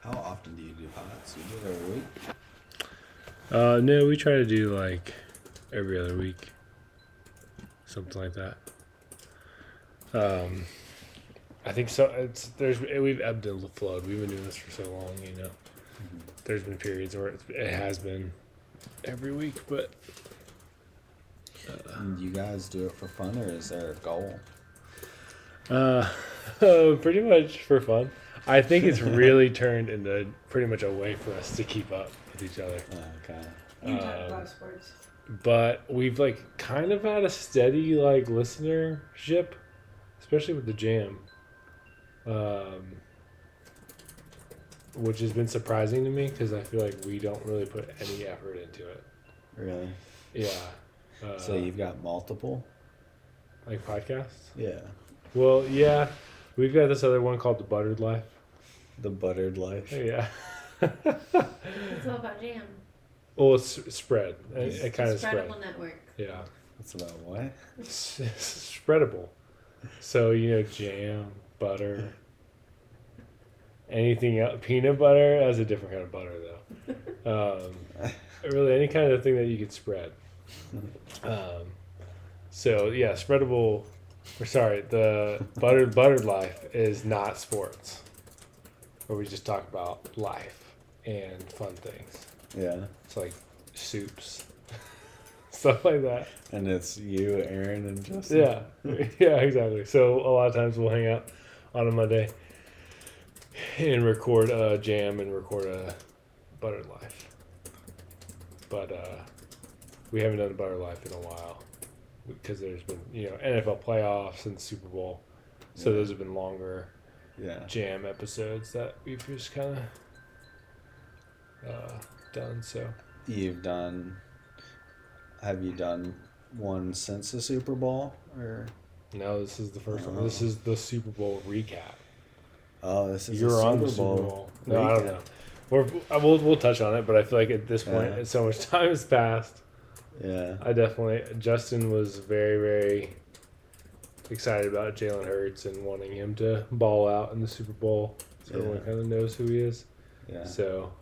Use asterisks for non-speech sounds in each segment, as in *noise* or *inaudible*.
How often do you do pods? You do it every week? Uh, no, we try to do like every other week, something like that. Um, I think so. It's there's we've ebbed and flowed. We've been doing this for so long, you know. There's been periods where it's, it has been every week, but And you guys do it for fun, or is there a goal? uh, *laughs* pretty much for fun. I think it's really turned into pretty much a way for us to keep up with each other. Okay. And talk Um, about sports. but we've like kind of had a steady like listenership, especially with the jam, um, which has been surprising to me because I feel like we don't really put any effort into it. Really? Yeah. Uh, So you've got multiple? like podcasts? Yeah. Well, yeah, we've got this other one called the Buttered Life. The buttered life. Yeah. *laughs* It's all about jam. well, it's spread. It, it kind of spread. Spreadable network. Yeah. That's about what? It's, it's spreadable. So you know, jam, butter, anything else, peanut butter. That's a different kind of butter, though. Um, *laughs* really, any kind of thing that you could spread. Um, so yeah, spreadable. Or sorry, the buttered buttered life is not sports, where we just talk about life and fun things. Yeah. It's like soups, *laughs* stuff like that. And it's you, Aaron, and Justin. Yeah, *laughs* yeah, exactly. So a lot of times we'll hang out on a Monday and record a jam and record a butter life. But uh, we haven't done a butter life in a while because there's been you know NFL playoffs and Super Bowl, so Yeah. those have been longer Yeah. jam episodes that we've just kind of uh, done. So You've done. Have you done one since the Super Bowl, or no, this is the first one. This Oh. is the Super Bowl recap. oh, this is You're on Super the Super Bowl. Bowl. No, I don't know. We're, uh, we'll we'll touch on it, but I feel like at this point, Yeah. so much *laughs* time has passed. Yeah. I definitely Justin was very very excited about Jalen Hurts and wanting him to ball out in the Super Bowl. So everyone kind of knows who he is. Yeah. So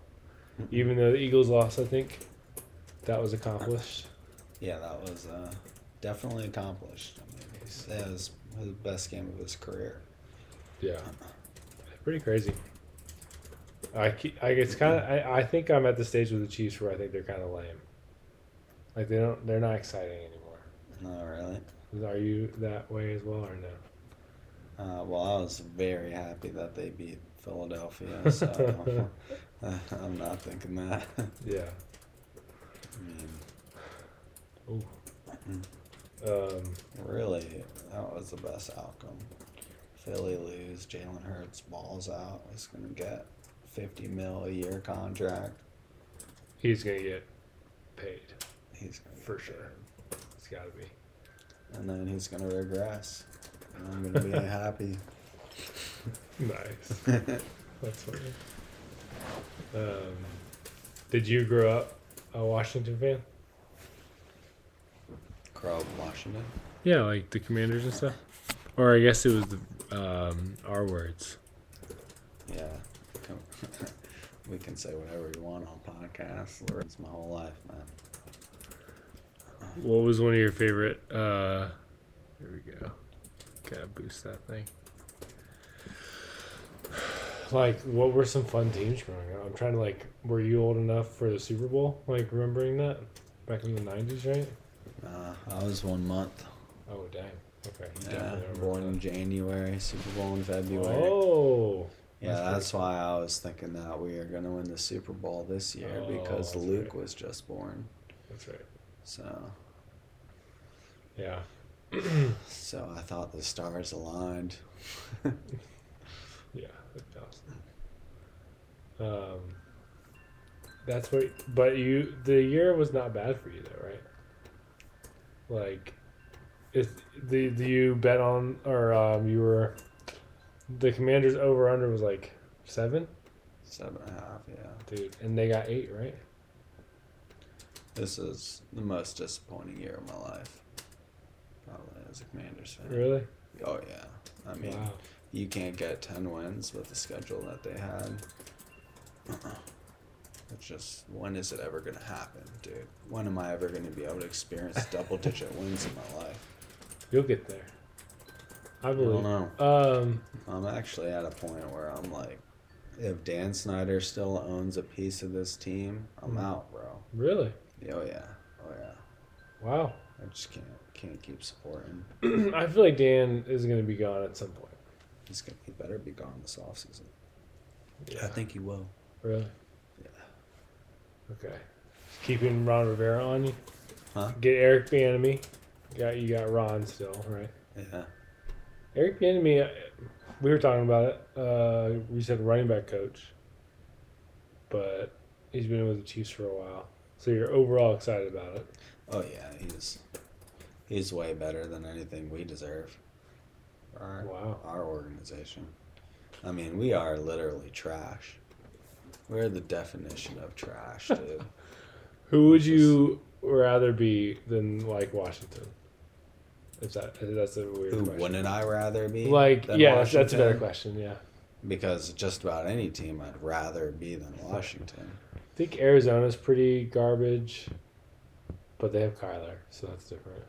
even though the Eagles lost, I think that was accomplished. Yeah, that was uh, definitely accomplished. I mean, that was the best game of his career. Yeah, pretty crazy. I, ke- I it's kind of I, I think I'm at the stage with the Chiefs where I think they're kind of lame. Like they don't they're not exciting anymore. No, really. Are you that way as well or no? Uh, well, I was very happy that they beat Philadelphia, so *laughs* *laughs* I'm not thinking that. *laughs* Yeah. I mean, Um, really, that was the best outcome. Philly lose, Jalen Hurts balls out. He's gonna get 50 mil a year contract. he's gonna get paid He's gonna for sure. It's got to be. And then he's gonna regress. And I'm gonna be *laughs* happy. Nice. *laughs* That's funny. Um, did you grow up a Washington fan? Crow, Washington. Yeah, like the Commanders and stuff. Or I guess it was the um, our words. Yeah. *laughs* We can say whatever we want on podcasts. It's my whole life, man. What was one of your favorite? Uh, here we go. Gotta boost that thing. Like, what were some fun teams growing up? I'm trying to like. Were you old enough for the Super Bowl? Like remembering that back in the '90s, right? Uh, I was one month. Oh dang. Okay. Yeah, born in. January, Super Bowl in February. Oh. yeah, that's that's, why I was thinking that we are gonna win the Super Bowl this year Oh, because Luke right. was just born. That's right. So, Yeah. *clears throat* so I thought the stars aligned. *laughs* Yeah, it does. Um, that's what. But you, the year was not bad for you though, right? Like, is the do you bet on or um you were the Commanders over under was like seven, Seven and a half, yeah. dude, and they got eight, right? This is the most disappointing year of my life. Probably as a Commanders fan. Really? Oh yeah. I mean, wow. you can't get ten wins with the schedule that they had. It's just when is it ever gonna happen, dude? When am I ever gonna be able to experience *laughs* double digit wins in my life? You'll get there. I believe. I don't know. Um, I'm actually at a point where I'm like, if Dan Snyder still owns a piece of this team, I'm Mhm. out, bro. really? Oh yeah, oh yeah. Wow. I just can't can't keep supporting. *clears throat* I feel like Dan is going to be gone at some point. He's gonna he better be gone this offseason. Yeah. I think he will. Really? Yeah. Okay. Keeping Ron Rivera on you. Huh? Get Eric Bieniemy. You got you got Ron still, right? Yeah. Eric Bieniemy. uh, We were talking about it. Uh, we said running back coach, but he's been with the Chiefs for a while. So you're overall excited about it. Oh yeah, he's he's way better than anything we deserve. Our, Wow. our organization. I mean, we are literally trash. We're the definition of trash, dude. *laughs* Who would you rather be than like Washington? If that if that's a weird Who question. wouldn't I rather be? Like yeah, that's, that's a better question. Yeah. Because just about any team I'd rather be than Washington. I think Arizona's pretty garbage, but they have Kyler, so that's different.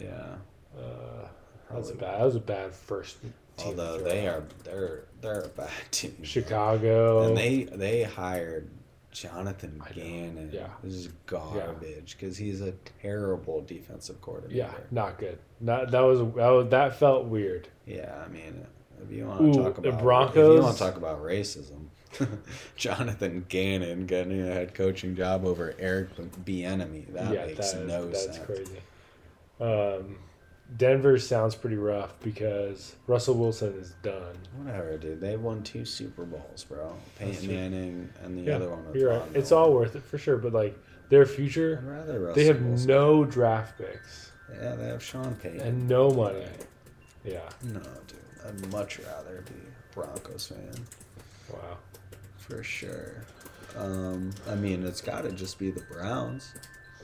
Yeah. Uh, that's a bad. That was a bad first. Team Although throw they are they're they're a bad *laughs* team. Chicago. And they they hired Jonathan Gannon. Yeah. This is garbage because he's a terrible defensive coordinator. yeah, not good. Not that was that, that felt weird. Yeah, I mean, if you want Ooh, to talk the about if Broncos? you want to talk about racism, *laughs* Jonathan Gannon getting a head coaching job over Eric Bieniemy that yeah, makes that- no that's sense. crazy. Um, Denver sounds pretty rough because Russell Wilson is done. Whatever, dude. They won two Super Bowls, bro. Peyton. Manning and the Yeah, other one. You're right. It's all worth it for sure, but like their future, they have Wilson. no draft picks Yeah, they have Sean Payton. and no money. Yeah. No, dude. I'd much rather be a Broncos fan Wow. for sure. Um, I mean, it's got to just be the Browns.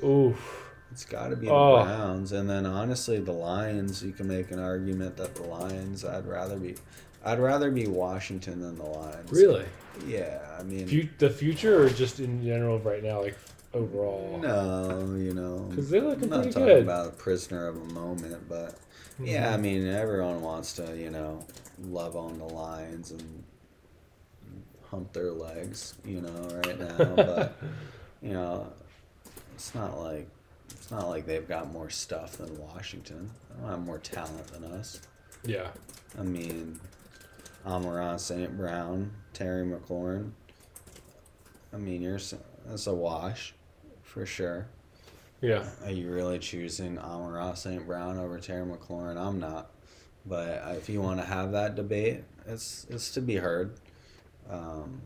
Oof. It's got to be the Oh. Browns, and then honestly, the Lions. You can make an argument that the Lions. I'd rather be. I'd rather be Washington than the Lions. Really? Yeah, I mean. Fu- the future or just in general right now, like overall? no, you know, because they're looking I'm not pretty talking good. about a prisoner of a moment, but Mm-hmm. yeah, I mean, everyone wants to, you know, love on the Lions and hump their legs, you know, right now. *laughs* but you know, it's not like it's not like they've got more stuff than Washington. They don't have more talent than us. Yeah. I mean, Amon-Ra St. Brown, Terry McLaurin. I mean, you're that's a wash, for sure. Yeah. Are you really choosing Amon-Ra St. Brown over Terry McLaurin? I'm not. But if you want to have that debate, it's it's to be heard. Um,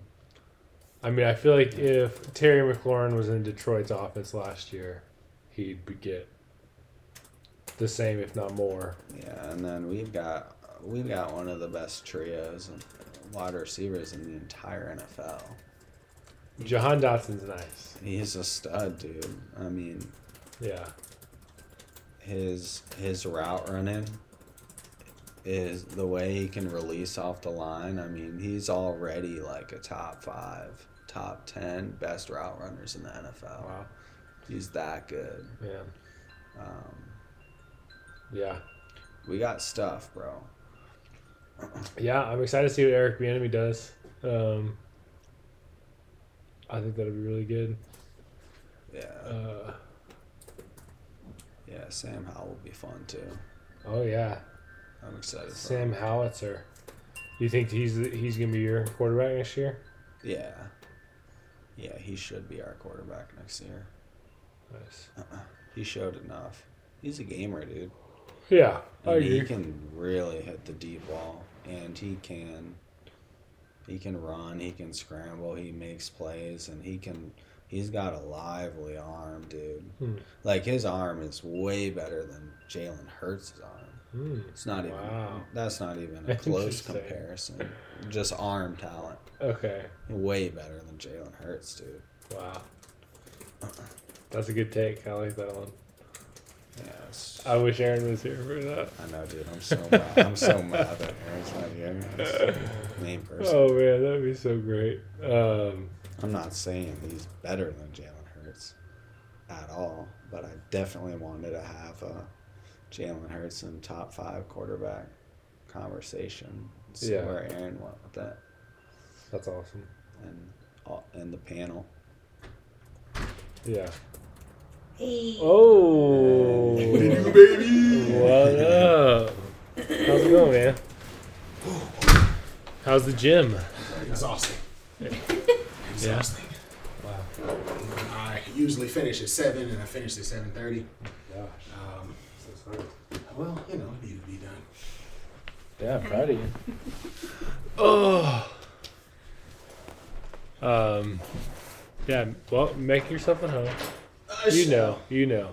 I mean, I feel like if Terry McLaurin was in Detroit's office last year, he'd be- get the same, if not more. yeah, and then we've got we've got one of the best trios and wide receivers in the entire NFL. Jahan Dotson's nice. He's a stud, dude. I mean, Yeah. his his route running is the way he can release off the line. I mean, he's already like a top five, top ten best route runners in the NFL. Wow. He's that good. Man. Um, Yeah. we got stuff, bro. *clears throat* Yeah, I'm excited to see what Eric Bieniemy does. Um, I think that'll be really good. Yeah, Uh, yeah. Sam Howell will be fun too. oh yeah, I'm excited. Sam. Howitzer. You think he's he's gonna be your quarterback next year? Yeah, yeah. He should be our quarterback next year. Nice. He showed enough. He's a gamer, dude. Yeah, I he can really hit the deep ball, and he can. He can run. He can scramble. He makes plays, and he can. He's got a lively arm, dude. Hmm. Like his arm is way better than Jalen Hurts' arm. Hmm. It's not even. Wow. That's not even a *laughs* close comparison. Just arm talent, Okay. way better than Jalen Hurts, dude. Wow. That's a good take. I like that one. Yes. I wish Aaron was here for that. I know, dude. I'm so mad. I'm so *laughs* mad that Aaron's not here. Main person. Oh man, that'd be so great. Um, I'm not saying he's better than Jalen Hurts at all, but I definitely wanted to have a Jalen Hurts in top five quarterback conversation. See Yeah. where Aaron went with that, That's awesome. and all- and the panel. Yeah. Hey. Oh. baby? What up? How's it going, man? How's the gym? Exhausting. Exhausting. Wow. I usually finish at seven, and I finish at seven thirty. Gosh. Um, So sorry. well, you know, it needed to be done. Yeah, I'm proud of you. Oh. Um. Yeah. Well, make yourself at home. Uh, You know. You know.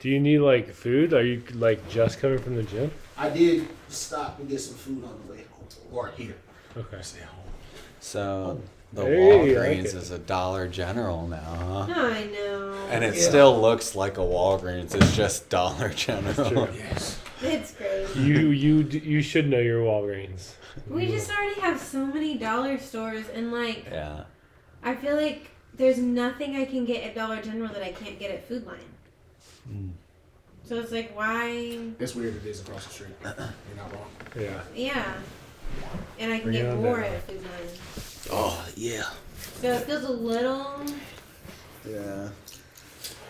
Do you need like food? Are you like just coming from the gym? I did stop and get some food on the way home, or here. Okay. Stay home. So the Hey, I like Walgreens it. is a Dollar General now, huh? I know. And it Yeah. still looks like a Walgreens. It's just Dollar General. true. *laughs* Yes. It's great. You you d- you should know your Walgreens. We just already have so many dollar stores, and like, Yeah. I feel like there's nothing I can get at Dollar General that I can't get at Food Lion. Mm. So it's like, why? It's weird it is across the street. *clears throat* You're not wrong. Yeah. Yeah. And I can Bring get more at Food Lion. Oh yeah. So it feels a little Yeah.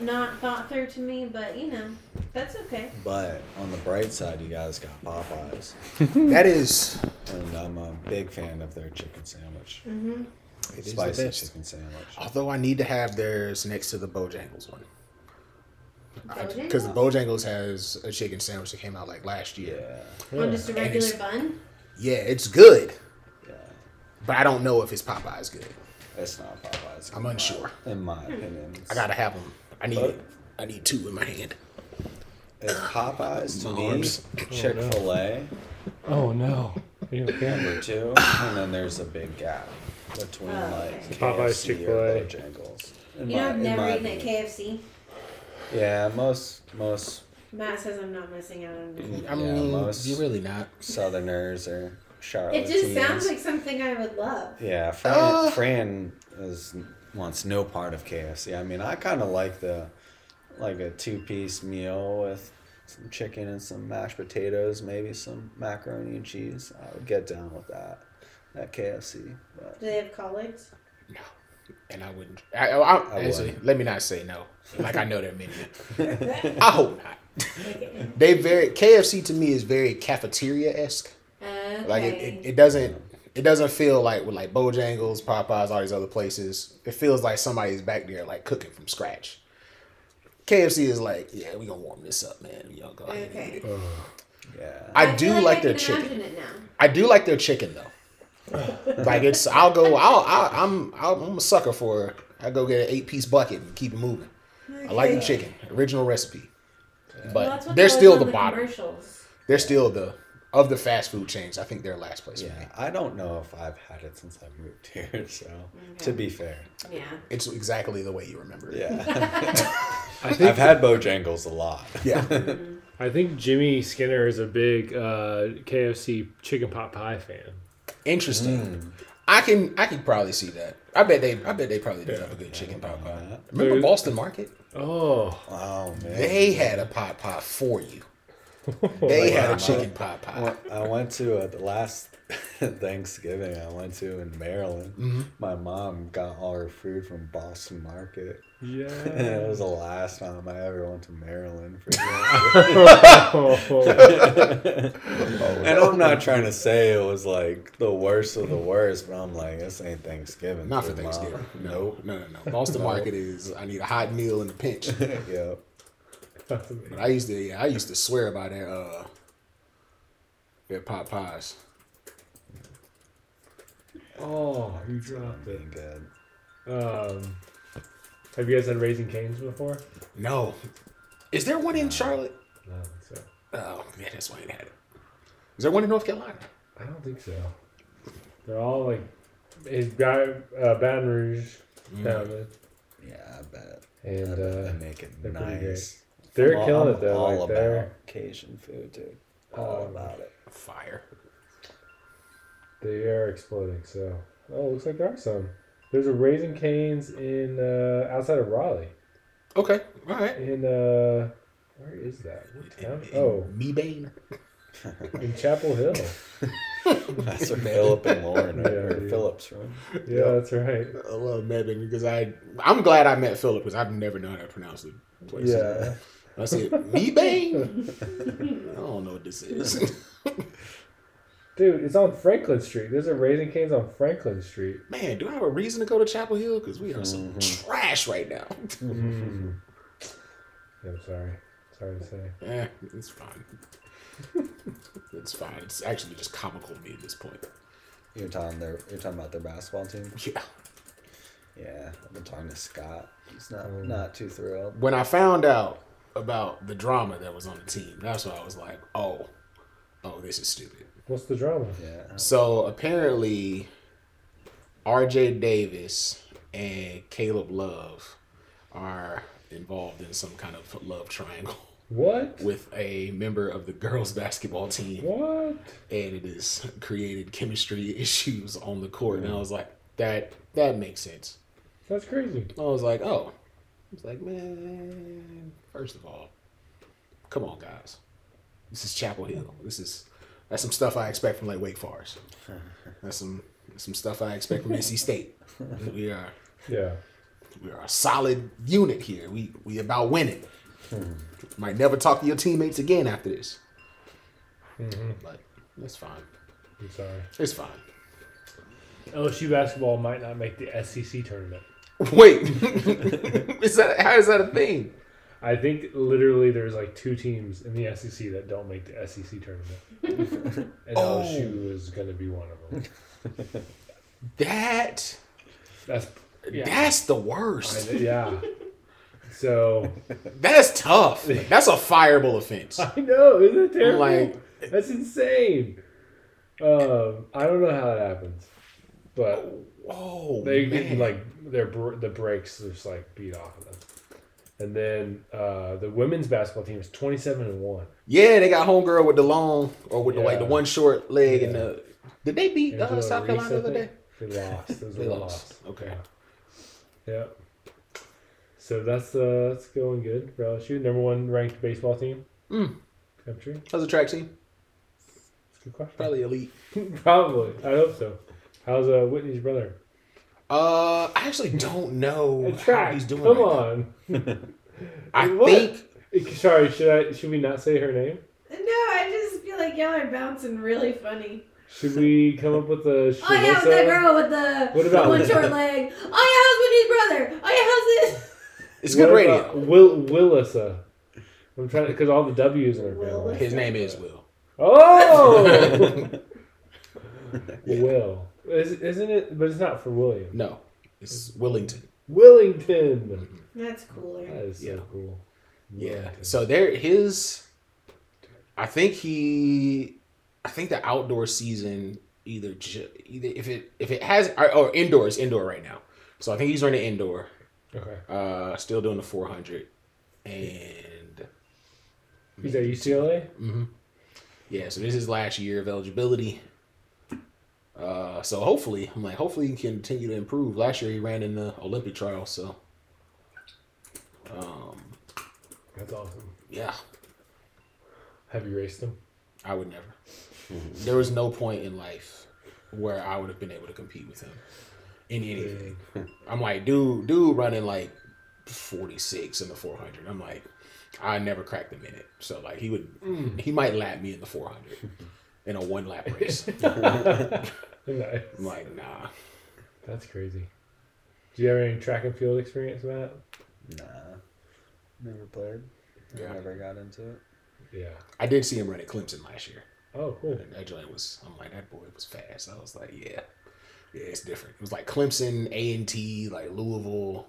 not thought through to me, but you know, that's okay. But on the bright side, you guys got Popeyes. *laughs* That is. And I'm a big fan of their chicken sandwich. Mm-hmm. It is the Spicy best. chicken sandwich. Although I need to have theirs next to the Bojangles one. Because the Bojangles has a chicken sandwich that came out like last year. Yeah. On just a regular it's- bun. Yeah, it's good, Yeah. but I don't know if it's Popeye's good. It's not Popeyes. I'm unsure. In my hmm. opinion. I gotta have them. I need. But- I need two in my hand. It's Popeyes to me, Arms. Chick fil A, Oh no. Are you okay? number two, and then there's a big gap between Oh, like okay. Popeyes, KFC or Chick-fil-A. Bojangles. In You know, my- I've in never my eaten at opinion. KFC. Yeah, most most Matt says I'm not missing out on anything. I Yeah, mean, most- you're really not. Southerners or Charlotte. It Charlotte. just sounds like something I would love. Yeah, Fran, Uh. Fran is wants no part of KFC. I mean, I kind of like the like a two piece meal with some chicken and some mashed potatoes, maybe some macaroni and cheese. I would get down with that at KFC. But Do they have collards? No, and I wouldn't. I, I, I, I actually, wouldn't. let me not say no. Like I know their menu. *laughs* I hope not. They very KFC to me is very cafeteria esque. okay. Uh, like it, it, it doesn't it doesn't feel like with like Bojangles, Popeyes, all these other places. It feels like somebody's back there like cooking from scratch. KFC is like, yeah, we gonna warm this up, man. Y'all go ahead and eat Okay. it. yeah, I, feel do like, I their chicken. It now. I do like their chicken though. Like it's, I'll go. I'll, I'll I'm, I'll, I'm a sucker for. I go get an eight piece bucket and keep it moving. I like the chicken, original recipe. But Well, they're still on the bottom. They're still the of the fast food chains. I think they're last place for me. yeah. I don't know if I've had it since I moved *laughs* here. So to be fair, Yeah. It's exactly the way you remember it. yeah, *laughs* I think I've had Bojangles a lot. Yeah. *laughs* I think Jimmy Skinner is a big uh, KFC chicken pot pie fan. Interesting. Mm. I can I can probably see that. I bet they I bet they probably do have a good chicken pot pie. Remember Dude. Boston Market? Oh, Oh man, They had a pot pie for you. *laughs* They had a chicken pot pie. I went to uh, the last *laughs* Thanksgiving I went to in Maryland. Mm-hmm. My mom got all her food from Boston Market. yeah. *laughs* it was the last time I ever went to Maryland for *laughs* Thanksgiving. and I'm not trying to say it was like the worst of the worst, but I'm like, this ain't Thanksgiving. Not for food, Mom. Thanksgiving. No, Nope. no, no, no. Boston Market is I need a hot meal in a pinch. yep. But I used to yeah, I used to swear by their uh their pot pies. Oh, you dropped it. Being. Mm. Um, have you guys had Raising Canes before? No. Is there one in Charlotte? No, I don't think so. Oh man, that's why I had it. Is there one in North Carolina? I don't think so. They're all like, it's Ba- uh, Baton Rouge it, Yeah, I bet. and I bet uh, they make it they're nice. they're all- killing I'm it though. All Like about they're Cajun food, dude. All Um, about it. Fire. They are exploding. So, oh, looks like there are some. There's a Raising Canes in uh, outside of Raleigh. Okay, all right. In uh, where is that? What town? Oh, Meebane. *laughs* in Chapel Hill. *laughs* That's where Philip and Lauren Yeah, or dude. Phillips from. Yeah, Yep. that's right. I love Meebane because I I'm glad I met Philip because I've never known how to pronounce the place. Yeah. I said Meebane. *laughs* I don't know what this is. Dude, it's on Franklin Street. There's a Raising Canes on Franklin Street. Man, do I have a reason to go to Chapel Hill? Because we are some trash right now. *laughs* Mm. Yeah, I'm sorry. Sorry to say. Eh, it's fine. *laughs* it's fine. It's actually just comical to me at this point. You're talking their you're talking about their basketball team? *laughs* Yeah. Yeah. I've been talking to Scott. He's not Mm. not too thrilled. When I found out about the drama that was on the team, that's why I was like, oh, oh, this is stupid. What's the drama? Yeah. So apparently, R.J. Davis and Caleb Love are involved in some kind of love triangle What? with a member of the girls' basketball team, What? and it has created chemistry issues on the court. And I was like, that that makes sense. That's crazy. I was like, oh, I was like, man, first of all, come on, guys, this is Chapel Hill. This is that's some stuff I expect from like Wake Forest. *laughs* That's some that's some stuff I expect from NC State. We are Yeah. we are a solid unit here. We we about winning. Might never talk to your teammates again after this, hmm but it's fine. I'm sorry. It's fine. LSU basketball might not make the SEC tournament. Wait, *laughs* is that how is that a thing? I think literally there's like two teams in the SEC that don't make the SEC tournament, *laughs* and Oh. LSU is going to be one of them. *laughs* That That's yeah, that's the worst. I- yeah. So *laughs* That's tough. That's a fireable offense. I know, isn't it terrible? Like- That's insane. Um, I don't know how that happens, but Oh, they man. like their the breaks just like beat off of them. And then uh, the women's basketball team is twenty seven and one. yeah, they got homegirl with the long or with the like the one short leg and the. Did they beat uh, South Carolina the other day? They lost. *laughs* They a lost. Okay. Yeah. Yeah. So that's uh that's going good for LSU. Number one ranked baseball team. Mm. Country. How's the track team? That's a good question. Probably elite. *laughs* Probably. I hope so. How's uh Whitney's brother? Uh, I actually don't know It's how he's doing. Come right on. I *laughs* What? think Sorry, should I should we not say her name? No, I just feel like y'all are bouncing really funny. Should we come up with a Oh yeah, with that girl with the What about- one short *laughs* leg. Oh yeah, how's Whitney's brother? Oh yeah, how's this? it's good What radio. about Will Willissa. I'm trying because all the W's in her family. His name is Will. Oh, *laughs* Will. Is, isn't it? But it's not for William. No, it's Willington. Willington. That's cooler. That is so Yeah. cool. Yeah. So there, his. I think he, I think the outdoor season either either if it if it has or, or indoor is indoor right now. So I think he's running indoor. Okay. Uh, still doing the four hundred, and He's at UCLA. Mm-hmm. yeah. So this is last year of eligibility. Uh, so hopefully, I'm like, hopefully he can continue to improve. Last year he ran in the Olympic trials, so. Um. That's awesome. Yeah, Have you raced him? I would never. There was no point in life where I would have been able to compete with him in anything. I'm like, dude, dude running like 46 in the 400. I'm like, I never cracked a minute. So like he would, he might lap me in the 400 in a one lap race. *laughs* nice. I'm like, nah. That's crazy. Do you have any track and field experience, Matt? Nah. Never played. Yeah. Never got into it. Yeah. I did see him run at Clemson last year. Oh, cool. And that joint was, I'm like, that boy was fast. I was like, yeah, yeah, it's different. It was like Clemson, A and T, like Louisville,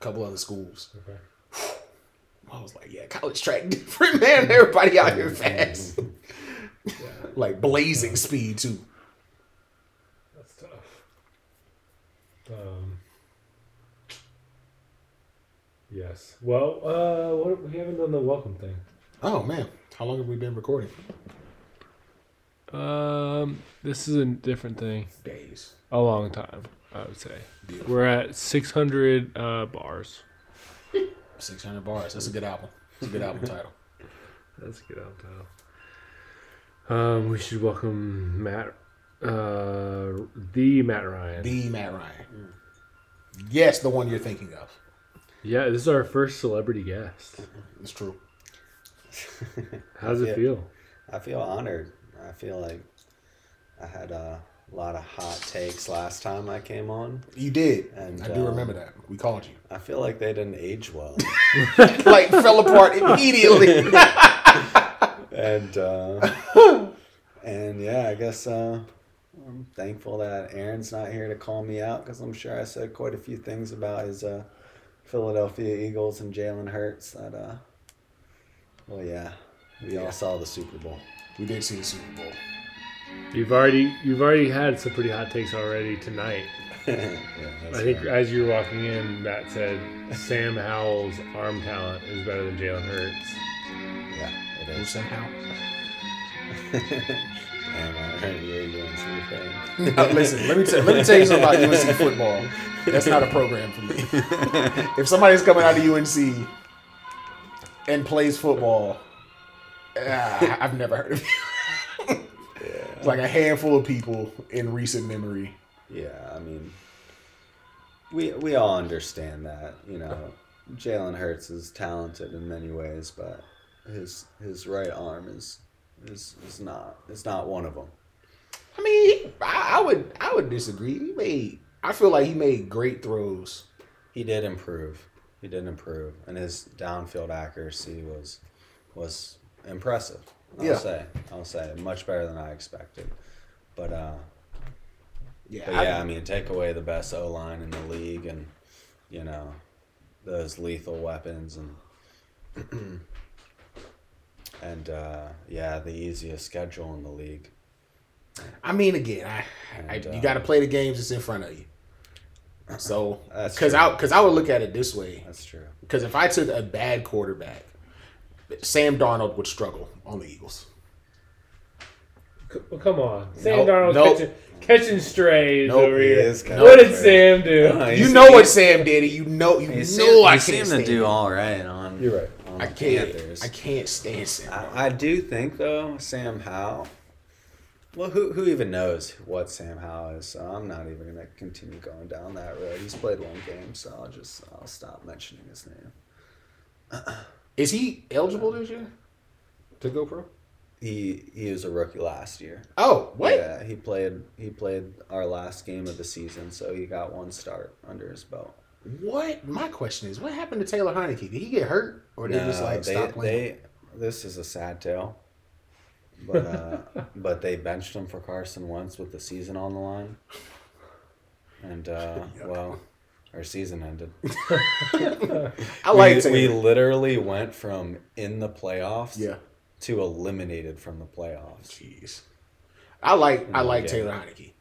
a couple other schools. Okay. I was like, yeah, college track *laughs* different, man. Everybody out here mm-hmm. fast. Like blazing speed too. That's tough. Um. Yes. Well, uh, what we haven't done the welcome thing. Oh man, how long have we been recording? Um, this is a different thing. Days. A long time. I would say Beautiful. we're at 600 uh, bars. *laughs* Six hundred bars. That's a good album. It's a good album *laughs* title. That's a good album title. Um, we should welcome Matt, uh, the Matt Ryan. The Matt Ryan. Yes, the one you're thinking of. yeah, this is our first celebrity guest. It's true. How does it Yeah. feel? I feel honored. I feel like I had a lot of hot takes last time I came on. You did. And, I do um, remember that. We called you. I feel like they didn't age well. *laughs* *laughs* like fell apart immediately. *laughs* and uh, *laughs* and yeah, I guess uh, I'm thankful that Aaron's not here to call me out because I'm sure I said quite a few things about his uh, Philadelphia Eagles and Jalen Hurts. That uh, well, yeah, we Yeah. all saw the Super Bowl. we did see the Super Bowl. You've already you've already had some pretty hot takes already tonight. *laughs* yeah, I think right. as you were walking in, Matt said Sam Howell's arm talent is better than Jalen Hurts. yeah, somehow? Damn, I heard you're a UNC fan. Uh, listen, let me tell let me tell you something about UNC *laughs* football. That's not a program for me. if somebody's coming out of UNC and plays football, ah, I've never heard of it. It's *laughs* like a handful of people in recent memory. Yeah, I mean, we we all understand that. You know, Jalen Hurts is talented in many ways, but his his right arm is is is not is not one of them. I mean, I, I would I would disagree. He made I feel like he made great throws. He did improve. He did improve, and his downfield accuracy was was impressive. I'll Yeah. say, I'll say, much better than I expected. But uh, Yeah, But yeah, I mean, take away the best O line in the league, and you know, those lethal weapons, and *clears throat* and uh, yeah, the easiest schedule in the league. I mean, again, I, I you uh, got to play the games that's in front of you. So, *laughs* because. I because I would look at it this way. That's true. Because if I took a bad quarterback, Sam Darnold would struggle on the Eagles. Well, come on, Sam Nope, Darnold's nope. catching, catching strays Nope, over he here. is catching What did. Sam do? *laughs* No, You know what Sam did. You know you He know seemed, I he can't seemed to do all right on. You're right. On I the can't. Panthers. I can't stand Sam. I, I do think though Sam Howell. Well, who who even knows what Sam Howell is? So I'm not even gonna continue going down that road. He's played one game, so I'll just I'll stop mentioning his name. Is he eligible this year to go pro? He he was a rookie last year. Oh, what? Yeah, he played he played our last game of the season, so he got one start under his belt. What? My question is, what happened to Taylor Heinicke? Did he get hurt, or did he just like they, stop playing? they this is a sad tale. But uh, *laughs* but they benched him for Carson Wentz with the season on the line. And uh, well, our season ended. *laughs* I like we, we literally went from in the playoffs yeah. to eliminated from the playoffs. Jeez. I like I like. Taylor Heinicke.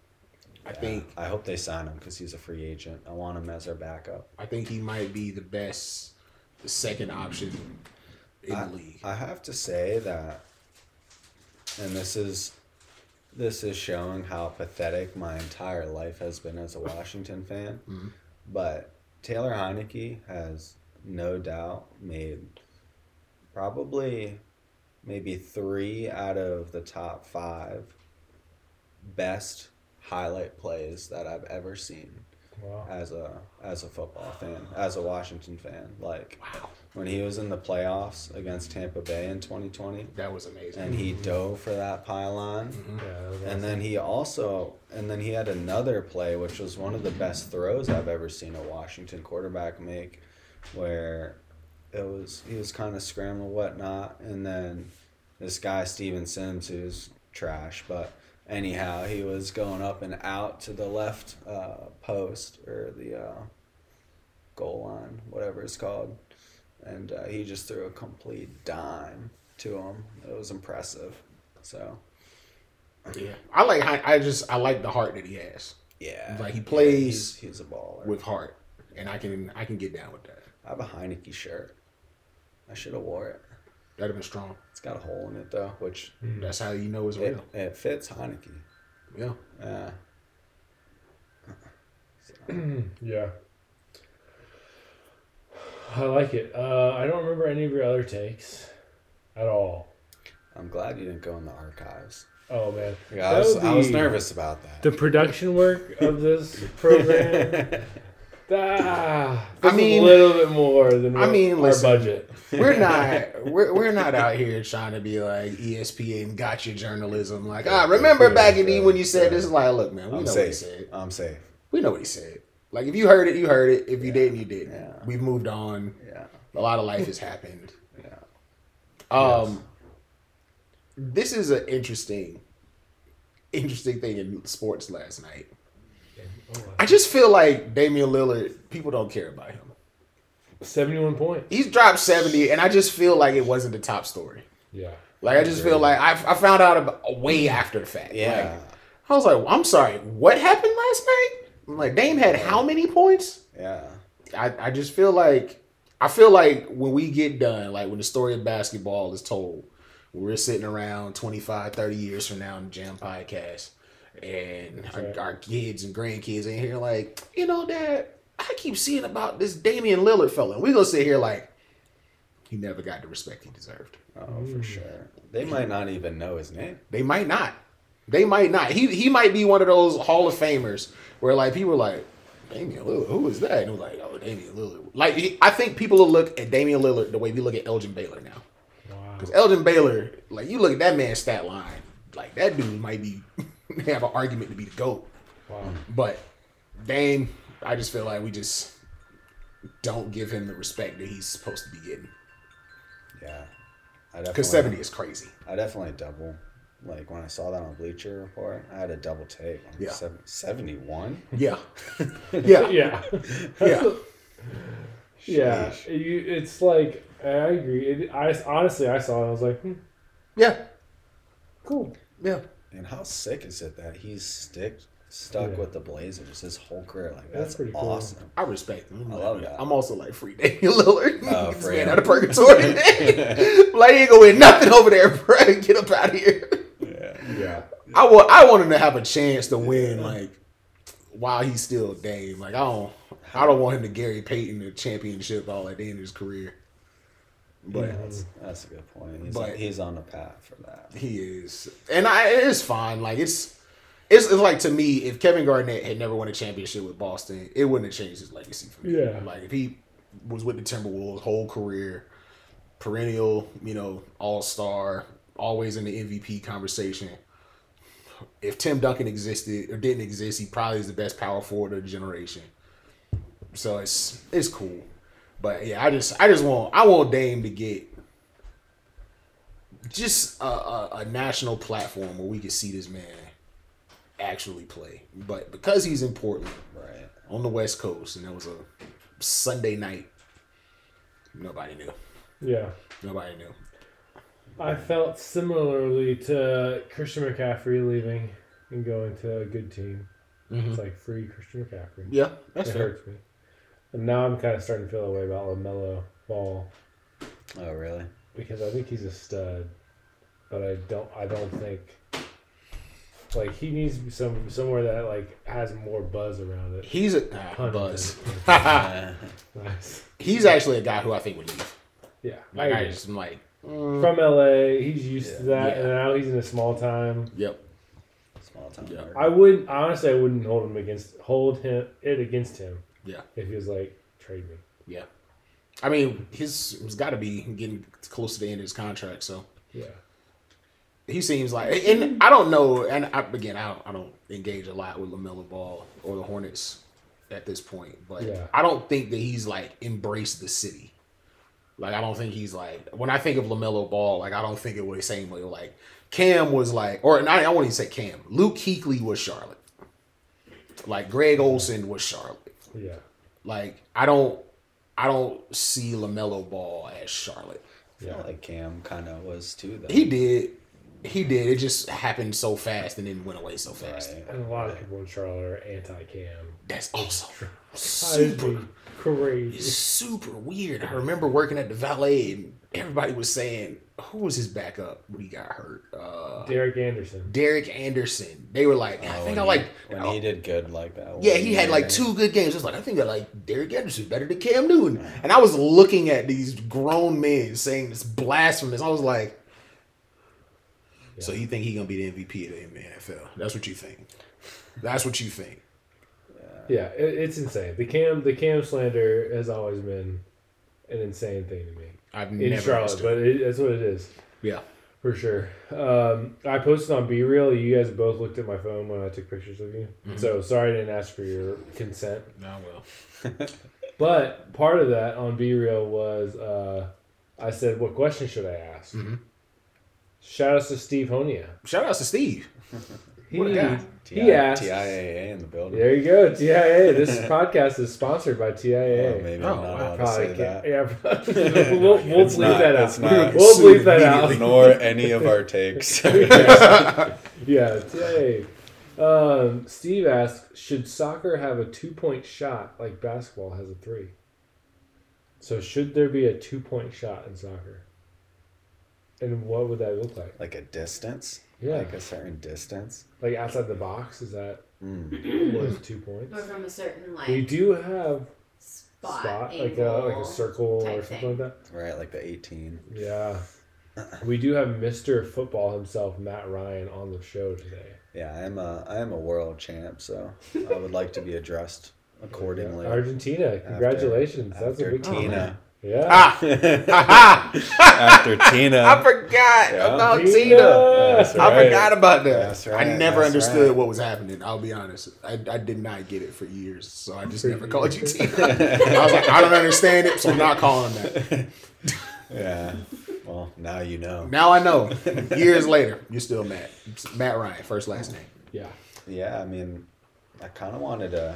I Yeah, think I hope they sign him because he's a free agent. I want him as our backup. I think he might be the best the second option in I, the league. I have to say that, and this is this is showing how pathetic my entire life has been as a Washington fan. Mhm. But Taylor Heinicke has no doubt made probably maybe three out of the top five best highlight plays that I've ever seen Wow. as a as a football fan, as a Washington fan. Like wow. when he was in the playoffs against Tampa Bay in 2020 That was amazing. and he dove for that pylon. Mhm. Yeah, that was And then he also and then he had another play which was one of the best throws I've ever seen a Washington quarterback make where it was he was kind of scrambling whatnot and then this guy Steven Sims who's trash but anyhow he was going up and out to the left uh, post or the uh, goal line whatever it's called and uh, he just threw a complete dime to him it was impressive so yeah. I like I just I like the heart that he has Yeah, Like, he yeah, plays he's, he's a baller. with heart, and I can I can get down with that. I have a Heinicke shirt. I should have wore it. That'd have been strong. It's got a hole in it though, which That's how you know it's it, real. it fits Heinicke. Yeah. Yeah. *clears throat* Yeah. I like it. Uh, I don't remember any of your other takes at all. I'm glad you didn't go in the archives. Oh man, Yeah, I was, would I was nervous about that. The production work of this program. *laughs* ah, I mean- a little bit more than I mean, our listen. budget. We're not *laughs* we're, we're not out here trying to be like ESPN gotcha journalism. Like, ah, remember back in the when you said this? Like, look, man, we I'm know what he said. I'm safe. We know what he said. Like, if you heard it, you heard it. If you didn't, you didn't. Yeah. We've moved on. Yeah. A lot of life has happened. *laughs* Yeah. Um, this is an interesting, interesting thing in sports last night. I just feel like Damian Lillard, people don't care about him. Seventy-one points. He's dropped seventy, and I just feel like it wasn't the top story. Yeah. Like I just feel like I, I found out about way after the fact. Yeah. Like, I was like, I'm sorry, what happened last night? I'm like Dame had how many points? yeah. I, I just feel like I feel like when we get done, like when the story of basketball is told, we're sitting around 25, 30 years from now in the Jam Podcast, and our, right. our kids and grandkids in here like, you know, Dad, I keep seeing about this Damian Lillard fella. And we gonna sit here like he never got the respect he deserved. Oh, for hmm. sure. They might not even know his name. They might not. They might not. He he might be one of those Hall of Famers where like people are like, Damian Lillard, who is that? And we're like, oh, Damian Lillard. Like he, I think people will look at Damian Lillard the way we look at Elgin Baylor now. Wow. Because Elgin Baylor, like you look at that man's stat line, like that dude might be have an argument to be the GOAT. Wow. But Dame, I just feel like we just don't give him the respect that he's supposed to be getting. Yeah. I definitely, Because 70 is crazy. I definitely double. Like when I saw that on Bleacher Report, I had a double take. I'm Yeah. 71? *laughs* Yeah. Yeah. *laughs* Yeah. Yeah. Yeah. You, it's like I agree. It, I honestly I saw it. I was like, hmm, Yeah. cool. Yeah. And how sick is it that he's stick stuck Yeah. with the Blazers his whole career? Like That's that's, pretty cool. awesome. I respect him. I love that. I'm also like free Damian *laughs* Lillard. Uh, this free man out of purgatory today. *laughs* like he ain't gonna win nothing over there, bro. *laughs* Get up out of here. Yeah. Yeah. I want I want him to have a chance to win like while he's still Dame. Like I don't I don't want him to Gary Payton the championship all at the end of his career. But Yeah. That's, that's a good point. He's, But- he's on the path for that. he is. And I it's fine. Like it's it's, it's like to me, if Kevin Garnett had never won a championship with Boston, it wouldn't have changed his legacy for me. Yeah. Like if he was with the Timberwolves whole career, perennial, you know, all star, always in the MVP conversation. If Tim Duncan existed or didn't exist, he probably is the best power forward of the generation. So it's it's cool. But yeah, I just I just want I want Dame to get just a, a, a national platform where we can see this man actually play. But because he's in Portland Right. on the West Coast and it was a Sunday night, nobody knew. Yeah. Nobody knew. I felt similarly to Christian McCaffrey leaving and going to a good team. Mhm. It's like free Christian McCaffrey. Yeah, that's it fair. hurts me. And now I'm kind of starting to feel a way about Lamelo Ball Oh, really? because I think he's a stud, but I don't. I don't think like he needs to be some somewhere that like has more buzz around it. He's a Pun buzz. Uh, *laughs* Nice. he's actually a guy who I think would leave. Yeah. Like I agree. just am like, From LA, he's used to that, Yeah. and now he's in a small time. yep. small time. Yeah. market. I wouldn't honestly. I wouldn't hold him against hold him it against him Yeah. if he was like trade me. Yeah. I mean, his he's got to be getting close to the end of his contract, so Yeah. he seems like. And I don't know. And I, again, I don't, I don't engage a lot with Lamelo Ball or the Hornets at this point, but Yeah. I don't think that he's like embraced the city. Like I don't think he's like when I think of Lamelo Ball, like I don't think it was the same way. Like Cam was like, or not, I won't even say Cam. Luke Kuechly was Charlotte. Like Greg Olsen was Charlotte. Yeah. Like I don't I don't see LaMelo Ball as Charlotte. I feel like Cam kind of was too, though. He did. He did. It just happened so fast and then went away so fast. Right. And a lot of people in Charlotte are anti Cam. That's also *laughs* super be crazy. Super weird. I remember working at the valet and everybody was saying, who was his backup when he got hurt? Uh, Derek Anderson. Derek Anderson. They were like, I Oh, think I he- like. when he did good like that. yeah, he had like two good games. It's like I think I like Derek Anderson better than Cam Newton. And I was looking at these grown men saying this blasphemous. I was like, so you think he gonna be the MVP of the NFL? That's what you think. That's what you think. Yeah, it, it's insane. The cam the cam slander has always been an insane thing to me I've in never Charlotte, understood. but it, that's what it is yeah. for sure. Um, I posted on BeReal. You guys both looked at my phone when I took pictures of you. So sorry I didn't ask for your consent. *laughs* No, well. *laughs* But part of that on BeReal was uh, I said, "What question should I ask?" Mhm. Shout outs to Steve Honia. Shout out to Steve. *laughs* He, What a he asked. TIAA in the building. There you go, TIA. This *laughs* podcast is sponsored by TIAA. Oh, maybe Oh, I'm not wow. allowed to Probably say can't. that. Yeah, *laughs* we'll, we'll bleep not- that out. not. We'll bleep that out. immediately. Ignore any of our takes. *laughs* Yeah, TIA. Um, Steve asked, should soccer have a two point shot like basketball has a three? So should there be a two point shot in soccer? And what would that look like? like a distance. Yeah. Like a certain distance. Like outside the box, is that Mm. what is two points? Or from a certain like We do have spot, spot, like a like a circle or something thing. like that. Right, like the 18. Yeah. *laughs* We do have Mr. Football himself, Matt Ryan, on the show today. Yeah, I am a I am a world champ, so I would like to be addressed *laughs* accordingly. Argentina, congratulations. That's a After big Tina. Yeah. Ah, *laughs* After Tina. I forgot Yeah. about Tina! Tina. That's I forgot about that. That's right, I never that's understood right. what was happening. I'll be honest. I, I did not get it for years, so I just never *laughs* called you. Tina. I was like, I don't understand it, so I'm not calling that. *laughs* Yeah. Well, now you know. Now I know. Years later, you're still Matt. Matt Ryan, first last name. Yeah. Yeah, I mean, I kind of wanted to,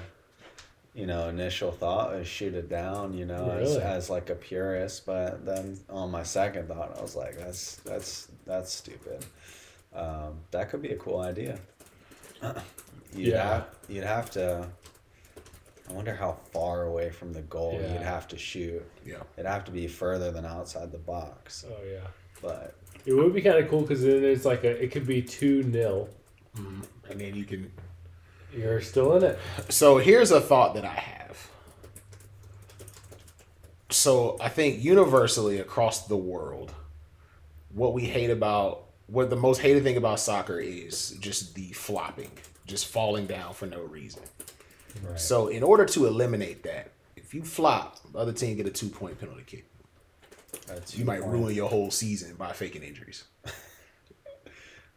you know, initial thought was shoot it down, you know, as, Really? as like a purist, but then on my second thought, I was like, that's that's that's stupid. Um, that could be a cool idea. *clears throat* you'd Yeah. have you'd have to. I wonder how far away from the goal Yeah. you'd have to shoot. Yeah. It'd have to be further than outside the box, Oh, yeah. but It would be kind of cool because then it's like a, it could be 2 nil. And then you can. You're still in it. So here's a thought that I have. So I think universally across the world, what we hate about what the most hated thing about soccer is just the flopping, just falling down for no reason. Right. So in order to eliminate that, if you flop, the other team get a two point penalty kick. You might point. ruin your whole season by faking injuries. *laughs*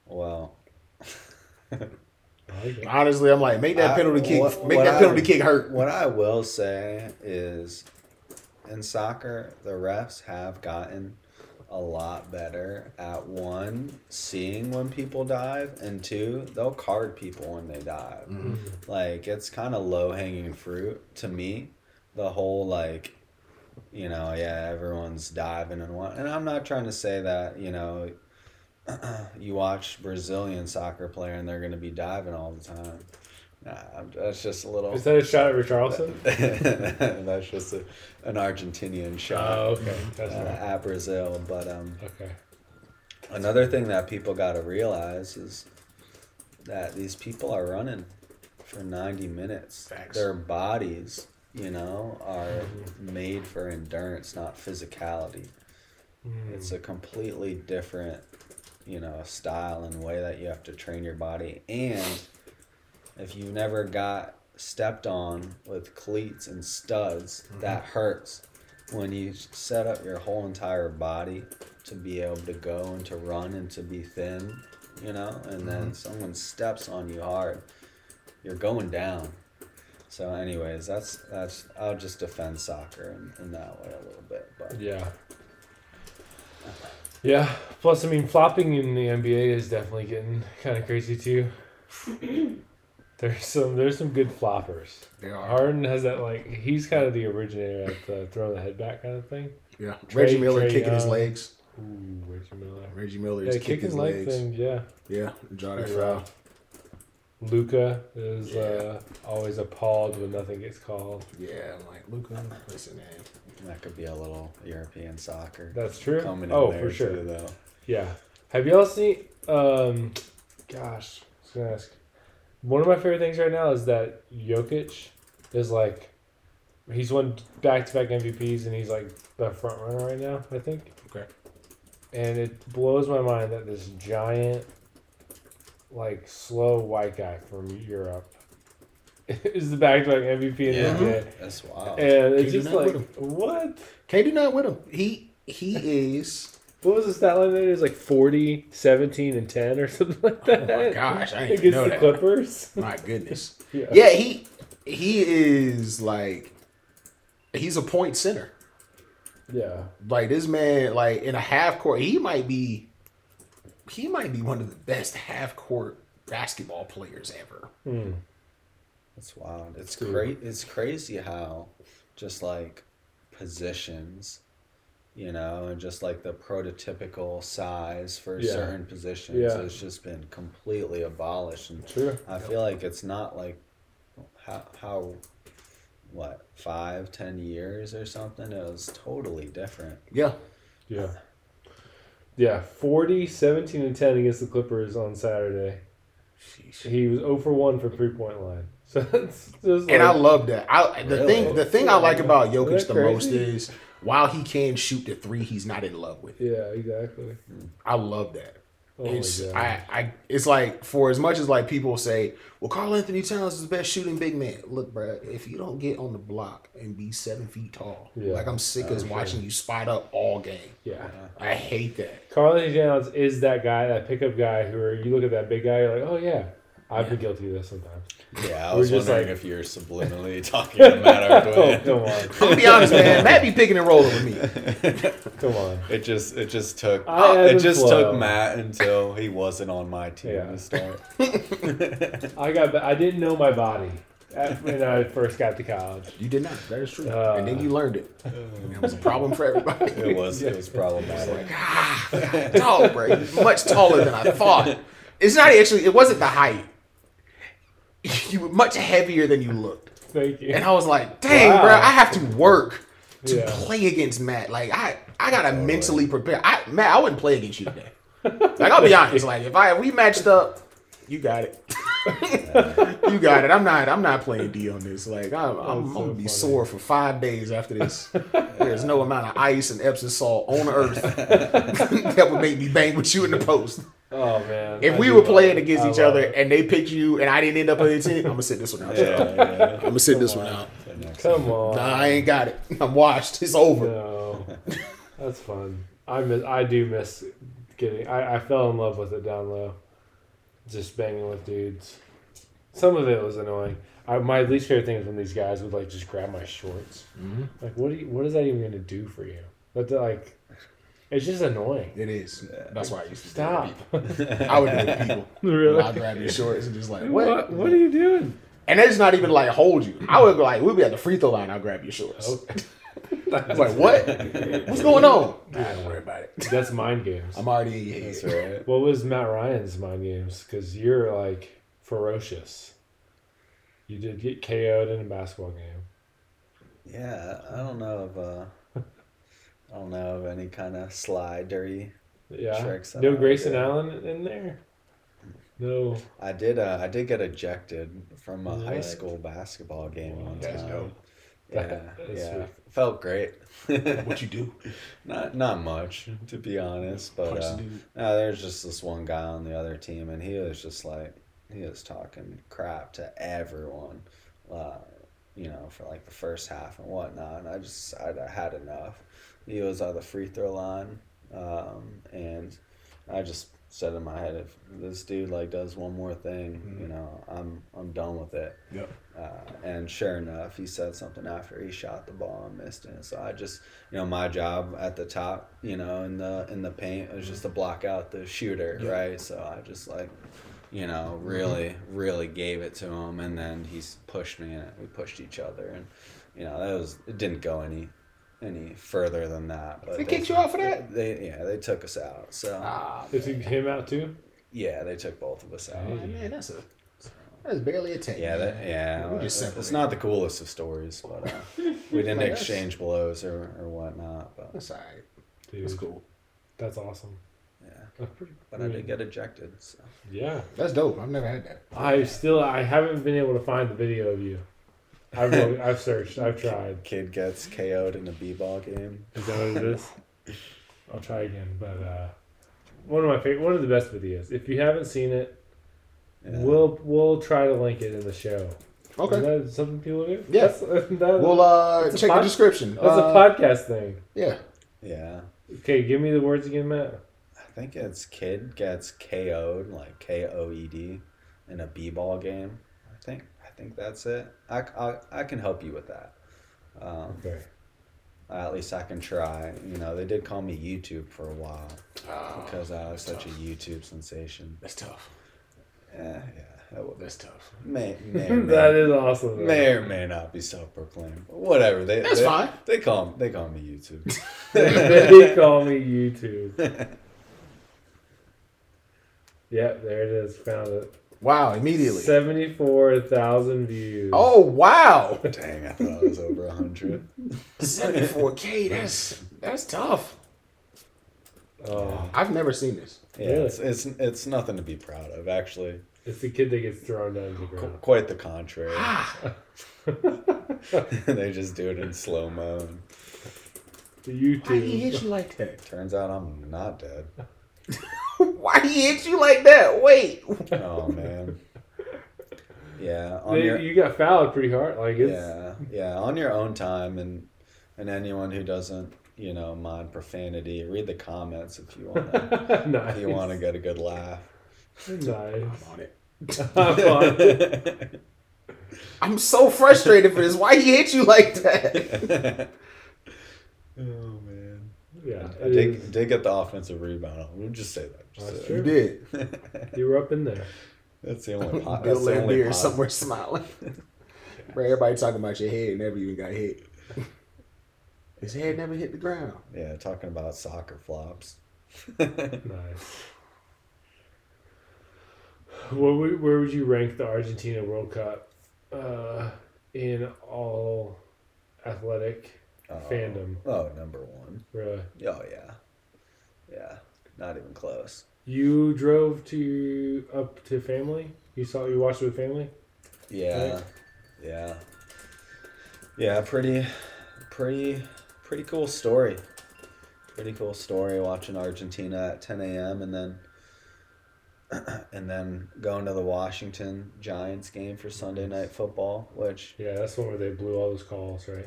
Well, *laughs* I. Honestly, I'm like, make that I- penalty kick, what- make what that I- penalty kick hurt. What I will say is, in soccer, the refs have gotten a lot better at one, seeing when people dive, and two, they'll card people when they dive. Mm-hmm. Like, it's kind of low hanging fruit to me. The whole, like, you know, yeah, everyone's diving and what. And I'm not trying to say that, you know, *clears throat* you watch Brazilian soccer player and they're going to be diving all the time. Nah, that's just a little. Is that a shot at Richarlison? *laughs* That's just a, an Argentinian shot Oh, okay. That's uh, right. at Brazil. But um, Okay. another thing that people got to realize is that these people are running for 90 minutes. Facts. Their bodies, you know, are made for endurance, not physicality. It's a completely different, you know, style and way that you have to train your body. And if you've never got stepped on with cleats and studs, mm-hmm. that hurts. When you set up your whole entire body to be able to go and to run and to be thin, you know, and then mm-hmm. someone steps on you hard, you're going down. So, anyways, that's that's I'll just defend soccer in, in that way a little bit, but Yeah. Yeah. Plus, I mean, flopping in the NBA is definitely getting kind of crazy too. *clears throat* there's some there's some good floppers. They are. Harden has that like he's kind of the originator of the throw the head back kind of thing. Yeah. Trey- Reggie Miller Trey kicking his legs. Ooh, Reggie Miller. Reggie Miller Yeah, is kicking kicking his leg legs. thing. Yeah. Yeah, that foul. Luka is uh, always appalled when nothing gets called. Yeah, I'm like Luka. Listen, man. That could be a little European soccer That's true. coming in Oh, there for sure. too, though. Yeah. Have y'all seen? Um, gosh, I was gonna ask. One of my favorite things right now is that Jokic is like, he's won back to back MVPs and he's like the front runner right now. I think. Okay. And it blows my mind that this giant, like slow white guy from Europe, *laughs* is the back to back MVP in Yeah. the NBA. That's wild. And it's Can you just not like, with what? Can't do with him. He he is. What was the stat line? It was like 40, 17, and 10 or *laughs* something like that. Oh my gosh, I didn't even Against know the that. Clippers. *laughs* My goodness. Yeah. Yeah, he he is like he's a point center. Yeah. Like this man, like in a half court, he might be he might be one of the best half court basketball players ever. Hmm. That's wild. It's Dude. great. It's crazy how just like positions, you know, and just like the prototypical size for Yeah. certain positions Yeah. has just been completely abolished. And True. I feel like it's not like how how what five ten years or something. It was totally different. Yeah. Yeah. Yeah. 40, 17, and 10 against the Clippers on Saturday. He was 0 for 1 from three point line. So it's just And I love that. I the Really? thing the thing I like about Isn't Jokic the most is while he can shoot the three, he's not in love with it. Yeah, exactly. I love that. Oh it's my God. I, I it's like for as much as like people say, well, Karl-Anthony Towns is the best shooting big man. Look, bruh, if you don't get on the block and be seven feet tall, Yeah. like I'm sick of watching you spot up all game. yeah. I hate that. Karl-Anthony Towns is that guy, that pickup guy who are, you look at that big guy, you're like, oh yeah, I've been guilty of this sometimes. Yeah, I We're was just wondering like- if you're subliminally *laughs* talking to Matt Arquin. come on. I'm gonna be honest, man. *laughs* Matt be picking and rolling with me. *laughs* Come on. It just it just took I it just flow. took Matt until he wasn't on my team Yeah. to start. I got, I didn't know my body when I first got to college. You did not. That is true. Uh, and then you learned it. It was a problem for everybody. It was it was problematic. ah, God, tall, bro. You're much taller than I thought. It's not actually. It wasn't the height. *laughs* You were much heavier than you looked. Thank you. And I was like, dang, Wow. bro, I have to work to Yeah. play against Matt. Like I, I gotta oh, mentally prepare. I, Matt, I wouldn't play against you today. Like I'll be *laughs* honest. Like if I if we matched up, you got it. *laughs* you got it. I'm not. I'm not playing D on this. Like I'm, I'm, That's I'm gonna be funny. sore for five days after this. There's no amount of ice and Epsom salt on earth that would make me bang with you in the post. Oh man. If I we were playing it. against I each other it. and they picked you and I didn't end up on your team, I'm gonna sit this one out. Yeah, yeah. I'm gonna sit this one out. Come on. Nah, I ain't got it. I'm washed. It's over. No, that's fun. I miss. I do miss getting. I, I fell in love with it down low. Just banging with dudes. Some of it was annoying. I, my least favorite thing is when these guys would like just grab my shorts. Mm-hmm. Like, what do you? What is that even gonna do for you? But like, it's just annoying. It is. That's why I used to Stop. Do it. *laughs* *laughs* I would do it to people. *laughs* really? I'll grab your shorts and just like What? what? What, are you doing? And that's not even like hold you. I would be like, we'll be at the free throw line. I'll grab your shorts. I was like, what? What's going on? Nah, don't worry about it. That's mind games. I'm already in your That's head. right. What was Matt Ryan's mind games? Because you're like ferocious. You did get KO'd in a basketball game. Yeah, I don't know of uh I don't know of any kind of sly dirty. Yeah. Tricks no I would Grayson do. Allen in there. No. I did uh I did get ejected from a high school basketball game one That's time. dope. Yeah, yeah. sweet. Felt great. What you do? *laughs* Not not much, to be honest, but Punch uh, no, there's just this one guy on the other team, and he was just like he was talking crap to everyone, uh, you know, for like the first half and whatnot. And I just I, I had enough. He was on the free throw line, um, and I just said in my head, if this dude like does one more thing, you know, I'm I'm done with it. Yep. Uh, and sure enough, he said something after he shot the ball and missed it. So I just, you know, my job at the top, you know, in the in the paint was just to block out the shooter, Yeah. right? So I just like, you know, really, really gave it to him, and then he's pushed me, and we pushed each other, and you know, that was it didn't go any any further than that. But They kicked you out for that? They yeah, they took us out. So Ah, They took him out too. yeah, they took both of us out. man, man, that's a That's barely a take. Yeah, that, yeah. We just it's, not the coolest of stories, but uh, *laughs* we didn't Like, that's- exchange blows or, or whatnot. But That's alright. Dude, That's cool. That's awesome. yeah, That's pretty. but I did get ejected. So. Yeah. That's dope. I've never had that. I still I haven't been able to find the video of you. I've looked- I've searched. I've tried. Kid gets KO'd in a b-ball game. Is that what it is? I'll try again. But uh, one of my favorite, one of the best videos. If you haven't seen it, Yeah. we'll we'll try to link it in the show. Okay. Is that something people do? Yeah. That's, that, We'll uh It's a check the description. that's Uh, a podcast thing. Yeah. yeah. Okay, give me the words again, Matt. I think it's kid gets KO'd like K O E D in a b-ball game. I think that's it. I, I, I can help you with that. Um, Okay. Uh, at least I can try. You know, they did call me YouTube for a while Oh, because I was such a YouTube sensation. that's tough. Yeah, yeah. That That's tough. may, may, *laughs* may, is awesome. though. may or may not be self-proclaimed. Whatever. They, That's they, fine. They call they call me YouTube. *laughs* they call me YouTube. *laughs* Yep, there it is. Found it. Wow, immediately. Seventy-four thousand views. Oh wow. Dang, I thought it was over a hundred. 74K, that's that's tough. Oh, I've never seen this. Yeah, Really? it's, it's it's nothing to be proud of. Actually, it's the kid that gets thrown down to the Qu- ground. quite the contrary. Ah, *laughs* they just do it in slow mo. The why he hit YouTube. you like that? Turns out I'm not dead. *laughs* Why he hit you like that? Wait. Oh man. Yeah, *laughs* on They- your you got fouled pretty hard. Like it's yeah yeah on your own time and and anyone who doesn't you know mind profanity, read the comments if you want to nice. if you want to get a good laugh. Nice. I'm on it. *laughs* I'm on it. I'm so frustrated for this. Why he hit you like that? *laughs* man. Yeah, I did, did get the offensive rebound. We'll just say that. Just That's say You did. You were up in there. *laughs* That's the only *laughs* pot. Bill That's the Laimbeer somewhere smiling. *laughs* Bro, everybody talking about your head and never even got hit. His head never hit the ground. Yeah, talking about soccer flops. Nice. What would, where would you rank the Argentina World Cup uh, in all athletic Oh. fandom? Oh, number one. Really? Oh yeah, yeah. Not even close. You drove to up to family. You saw you watched it with family. Yeah, Right. yeah, yeah. Pretty, pretty, pretty cool story. Pretty cool story. Watching Argentina at 10 a.m. and then, *clears throat* and then going to the Washington Giants game for Sunday night football, which Yeah, that's the one where they blew all those calls, right?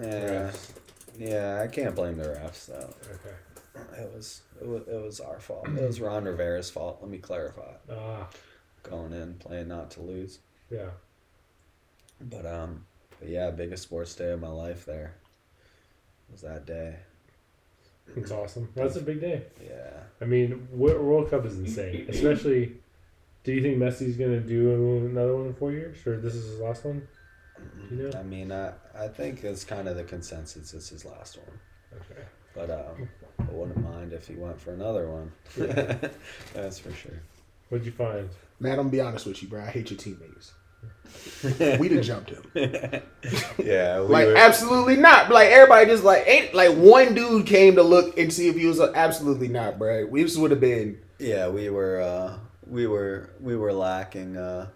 Yeah, Refs. yeah. I can't blame the refs though. Okay. It was it was, it was our fault. It was Ron Rivera's fault. Let me clarify. Ah, Going in, playing not to lose. yeah. But um, but yeah, biggest sports day of my life. There was that day. It's awesome. That's a big day. Yeah. I mean, World Cup is insane. Especially, do you think Messi's gonna do another one in four years, or this is his last one? You know? I mean, I I think it's kind of the consensus. It's his last one. Okay. But um, I wouldn't mind if he went for another one. *laughs* That's for sure. What'd you find? Man, I'm gonna be honest with you, bro. I hate your teammates. We done jumped him. *laughs* yeah. We Like were, absolutely not. Like everybody just like ain't like one dude came to look and see if he was a, absolutely not, bro. We just would have been yeah, we were uh, we were we were lacking uh,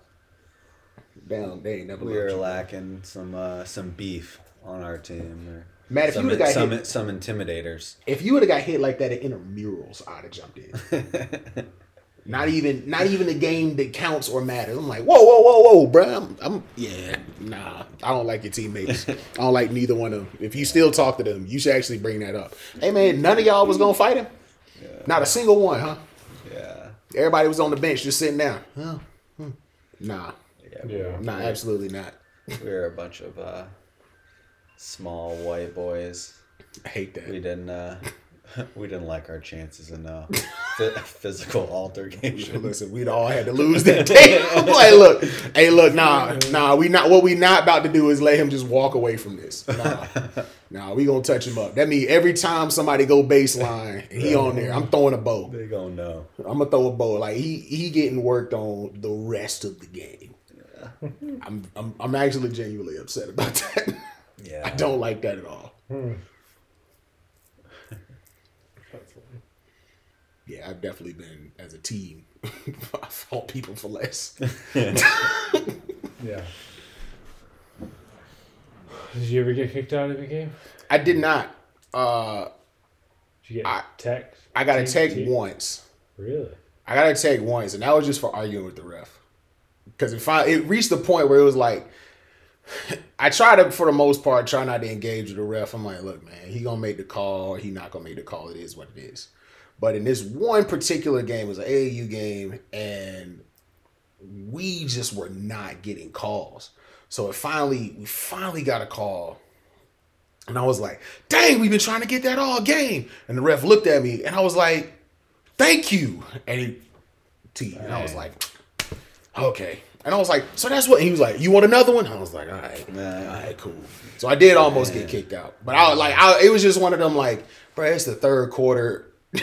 down. They ain't never. we you. lacking some uh, some beef on our team. Or Matt, if you would have got some, hit, some intimidators. if you would have got hit like that at intramurals, I'd have jumped in. *laughs* Not even, not even a game that counts or matters. I'm like, whoa, whoa, whoa, whoa, bro. I'm, I'm, yeah, nah. I don't like your teammates. I don't like neither one of them. If you still talk to them, you should actually bring that up. Hey man, none of y'all was gonna fight him. Not a single one, huh? yeah. Everybody was on the bench just sitting down. Huh? Hmm. Nah, Yeah. Yeah. nah, absolutely not. We were a bunch of uh, small white boys. I hate We that. didn't uh, *laughs* we didn't like our chances in Phy- *laughs* physical altercation. *laughs* Listen, we'd all had to lose that game. I'm like, look, hey, look, nah, nah, we not what we not about to do is let him just walk away from this. Nah, nah, we gonna touch him up. That means every time somebody go baseline he on there, I'm throwing a bow. They gonna know. I'm gonna throw a bow. Like he he getting worked on the rest of the game. *laughs* I'm, I'm I'm actually genuinely upset about that. Yeah. *laughs* I don't like that at all. That's funny. Yeah, I've definitely been as a team. *laughs* I fought people for less. Yeah. Did you ever get kicked out of a game? I did not. Uh, Did you get I- text? I got a Team- tech team? once. Really? I got a tech once, and that was just for arguing with the ref. Because it finally it reached the point where it was like, I try to, for the most part, try not to engage with the ref. I'm like, look, man, he gonna make the call, he not gonna make the call. It is what it is. But in this one particular game, it was an AAU game, and we just were not getting calls. So it finally, we finally got a call. And I was like, dang, we've been trying to get that all game. And the ref looked at me and I was like, thank you. And he, T, and I was like, okay. And I was like, so that's what he was like. You want another one? I was like, all right, Man. all right, cool. So I did almost get kicked out, but I was like, I, it was just one of them like, bro, it's the third quarter. *laughs*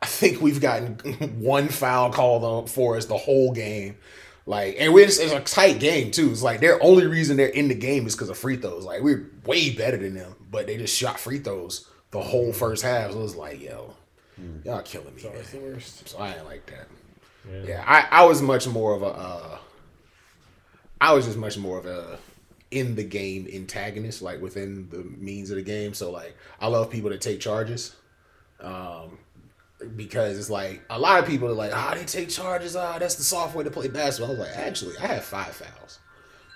I think we've gotten *laughs* one foul called on for us the whole game. Like, and we it's, it's a tight game too. It's like their only reason they're in the game is because of free throws. Like we're way better than them, but they just shot free throws the whole mm. first half. So it was like, yo, mm. y'all killing me. It's always the Man. worst. So I ain't like that. Yeah. Yeah, I, I was much more of a uh I was just much more of a in the game antagonist, like within the means of the game. So like I love people that take charges. Um because it's like a lot of people are like, ah, they take charges, ah, that's the soft way to play basketball. I was like, actually, I have five fouls.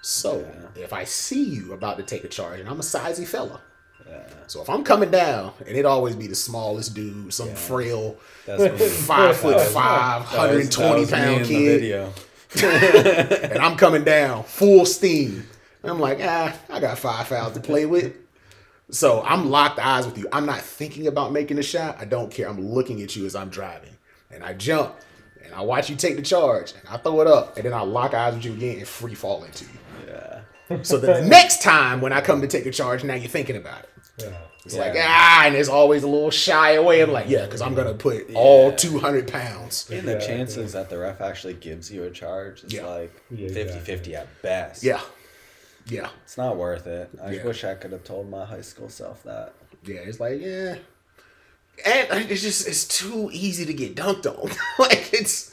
So if I see you about to take a charge, and I'm a sizey fella. So if I'm coming down, and it always be the smallest dude, some frail That's me. five foot five, That was- that 120 was me pound kid, video. *laughs* and I'm coming down full steam. And I'm like, ah, I got five fouls to play with. So I'm locked eyes with you. I'm not thinking about making a shot. I don't care. I'm looking at you as I'm driving. And I jump and I watch you take the charge and I throw it up and then I lock eyes with you again and free fall into you. Yeah. So the next time when I come to take a charge, now you're thinking about it. Yeah. It's Yeah. like, ah, and there's always a little shy away. I'm like, yeah, because I'm going to put all 200 pounds. And the Yeah, chances that the ref actually gives you a charge is Yeah. like Yeah, 50 50 at best. Yeah. Yeah. It's not worth it. I Yeah. wish I could have told my high school self that. Yeah, it's like, yeah. And it's just, it's too easy to get dunked on. *laughs* like, it's,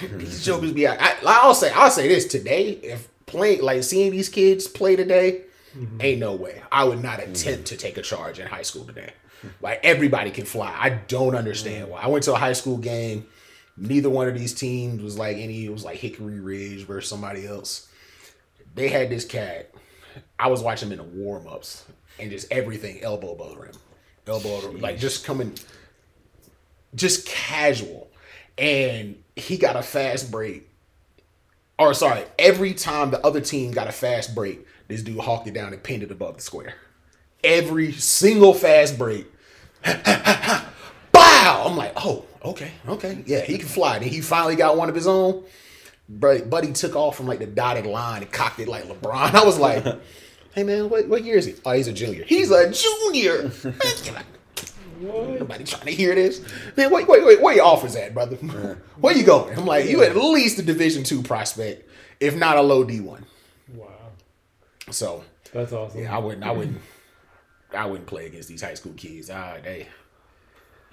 these jokers be, I, I, I'll say, I'll say this today, if playing, like, seeing these kids play today, Mm-hmm. ain't no way. I would not mm-hmm. attempt to take a charge in high school today. Like, everybody can fly. I don't understand mm-hmm. why. I went to a high school game. Neither one of these teams was like any, it was like Hickory Ridge versus somebody else. They had this cat. I was watching him in the warm ups and just everything elbow above the rim. Elbow above rim. Like just coming, just casual. And he got a fast break. Or sorry, every time the other team got a fast break, this dude hawked it down and pinned it above the square. Every single fast break. *laughs* Bow! I'm like, oh, okay, okay. Yeah, he can fly. Then he finally got one of his own. But Buddy took off from like the dotted line and cocked it like LeBron. *laughs* I was like, *laughs* hey man, what, what year is he? Oh, he's a junior. He's a junior. What? Nobody trying to hear this. Man, wait, wait, wait, where your offers at, brother? Where you going? I'm like, you at least a Division two prospect, if not a low D one. Wow. So That's awesome. yeah, I wouldn't, I wouldn't, I wouldn't play against these high school kids. Ah, they. *laughs*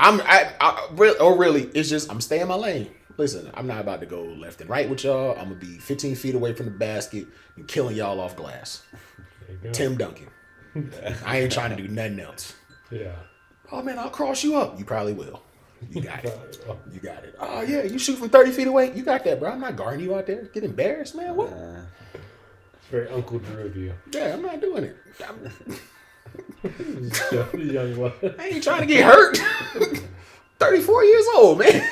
I'm, I, I, really, oh really? It's just I'm staying my lane. Listen, I'm not about to go left and right with y'all. I'm gonna be 15 feet away from the basket and killing y'all off glass. There you go. Tim Duncan. *laughs* I ain't trying to do nothing else. Yeah. Oh man, I'll cross you up. You probably will. You got it. You got it. Oh yeah, you shoot from 30 feet away. You got that, bro. I'm not guarding you out there. Get embarrassed, man. What? Uh, It's very Uncle Drew of you. Yeah, I'm not doing it. I'm- *laughs* Young one. *laughs* I ain't trying to get hurt. *laughs* 34 years old, man.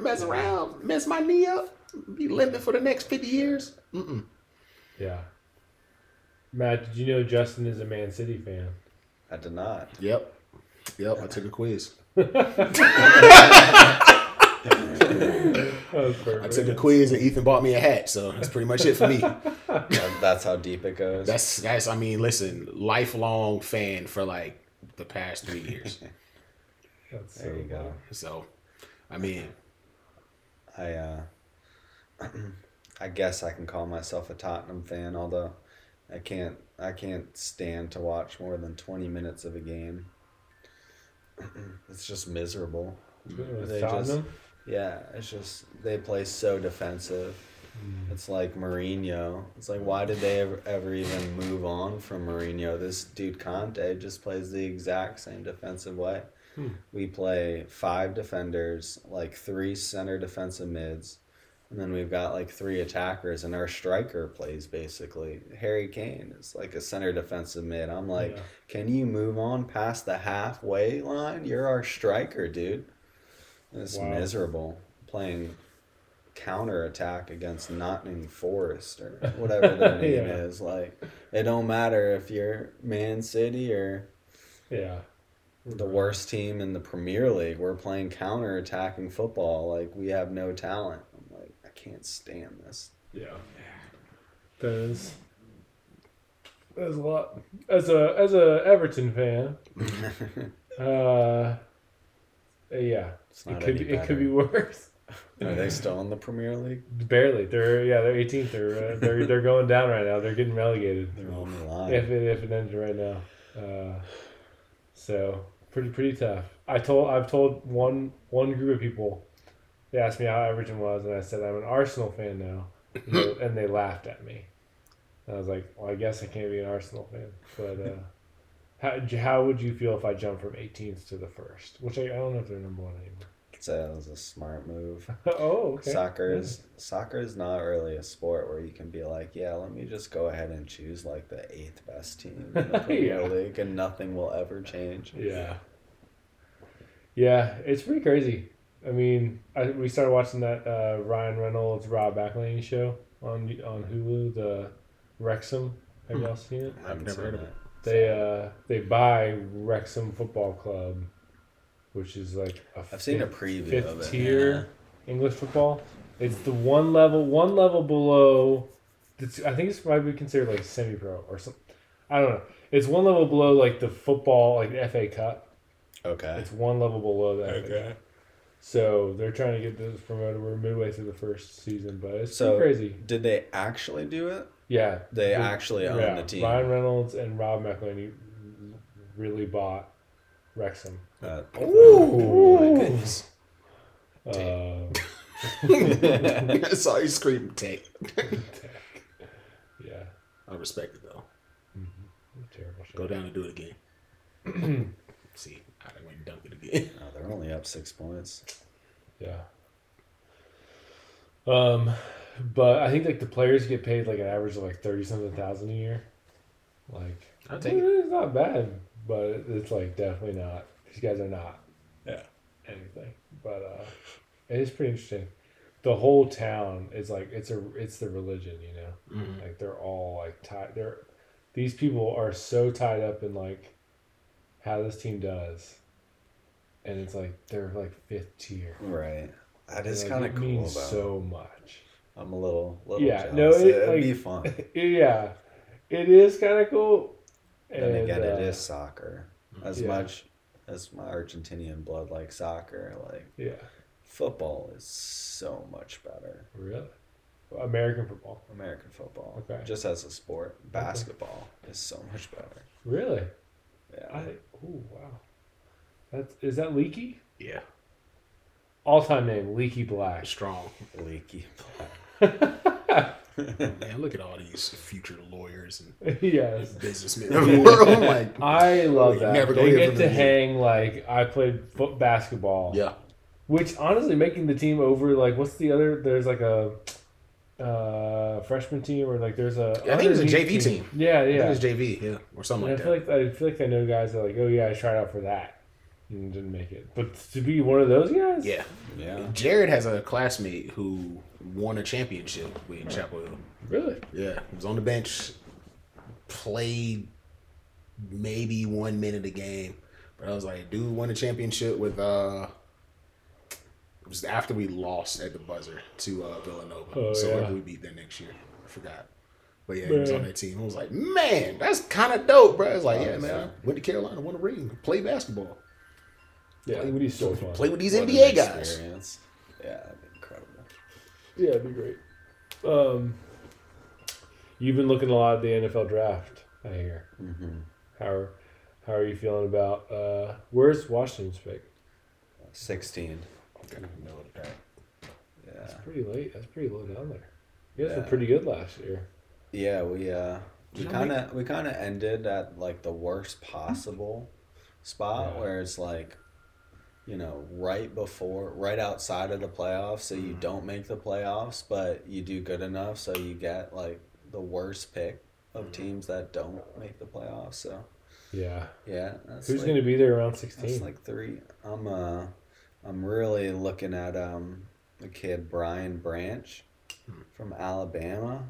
mess around, mess my knee up, be limping for the next 50 years. Mm-mm. Yeah. Matt, did you know Justin is a Man City fan? I did not. Yep. Yep, I took a quiz. That was I took a quiz and Ethan bought me a hat, so that's pretty much it for me. That's how deep it goes. That's that's I mean, listen, lifelong fan for like the past three years. *laughs* That's there so you go. So, I mean, I uh, *clears throat* I guess I can call myself a Tottenham fan, although I can't I can't stand to watch more than twenty minutes of a game. *clears throat* It's just miserable. With They just- Tottenham? Yeah, it's just they play so defensive. It's like Mourinho. It's like why did they ever, ever even move on from Mourinho? This dude Conte just plays the exact same defensive way. Hmm. We play five defenders, like three center defensive mids, and then we've got like three attackers, and our striker plays basically Harry Kane is like a center defensive mid. I'm like, Yeah. can you move on past the halfway line? You're our striker, dude. It's Wow. miserable playing counter attack against Nottingham Forest or whatever their *laughs* name Yeah. is. Like it don't matter if you're Man City or Yeah. the worst team in the Premier League. We're playing counter attacking football. Like we have no talent. I'm like, I can't stand this. Yeah. That is. That is a lot. As a as a Everton fan, *laughs* uh, yeah, It's it could it could be worse. *laughs* Are they still in the Premier League? Barely. They're yeah. They're 18th. They're uh, they're they're going down right now. They're getting relegated. They're on the line. If it if it ends right now, uh, so pretty pretty tough. I told I've told one one group of people. They asked me how Everton was, and I said I'm an Arsenal fan now, and they, and they laughed at me. And I was like, well, I guess I can't be an Arsenal fan, but. Uh, how, how would you feel if I jumped from 18th to the first? Which I, I don't know if they're number one anymore. I'd that was a smart move. *laughs* oh, okay. Soccer is soccer is not really a sport where you can be like, yeah, let me just go ahead and choose like the eighth best team in the *laughs* Premier Yeah. League, and nothing will ever change. Yeah. Yeah, it's pretty crazy. I mean, I, we started watching that uh, Ryan Reynolds Rob McElhenney show on on Hulu, the Wrexham. Have y'all seen it? I haven't never heard of it. They uh they buy Wrexham Football Club, which is like a I've seen a fifth- preview fifth of it. tier English football. It's the one level one level below. It's, I think it's probably considered like semi pro or something. I don't know. It's one level below like the football, like the FA Cup. Okay. It's one level below that. Okay. So they're trying to get this promoted. We're midway through the first season, but it's So- crazy. Did they actually do it? Yeah, They The- actually own yeah, the team. Ryan Reynolds and Rob McElhenney really bought Wrexham. Uh, oh my goodness. Uh, I saw you scream tech. yeah, I respect it though. terrible. Shit. Go down and do it again. *clears throat* See, I went and dunk it again. no, they're only up six points. Yeah. Um, but I think like the players get paid like an average of like thirty something thousand a year. Like I'll take it. It's not bad, but it's like definitely not. These guys are not. Yeah. Anything, but uh, it is pretty interesting. The whole town is like it's a it's the religion, you know. Mhm. Like they're all like tied. They're these people are so tied up in like how this team does, and it's like they're like fifth tier. Right. That And, kind of it cool means though. so much. I'm a little, little Yeah, jealous. no, it, It'd like- be fun. *laughs* yeah, it is kind of cool. then And, again, it uh, is soccer. As yeah. much as my Argentinian blood like soccer, like Yeah, football is so much better. really. American football. American football, Okay. just as a sport, basketball is so much better. Really? Yeah. I oh wow. That's is that Leaky? Yeah, All time name Leaky Black. strong. Leaky. *laughs* Man, look at all these future lawyers and yes. businessmen *laughs* of. I'm like, *laughs* I love that. never they gonna get to them again. hang like I played foot basketball. yeah, Which honestly making the team over like what's the other there's like a uh freshman team or like there's a Yeah, I think there's a JV team. Yeah, yeah. yeah. it's JV, yeah, or something And like I feel that. like I feel like I know guys that are like, oh yeah, I tried out for that and didn't make it. But to be one of those guys, Yeah, Yeah. Jared has a classmate who won a championship with Chapel Hill. really, Yeah, he was on the bench, played maybe one minute a game, but I was like, dude won a championship with uh it was after we lost at the buzzer to uh Villanova. Oh, so yeah. we beat them next year. I forgot. But yeah, he was on that team. I was like, man, that's kind of dope, bro. It's like, Oh, yeah, man, yeah. I went to Carolina, won a ring, play basketball, Yeah, Play it would so play with these What NBA guys. Yeah, that'd be incredible. Yeah, it'd be great. Um, you've been looking a lot at the NFL draft. I hear. hmm How are, how are you feeling about? Uh, where's Washington's pick? 16. Okay, middle of the pack. Yeah. That's pretty late. That's pretty low down there. You guys were Yeah. pretty good last year. Yeah, we uh we kind of we kind of ended at like the worst possible spot Yeah. where it's like you know, right before right outside of the playoffs so Mm-hmm. you don't make the playoffs, but you do good enough so you get like the worst pick of Mm-hmm. teams that don't make the playoffs. So, Yeah. yeah, that's Who's like, going to be there around that's 16? like 3. I'm uh I'm really looking at um the kid Brian Branch Hmm. from Alabama.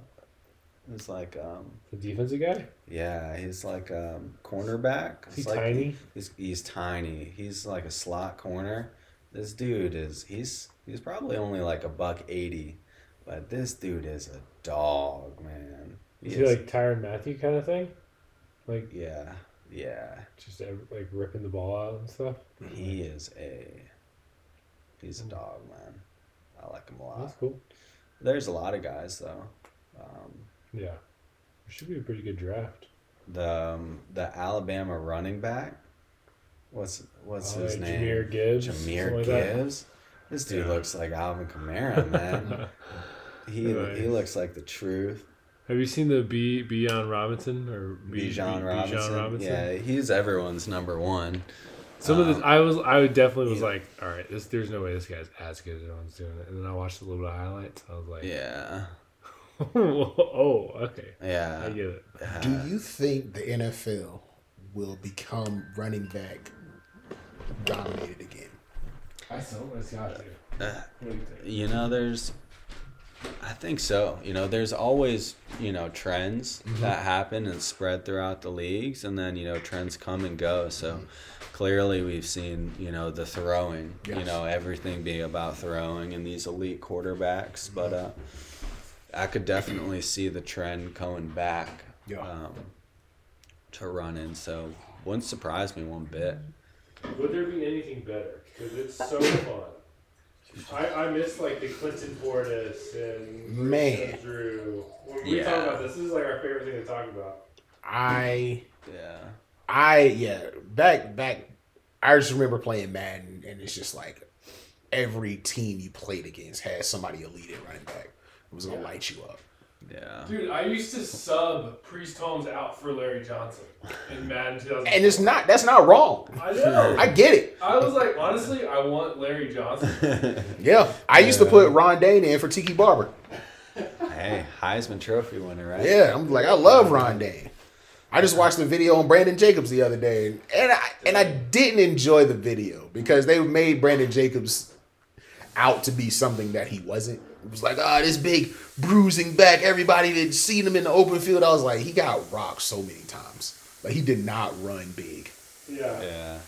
Who's like um the defensive guy? yeah, he's like um cornerback. He's he like- tiny? He's he's tiny. He's like a slot corner. This dude is he's he's probably only like a buck eighty, but this dude is a dog, man. He Is he is- like Tyrann Mathieu kind of thing? Like yeah, yeah. just like ripping the ball out and stuff? He is a he's a dog, man. I like him a lot. That's cool. There's a lot of guys though. Um, Yeah. It should be a pretty good draft. the um, the Alabama running back. What's what's Uh, his name? Jahmyr Gibbs. Jahmyr something like that. Gibbs. This dude Yeah. looks like Alvin Kamara, man. *laughs* he he looks like the truth. Have you seen the B B Bijan Robinson or B- Bijan B- Robinson. Yeah, he's everyone's number one. Some of Um, this, I was, I definitely was yeah. like, all right, this, there's no way this guy's as good as everyone's doing it. And then I watched a little bit of highlights. I was like, Yeah, *laughs* oh, okay, Yeah. I yeah. get it. Do you think the NFL will become running back dominated again? I so it's got to. Uh, What you you know, there's. I think so. You know, there's always you know trends Mm-hmm. that happen and spread throughout the leagues, and then you know trends come and go. So clearly, we've seen you know the throwing. You know everything being about throwing and these elite quarterbacks, but uh, I could definitely see the trend coming back. Yeah. Um, to running, so wouldn't surprise me one bit. Would there be anything better? Because it's so *laughs* fun. I, I miss like the Clinton Portis and Man. Drew. When we Yeah. talk about this, this is like our favorite thing to talk about. I Yeah. I yeah back back. I just remember playing Madden, and it's just like every team you played against had somebody elite at running back. It was gonna Yeah. light you up. Yeah. Dude, I used to sub Priest Holmes out for Larry Johnson in Madden 2000. *laughs* And it's not that's not wrong. I know. I get it. I was like, honestly, I want Larry Johnson. *laughs* Yeah, I used to put Ron Dayne in for Tiki Barber. hey, Heisman Trophy winner, right? Yeah, I'm like I love Ron Dayne. I just watched the video on Brandon Jacobs the other day, and I and I didn't enjoy the video because they made Brandon Jacobs out to be something that he wasn't. It was like, ah, this big bruising back. Everybody that seen him in the open field, I was like, he got rocked so many times. Like he did not run big. Yeah. Yeah.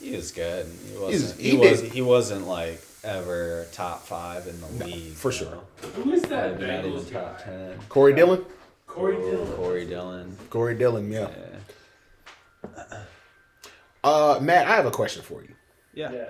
He was good. He wasn't. He, he was, he wasn't like ever top five in the league. for sure. know? Who is that Maybe not even Bengals top ten. Corey Dillon, Corey Dillon. Corey Dillon. Corey Dillon, yeah. Yeah. Uh, Matt, I have a question for you. Yeah. Yeah.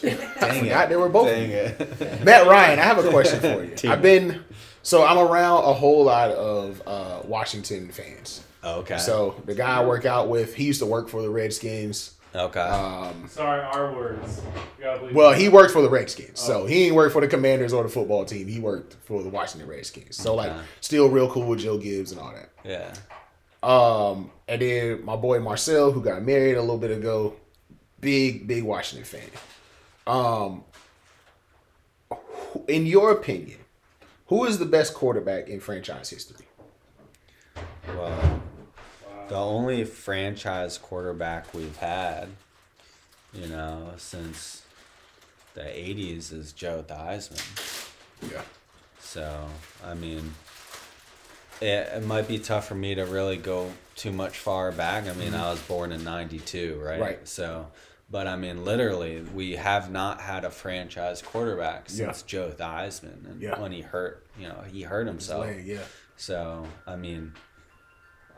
Dang forgot it. they were both- Dang it. *laughs* Matt Ryan, I have a question for you. Team. I've been so I'm around a whole lot of uh, Washington fans. okay. So the guy I work out with, he used to work for the Redskins. okay. Um, Sorry, our words. You gotta believe well, he worked for the Redskins, so he didn't work for the Commanders or the football team. He worked for the Washington Redskins. So like, still real cool with Joe Gibbs and all that. yeah. Um, and then my boy Marcel, who got married a little bit ago, big big Washington fan. Um, in your opinion, who is the best quarterback in franchise history? Well, the only franchise quarterback we've had, you know, since the '80s is Joe Theismann. Yeah. So, I mean, it, it might be tough for me to really go too much far back. I mean, I was born in '92, right? Mm-hmm. Right. So, but I mean, literally, we have not had a franchise quarterback Yeah. since Joe Theismann, and Yeah. when he hurt, you know, he hurt himself. Leg, yeah. So, I mean,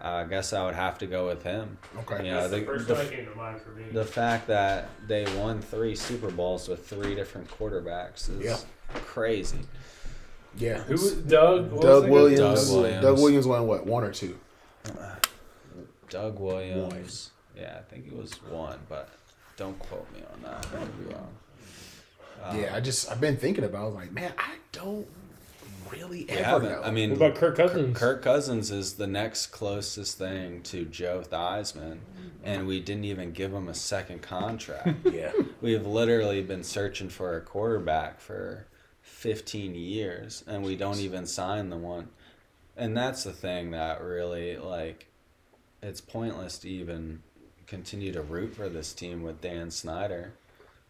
I guess I would have to go with him. Okay. You know, the, the, came to mind for me. the fact that they won three Super Bowls with three different quarterbacks is Yeah. crazy. Yeah. Who was Doug? what was Doug Williams. Doug Williams. Doug Williams won what? One or two? Uh, Doug Williams. Yeah, I think it was one, but don't quote me on that. I could be wrong. Um, yeah, I just I've been thinking about. it. I was like, man, I don't really ever know. I mean, What about Kirk Cousins? Kirk Cousins is the next closest thing to Joe Theismann, and we didn't even give him a second contract. *laughs* yeah, We've literally been searching for a quarterback for 15 years, and we don't even sign the one. And that's the thing that really, like, it's pointless to even continue to root for this team with Dan Snyder,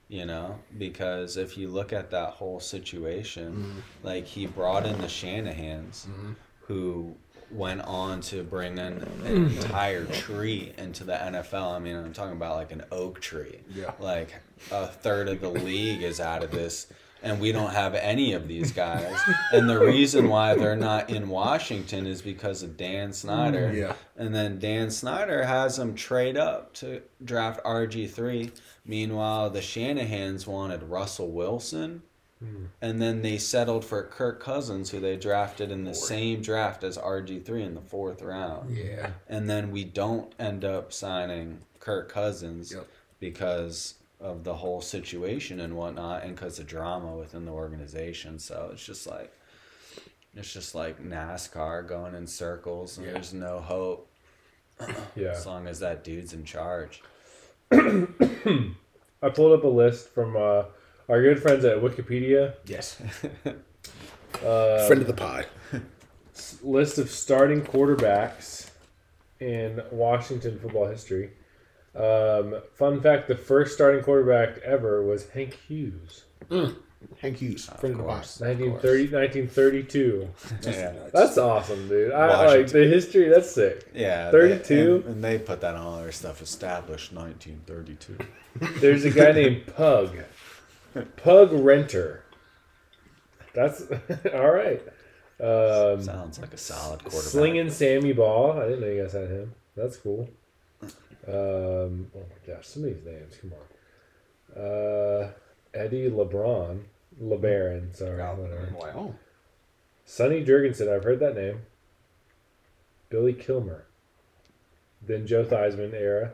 you know, because if you look at that whole situation, mm-hmm. like, he brought in the Shanahans, mm-hmm. who went on to bring in *clears throat* an entire tree into the NFL. I mean, I'm talking about like an oak tree. Yeah. Like a third of the league is out of this, and we don't have any of these guys. and the reason why they're not in Washington is because of Dan Snyder. Mm, yeah. And then Dan Snyder has them trade up to draft RG3. Meanwhile, the Shanahans wanted Russell Wilson. Mm. And then they settled for Kirk Cousins, who they drafted in the same draft as RG3 in the fourth round. yeah, And then we don't end up signing Kirk Cousins Yep. because of the whole situation and whatnot, and because of drama within the organization. So it's just like, it's just like NASCAR going in circles, and Yeah. there's no hope *coughs* Yeah. as long as that dude's in charge. *coughs* I pulled up a list from uh, our good friends at Wikipedia. yes. Uh, *laughs* Friend of the pod. list of starting quarterbacks in Washington football history. Um, fun fact: the first starting quarterback ever was Hank Hughes, Hank Hughes. Of, course. 1930, 1932. *laughs* yeah. That's awesome, dude. I like the history. That's sick. Yeah, 32? they- and, and they put that on all their stuff. Established 1932. *laughs* There's a guy named Pug, Pug Renter. That's *laughs* all right. Um, Sounds like a solid quarterback. Slinging Sammy Baugh. I didn't know you guys had him. That's cool. Um, oh my gosh, some of these names. Come on. Uh, Eddie LeBron, LeBaron. Sorry, whatever. I'm oh, Sonny Jurgensen. I've heard that name. Billy Kilmer. Then Joe Theismann era.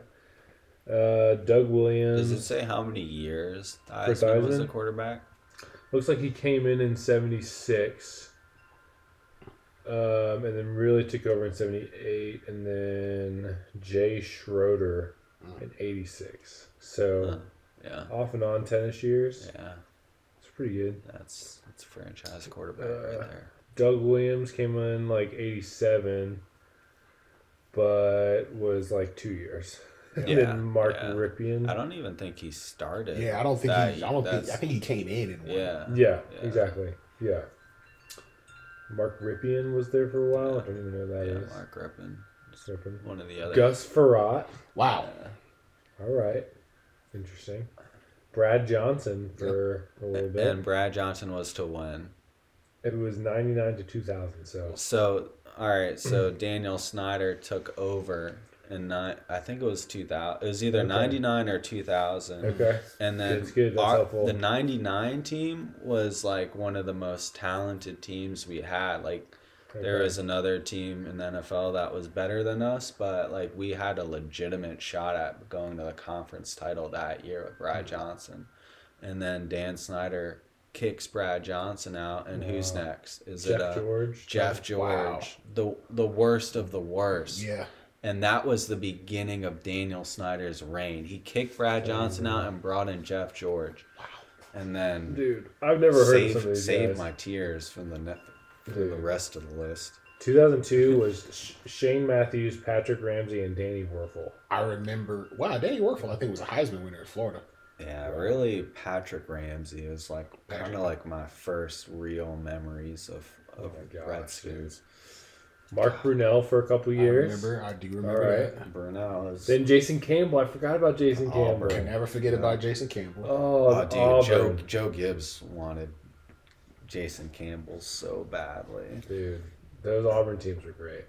Uh, Doug Williams. Does it say how many years For Theismann was Theismann? the quarterback? Looks like he came in in 76. Um, and then really took over in 78. And then Jay Schroeder in 86. So Huh. Yeah, off and on tennis years. yeah, It's pretty good. that's that's a franchise quarterback Uh, right there. Doug Williams came in like 87, but was like two years. *laughs* and Yeah, then Mark yeah. Rypien. I don't even think he started. yeah. I don't think that- he. I don't think. I think he came in and won. Yeah, Yeah, Yeah. exactly. Yeah. Mark Rypien was there for a while. I don't even know who that yeah. is. Mark Rippon, Rypien. one of the other. Gus Frerotte. Wow. Yeah. All right. Interesting. Brad Johnson for a little bit. And Brad Johnson was to win. it was 99 to 2000. So So all right, so Daniel Snyder took over in ni- I think it was two thousand. It was either Okay. ninety nine or two thousand. okay. And then That's good, that's our- helpful. the 99 team was like one of the most talented teams we had. Like there was another team in the NFL that was better than us, but like we had a legitimate shot at going to the conference title that year with Brad Mm-hmm. Johnson. And then Dan Snyder kicks Brad Johnson out and who's Wow. next? Is Jeff it uh, George. Jeff Wow. George, the the worst of the worst. Yeah. And that was the beginning of Daniel Snyder's reign. He kicked Brad oh, Johnson out and brought in Jeff George. Wow. And then Dude, I've never heard of saved, some of these saved guys. my tears from the ne- from the rest of the list. 2002 *laughs* was Shane Matthews, Patrick Ramsey, and Danny Wuerffel. I remember. Wow, Danny Wuerffel, I think was a Heisman winner in Florida. Yeah, really, Patrick Ramsey is like kind of like my first real memories of of Oh my gosh, Redskins. Mark Brunell for a couple years. I years. remember. I do remember All right. that. Brunell is. Then Jason Campbell. I forgot about Jason Auburn. Campbell. Can never forget about Jason Campbell. Oh, oh, dude, Joe Auburn. Joe Gibbs wanted Jason Campbell so badly. Dude, those Auburn teams were great.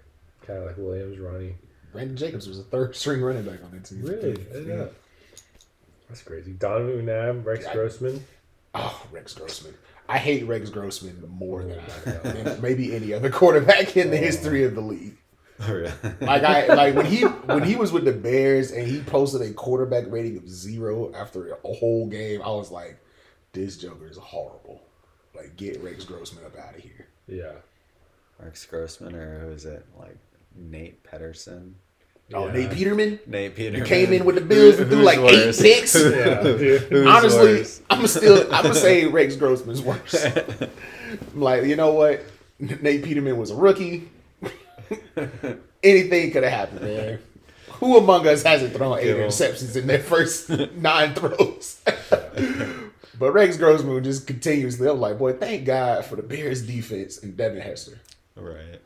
Kind of like Williams, Ronnie. Brandon Jacobs was a third string running back on that team. Really? Yeah. didn't. That's crazy. Donovan McNabb, Rex Yeah. Grossman. Oh, Rex Grossman. I hate Rex Grossman more than I than maybe any other quarterback in the history of the league. *laughs* Oh, like I *laughs* like when he when he was with the Bears and he posted a quarterback rating of zero after a whole game, I was like, this Joker is horrible. Like get Rex Grossman up out of here. Yeah. Rex Grossman or who is it? Like Nate Pedersen. Oh, Yeah. Nate Peterman Nate Peterman came in with the Bills and threw like eight picks. *laughs* Yeah, Honestly, worse? I'm still I'm gonna *laughs* say Rex Grossman's worse. I'm *laughs* like, you know what? Nate Peterman was a rookie. Anything could have happened, man. Who among us hasn't thrown eight Give 'em. interceptions in their first nine throws? but Rex Grossman just continuously. I'm like, boy, thank God for the Bears defense and Devin Hester. right.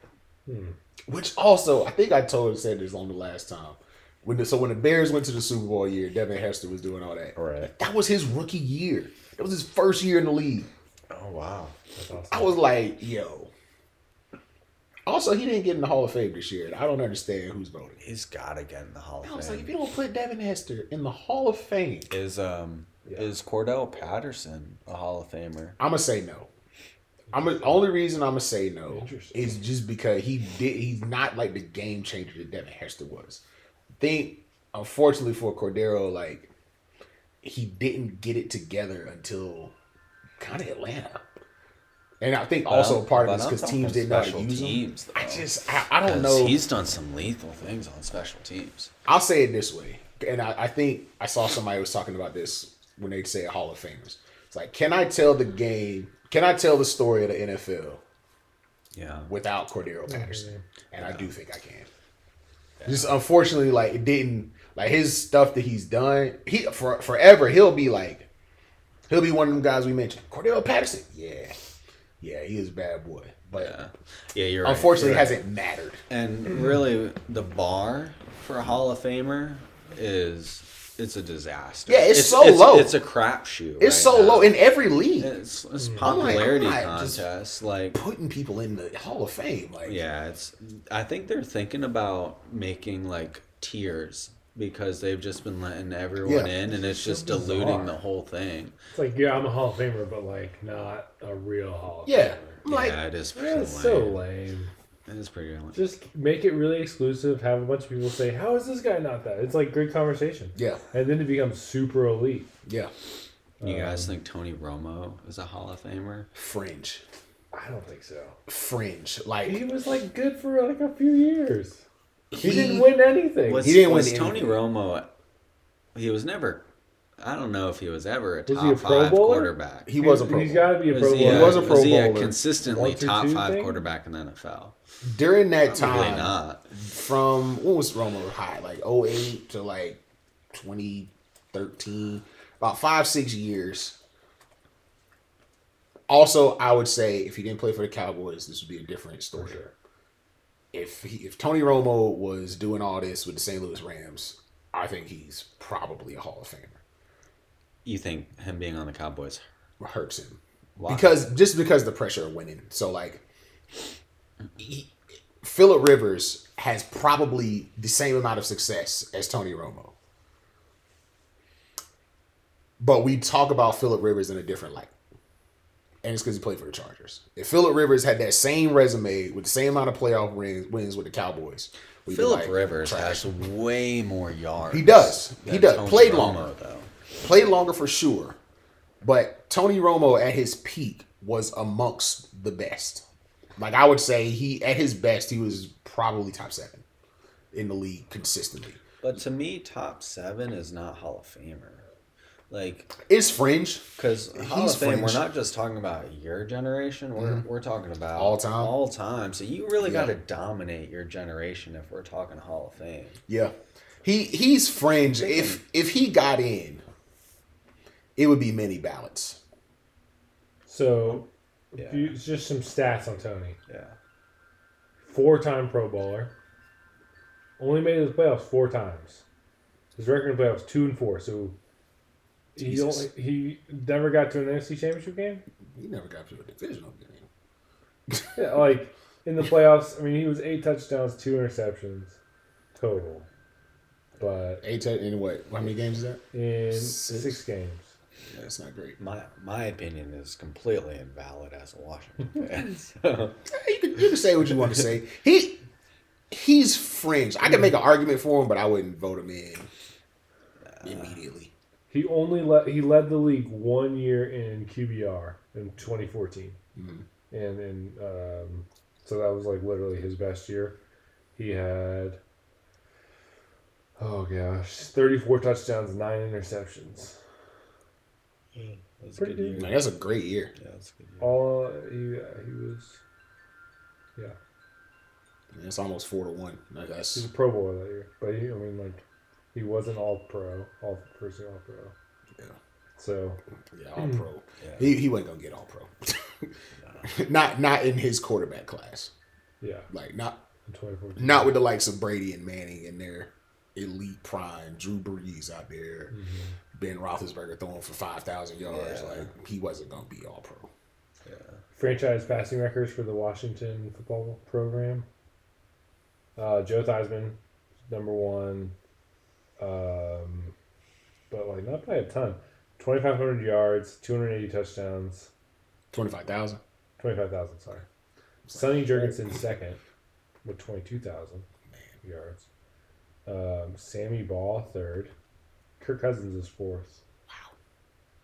Hmm. Which also, I think I told said this on the last time. When the, so when the Bears went to the Super Bowl year, Devin Hester was doing all that. Right. That was his rookie year. It was his first year in the league. Oh wow. That's awesome. I was like, yo. Also, he didn't get in the Hall of Fame this year. I don't understand who's voting. He's gotta get in the Hall I of was like, if you don't put Devin Hester in the Hall of Fame, Is um Yeah. is Cordarrelle Patterson a Hall of Famer? I'm gonna say no. I'm the only reason I'm gonna say no is just because he did. He's not like the game changer that Devin Hester was. I think, unfortunately for Cordarrelle, like he didn't get it together until kind of Atlanta. And I think also Well, part of but it's because teams didn't know how to special use teams, them. I just, I, I don't know. He's done some lethal things on special teams. I'll say it this way, and I, I think I saw somebody was talking about this when they say Hall of Famers. It's like, can I tell the game? Can I tell the story of the NFL Yeah. without Cordarrelle Patterson? And I do think I can. Just unfortunately, like it didn't like his stuff that he's done. He for forever he'll be like, he'll be one of them guys we mentioned. Cordarrelle Patterson, yeah, yeah, he is a bad boy, but Yeah. Yeah, you're right. unfortunately You're right. hasn't mattered. And really, the bar for a Hall of Famer is it's a disaster. Yeah, it's so low. It's a crapshoot. It's right so now. low in every league. It's, it's oh popularity I'm just- contest. Like, Putting people in the Hall of Fame, like yeah, it's. I think they're thinking about making like tiers because they've just been letting everyone Yeah. in, and it's just So diluting the whole thing. It's like, yeah, I'm a Hall of Famer, but like not a real Hall of Yeah. Famer. I'm like, yeah, it is pretty Yeah, lame. it's so lame. It is pretty lame. Just make it really exclusive. Have a bunch of people say, "How is this guy not that?" It's like great conversation, yeah, and then it becomes super elite. yeah, You um, guys think Tony Romo is a Hall of Famer? fringe, I don't think so. fringe. Like He was like good for like a few years. He, He- didn't win anything. Was, He didn't win was Tony anything. Romo? He was never. I don't know if he was ever a Was top he a Pro five Bowler? quarterback. he was a pro. He's bowler. got to be a was Pro he, Bowler. He was a Pro was he a Bowler. consistently One through top two five thing? quarterback in the NFL? During that Probably time, not. from what was Romo high, like 08 to like 2013, about five six years. Also, I would say if he didn't play for the Cowboys, this would be a different story. sure. If he, if Tony Romo was doing all this with the St. Louis Rams, I think he's probably a Hall of Famer. You think him being on the Cowboys? Hurts him Why? because just because the pressure of winning. So like, he, Philip Rivers has probably the same amount of success as Tony Romo, but we talk about Philip Rivers in a different light, and it's because he played for the Chargers. If Philip Rivers had that same resume with the same amount of playoff wins, wins with the Cowboys, Philip like, Rivers trash. has way more yards. He does. He does. Tony Played Romo, longer. though. Played longer for sure, but Tony Romo at his peak was amongst the best. Like I would say, he at his best, he was probably top seven in the league consistently. But to me, top seven is not Hall of Famer. Like, It's fringe. because Hall He's of Fame, we're not just talking about your generation. We're mm-hmm. we're talking about All time. All time. So you really Yeah. got to dominate your generation if we're talking Hall of Fame. Yeah, he he's fringe. If if he got in, it would be many ballots. So, Yeah. you, just some stats on Tony. Yeah. four-time Pro Bowler. Only made it to the playoffs four times. His record in the playoffs two and four. So he only, he never got to an NFC Championship game. He never got to a divisional game. Yeah, *laughs* like in the playoffs. I mean, he was eight touchdowns, two interceptions total, but Eight te- in what? How many games is that? in Six. six, games. Yeah, that's not great. My my opinion is completely invalid as a Washington *laughs* fan. So *laughs* You can, you can say what you want to say. He he's fringe. I can make an argument for him, but I wouldn't vote him in immediately. He only led he led the league one year in QBR in 2014, Mhm. and in um, so that was like literally his best year. He had oh gosh, 34 touchdowns, nine interceptions. Mm, that's a Pretty good year. good. Man, that's a great year. Yeah, that's a good year. All he uh, he was yeah. It's almost four to one. Like he was that's a Pro Bowler that year, but he, I mean like he wasn't all pro, all first team all pro. Yeah. So yeah, hmm. all pro. Yeah. He he wasn't gonna get all pro. *laughs* not not in his quarterback class. yeah, Like not 2014. not with the likes of Brady and Manning in their elite prime. Drew Brees out there. Mm-hmm. Ben Roethlisberger throwing for five thousand yards. Yeah. Like he wasn't gonna be all pro. Yeah. franchise passing records for the Washington football program. Uh, Joe Theismann, number one, um, but like not by a ton. Twenty five hundred yards, two hundred eighty touchdowns, Twenty five thousand. twenty five thousand. Sorry, Sonny Jurgensen second with twenty two thousand yards. Um, Sammy Baugh third. Kirk Cousins is fourth. Wow.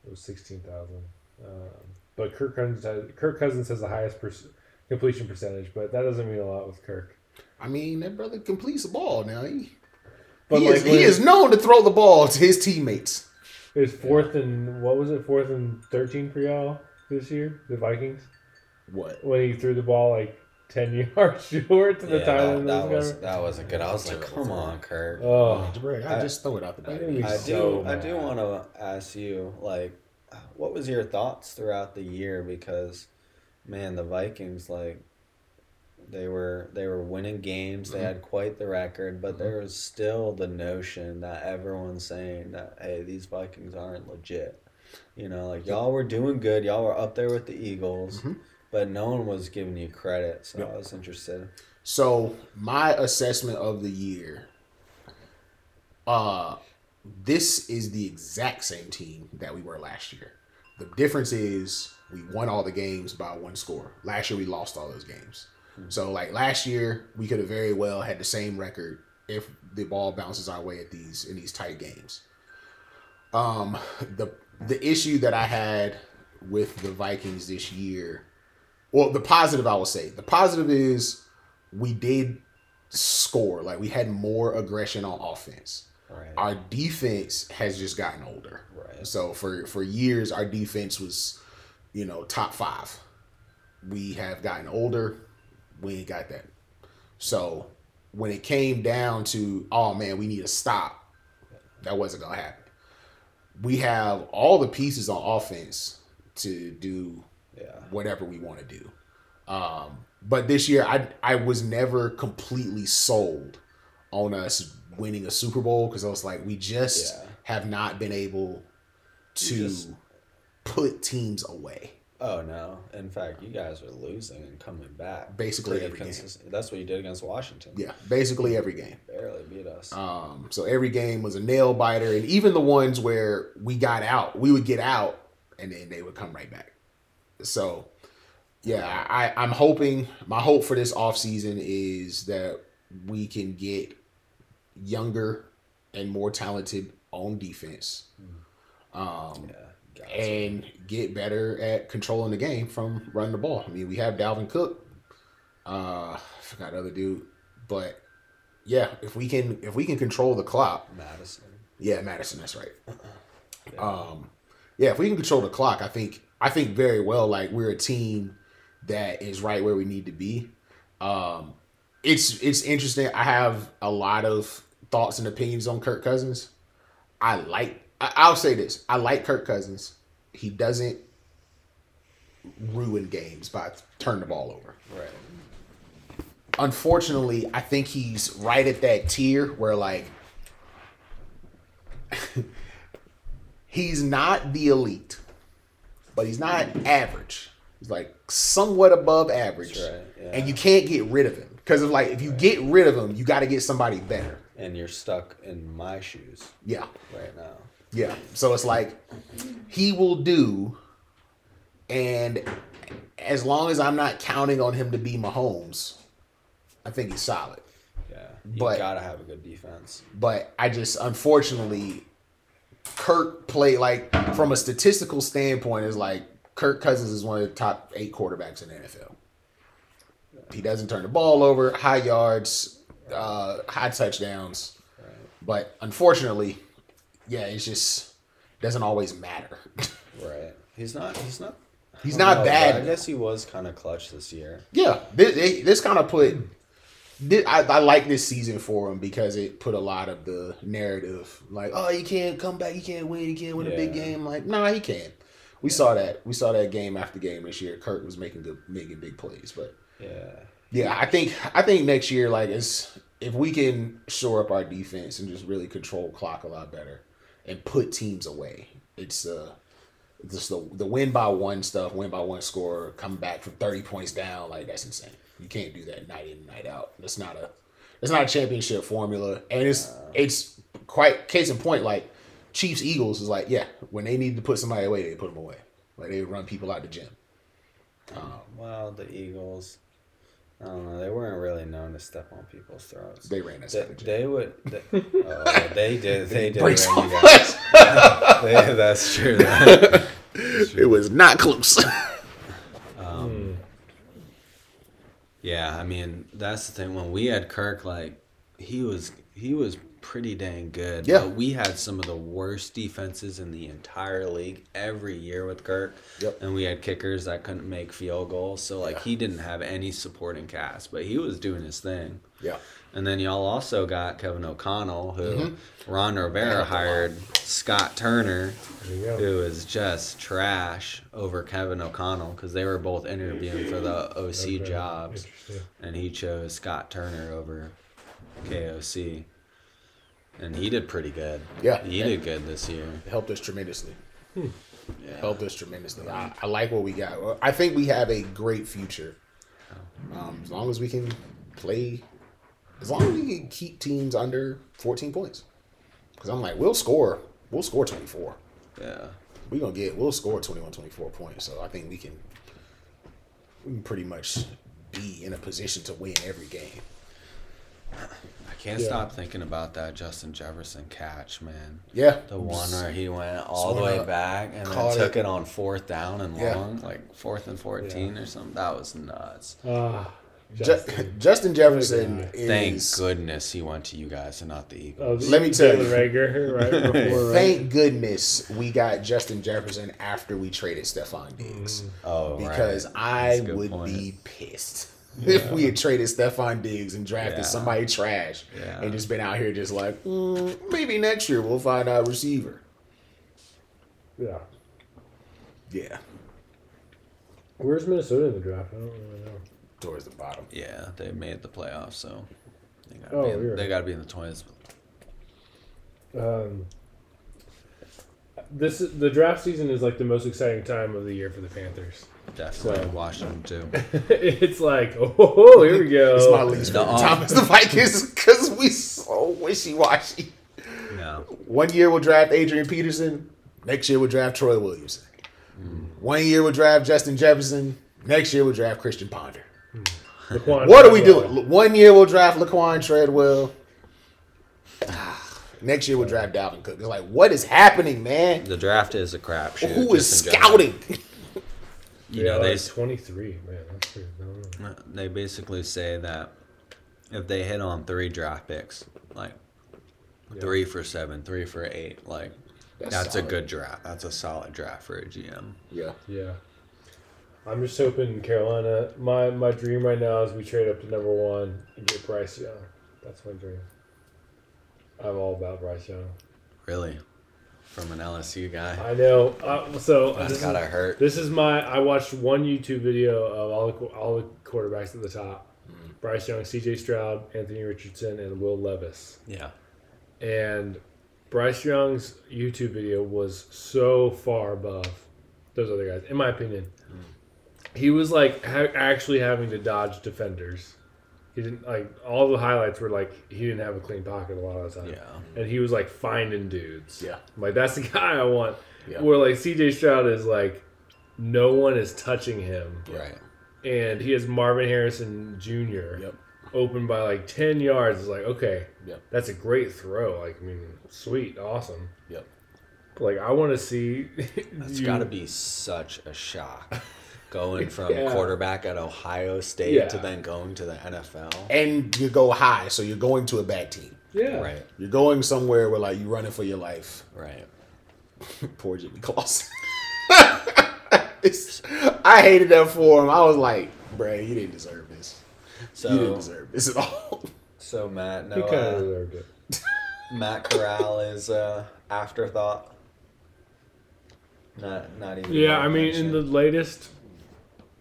It was sixteen thousand. Um, but Kirk Cousins has, Kirk Cousins has the highest per- completion percentage, but that doesn't mean a lot with Kirk. I mean, that brother completes the ball now. He, But he, like is, when he is known to throw the ball to his teammates. it was fourth and what was it? Fourth and thirteen for y'all this year, the Vikings, What? when he threw the ball like ten yards *laughs* short to the Yeah, time that, that was guy. that wasn't good. I was like, come on, Kirk. Oh, Jabari, I I- just throw it out the back. I think we so do. I do want to ask you, like, what was your thoughts throughout the year? Because, man, the Vikings, like, they were they were winning games. They had quite the record, but there was still the notion that everyone's saying that hey, these Vikings aren't legit. You know, like y'all were doing good. Y'all were up there with the Eagles, Mhm. But no one was giving you credit. So Yep. I was interested. So my assessment of the year, uh, this is the exact same team that we were last year. The difference is we won all the games by one score. Last year we lost all those games. So like last year we could have very well had the same record if the ball bounces our way at these in these tight games. Um, the the issue that I had with the Vikings this year, well, the positive I will say, the positive is we did score. Like we had more aggression on offense. Right. Our defense has just gotten older. Right. So for for years our defense was, you know, top five. We have gotten older. We ain't got that. So when it came down to, oh man, we need to stop, that wasn't gonna happen. We have all the pieces on offense to do Yeah. whatever we want to do. Um, but this year, I I was never completely sold on us winning a Super Bowl because I was like, we just Yeah. have not been able to just- put teams away. Oh no! In fact, you guys are losing and coming back. Basically every game. That's what you did against Washington. Yeah, basically every game. Barely beat us. Um, so every game was a nail biter, and even the ones where we got out, we would get out, and then they would come right back. So, yeah, I, I'm hoping. My hope for this offseason is that we can get younger and more talented on defense, um, yeah. And get better at controlling the game from running the ball. I mean, we have Dalvin Cook. Uh, I forgot the other dude, but yeah, if we can if we can control the clock, Madison. yeah, Madison, that's right. *clears throat* Um, yeah, if we can control the clock, I think I think very well. Like we're a team that is right where we need to be. Um, it's it's interesting. I have a lot of thoughts and opinions on Kirk Cousins. I like. I, I'll say this. I like Kirk Cousins. He doesn't ruin games by turning the ball over. Right. unfortunately, I think he's right at that tier where like *laughs* he's not the elite, but he's not average. He's like somewhat above average, That's right, yeah. and you can't get rid of him because of like if you get rid of him, you got to get somebody better. And you're stuck in my shoes Yeah, right now. yeah. So it's like he will do, and as long as I'm not counting on him to be Mahomes, I think he's solid. Yeah. You But- gotta have a good defense. but I just unfortunately Kirk played like from a statistical standpoint is like Kirk Cousins is one of the top eight quarterbacks in the NFL. He doesn't turn the ball over, high yards, uh, high touchdowns, but unfortunately, yeah, it's just doesn't always matter. *laughs* Right. He's not. He's not. He's don't know, bad. I guess he was kind of clutch this year. Yeah, this, this kind of put. I, I like this season for him because it put a lot of the narrative like, oh, he can't come back, he can't win, he can't win a big game. Like, nah, he can. We saw that. We saw that game after game this year. Kurt was making good, making big plays, but Yeah. yeah, I think I think next year, like, is if we can shore up our defense and just really control clock a lot better and put teams away, it's uh, just the the win by one stuff, win by one score, come back from thirty points down, like that's insane. You can't do that night in and night out. That's not a that's not a championship formula, and it's it's quite case in point. Like Chiefs Eagles is like, yeah, when they need to put somebody away, they put them away. Like they run people out the gym. Um, well, the Eagles. I don't know. They weren't really known to step on people's throats. They ran us They, out the gym. they would. They, *laughs* oh, they did. They did. Breaks ring all you guys. *laughs* They- that's true. *laughs* That, It was not close. Yeah, I mean that's the thing. When we had Kirk, like he was, he was pretty dang good. Yeah. But we had some of the worst defenses in the entire league every year with Kirk. Yep. And we had kickers that couldn't make field goals, so like he didn't have any supporting cast, but he was doing his thing. yeah. And then y'all also got Kevin O'Connell, who Mm-hmm. Ron Rivera hired Scott Turner, There you go. who is just trash over Kevin O'Connell because they were both interviewing for the OC Okay, jobs, and he chose Scott Turner over KOC, and he did pretty good. Yeah. he did good this year. It helped us tremendously. Yeah. Helped us tremendously. I, I like what we got. I think we have a great future. Um, as long as we can play, as long as we can keep teams under 14 points. Because I'm like, we'll score. We'll score 24. Yeah, We're going to get, we'll score 21, 24 points. So I think we can, we can pretty much be in a position to win every game. I can't Yeah. stop thinking about that Justin Jefferson catch, man. Yeah. The one where he went all the way back and then took it. it on fourth down and Yeah. long, like fourth and 14 or something. That was nuts. Ju- Justin. *laughs* Justin Jefferson Good is. Thank goodness he went to you guys and not the Oh, Eagles. Let me tell you. Jalen Reagor, right *laughs* before, right? Thank goodness we got Justin Jefferson after we traded Stefon Diggs. oh, because right. I That's a good would point. be pissed *laughs* if we had traded Stefon Diggs and drafted Yeah. somebody trash Yeah. and just been out here just like mm, maybe next year we'll find our receiver. Yeah. Yeah, Where's Minnesota in the draft? I don't really know. Towards the bottom. Yeah, they made the playoffs, so they got Oh, to be, in- weird. they gotta be in the twenties. Um, this the draft season is like the most exciting time of the year for the Panthers. Definitely So- Washington too. *laughs* it's like, *laughs* oh, here we go. It's my least The favorite off- time as the Vikings because we so wishy washy. Yeah, One year we'll draft Adrian Peterson. Next year we'll draft Troy Williamson. One year we'll draft Justin Jefferson. Next year we'll draft Christian Ponder. Laquan What are we doing? One year we'll draft Laquan Treadwell. Ah, next year we'll draft Dalvin Cook. It's like, what is happening, man? the draft is a crapshoot. Who is just in general. scouting? *laughs* You Yeah, know, they like 23, man. That's pretty, I don't know. they basically say that if they hit on three draft picks, like three for seven, three for eight, like That's that's, a good draft. That's a solid draft for a GM. Yeah. Yeah. I'm just hoping Carolina. My my dream right now is we trade up to number one and get Bryce Young. That's my dream. I'm all about Bryce Young. Really, from an LSU guy. I know. Uh, so That's this is, gotta hurt. this is my. I watched one YouTube video of all the all the quarterbacks at the top, Bryce Young, C.J. Stroud, Anthony Richardson, and Will Levis. Yeah. And Bryce Young's YouTube video was so far above those other guys, in my opinion. He was like ha- actually having to dodge defenders. He didn't like all the highlights were like he didn't have a clean pocket a lot of the time. Yeah. and he was like finding dudes. Yeah. I'm like that's the *laughs* guy I want. Yeah. Where like CJ Stroud is like, no one is touching him, Right. and he has Marvin Harrison Jr. Yep. open by like ten yards. It's like okay, Yep. that's a great throw. Like I mean, sweet, awesome. Yep. But, like I want to see. That's *laughs* got to be such a shock. Going from Yeah. quarterback at Ohio State Yeah. to then going to the NFL. And you go high, so you're going to a bad team. Yeah. Right. You're going somewhere where like you're running for your life. Right. *laughs* Poor Jimmy Clausen. *laughs* I hated that for him. I was like, bruh, you didn't deserve this. you didn't deserve this at all. *laughs* so Matt, no, kind of uh, it. Matt Corral is uh, afterthought. Not, not even. Yeah, worth I mean, in the latest,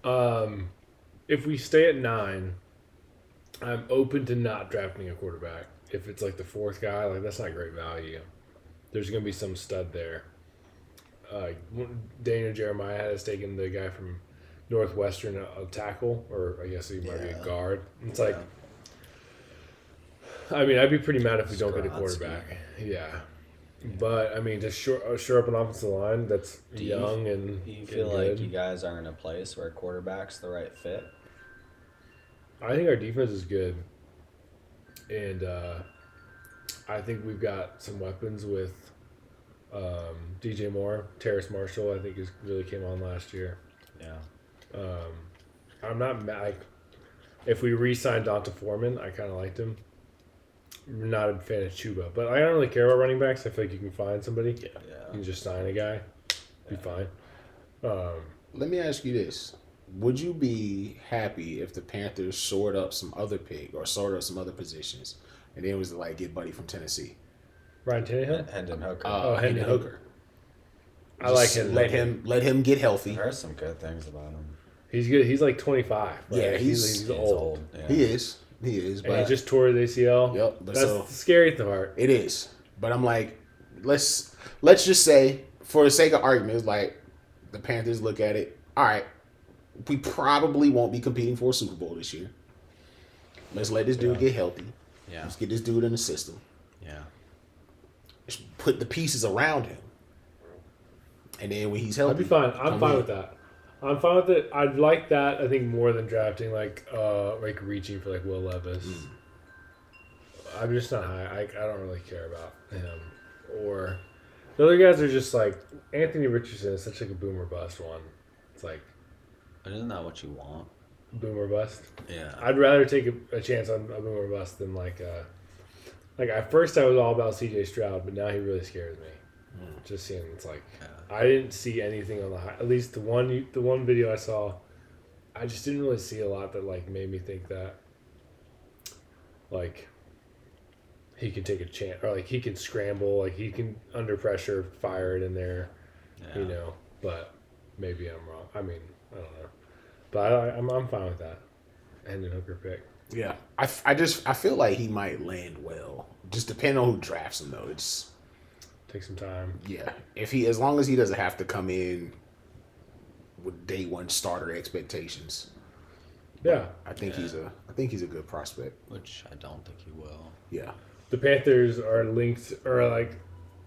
um, if we stay at nine, I'm open to not drafting a quarterback. If it's like the fourth guy, like that's not great value. There's gonna be some stud there. Uh, Daniel Jeremiah has taken the guy from Northwestern a, a tackle, or I guess he might be a guard. It's like, I mean, I'd be pretty mad if we don't get a quarterback. Yeah. But I mean, to shore, uh, shore up an offensive line that's Do you- young and Do you and feel good. like you guys are in a place where quarterback's the right fit? I think our defense is good, and uh, I think we've got some weapons with um, DJ Moore, Terrace Marshall. I think is really came on last year. Yeah. Um, I'm not mad. Like, if we re-signed D'Onta Foreman, I kind of liked him. I'm not a fan of Chuba, but I don't really care about running backs. I feel like you can find somebody. You Yeah. can just sign a guy, be fine. Um, Let me ask you this. Would you be happy if the Panthers shored up some other pick or shored up some other positions and then it was like get Buddy from Tennessee? Ryan Tannehill, Hendon Hooker. Uh, Oh, Hendon Hendon Hooker. I like him. Let him let him get healthy. I heard some good things about him. He's good. He's like 25. Yeah, Like, he's- he's, He's old. Yeah. He is. He is. And he But just tore his ACL. Yep, but That's so- the scary part. it is. But I'm like, let's let's just say, for the sake of argument, it's like the Panthers look at it. All right, we probably won't be competing for a Super Bowl this year. Let's let this dude Yeah. get healthy. Yeah. Let's get this dude in the system. Yeah. Let's put the pieces around him. And then when he's healthy, I'd be fine. I'm fine in. with that. I'm fine with it. I'd like that. I think more than drafting like uh like reaching for like Will Levis. Mm. I'm just not high. I, I don't really care about him or the other guys are just like Anthony Richardson is such like a boomer bust one. It's like But isn't that what you want? boomer bust. Yeah. I'd rather take a, a chance on a boomer bust than like uh like at first I was all about CJ Stroud, but now he really scares me. Just seeing it's like Yeah. I didn't see anything on the high. At least the one you- the one video I saw, I just didn't really see a lot that like made me think that like he can take a chance or like he can scramble, like he can under pressure fire it in there, yeah. you know. But maybe I'm wrong. I mean, I don't know. But I, I'm I'm fine with that. And then Hooker pick. yeah, I, I just I feel like he might land well. Just depending on who drafts him though. It's Take some time. yeah. If he as long as he doesn't have to come in with day one starter expectations, Yeah. I think Yeah. he's a I think he's a good prospect. Which I don't think he will. Yeah. the Panthers are linked, or like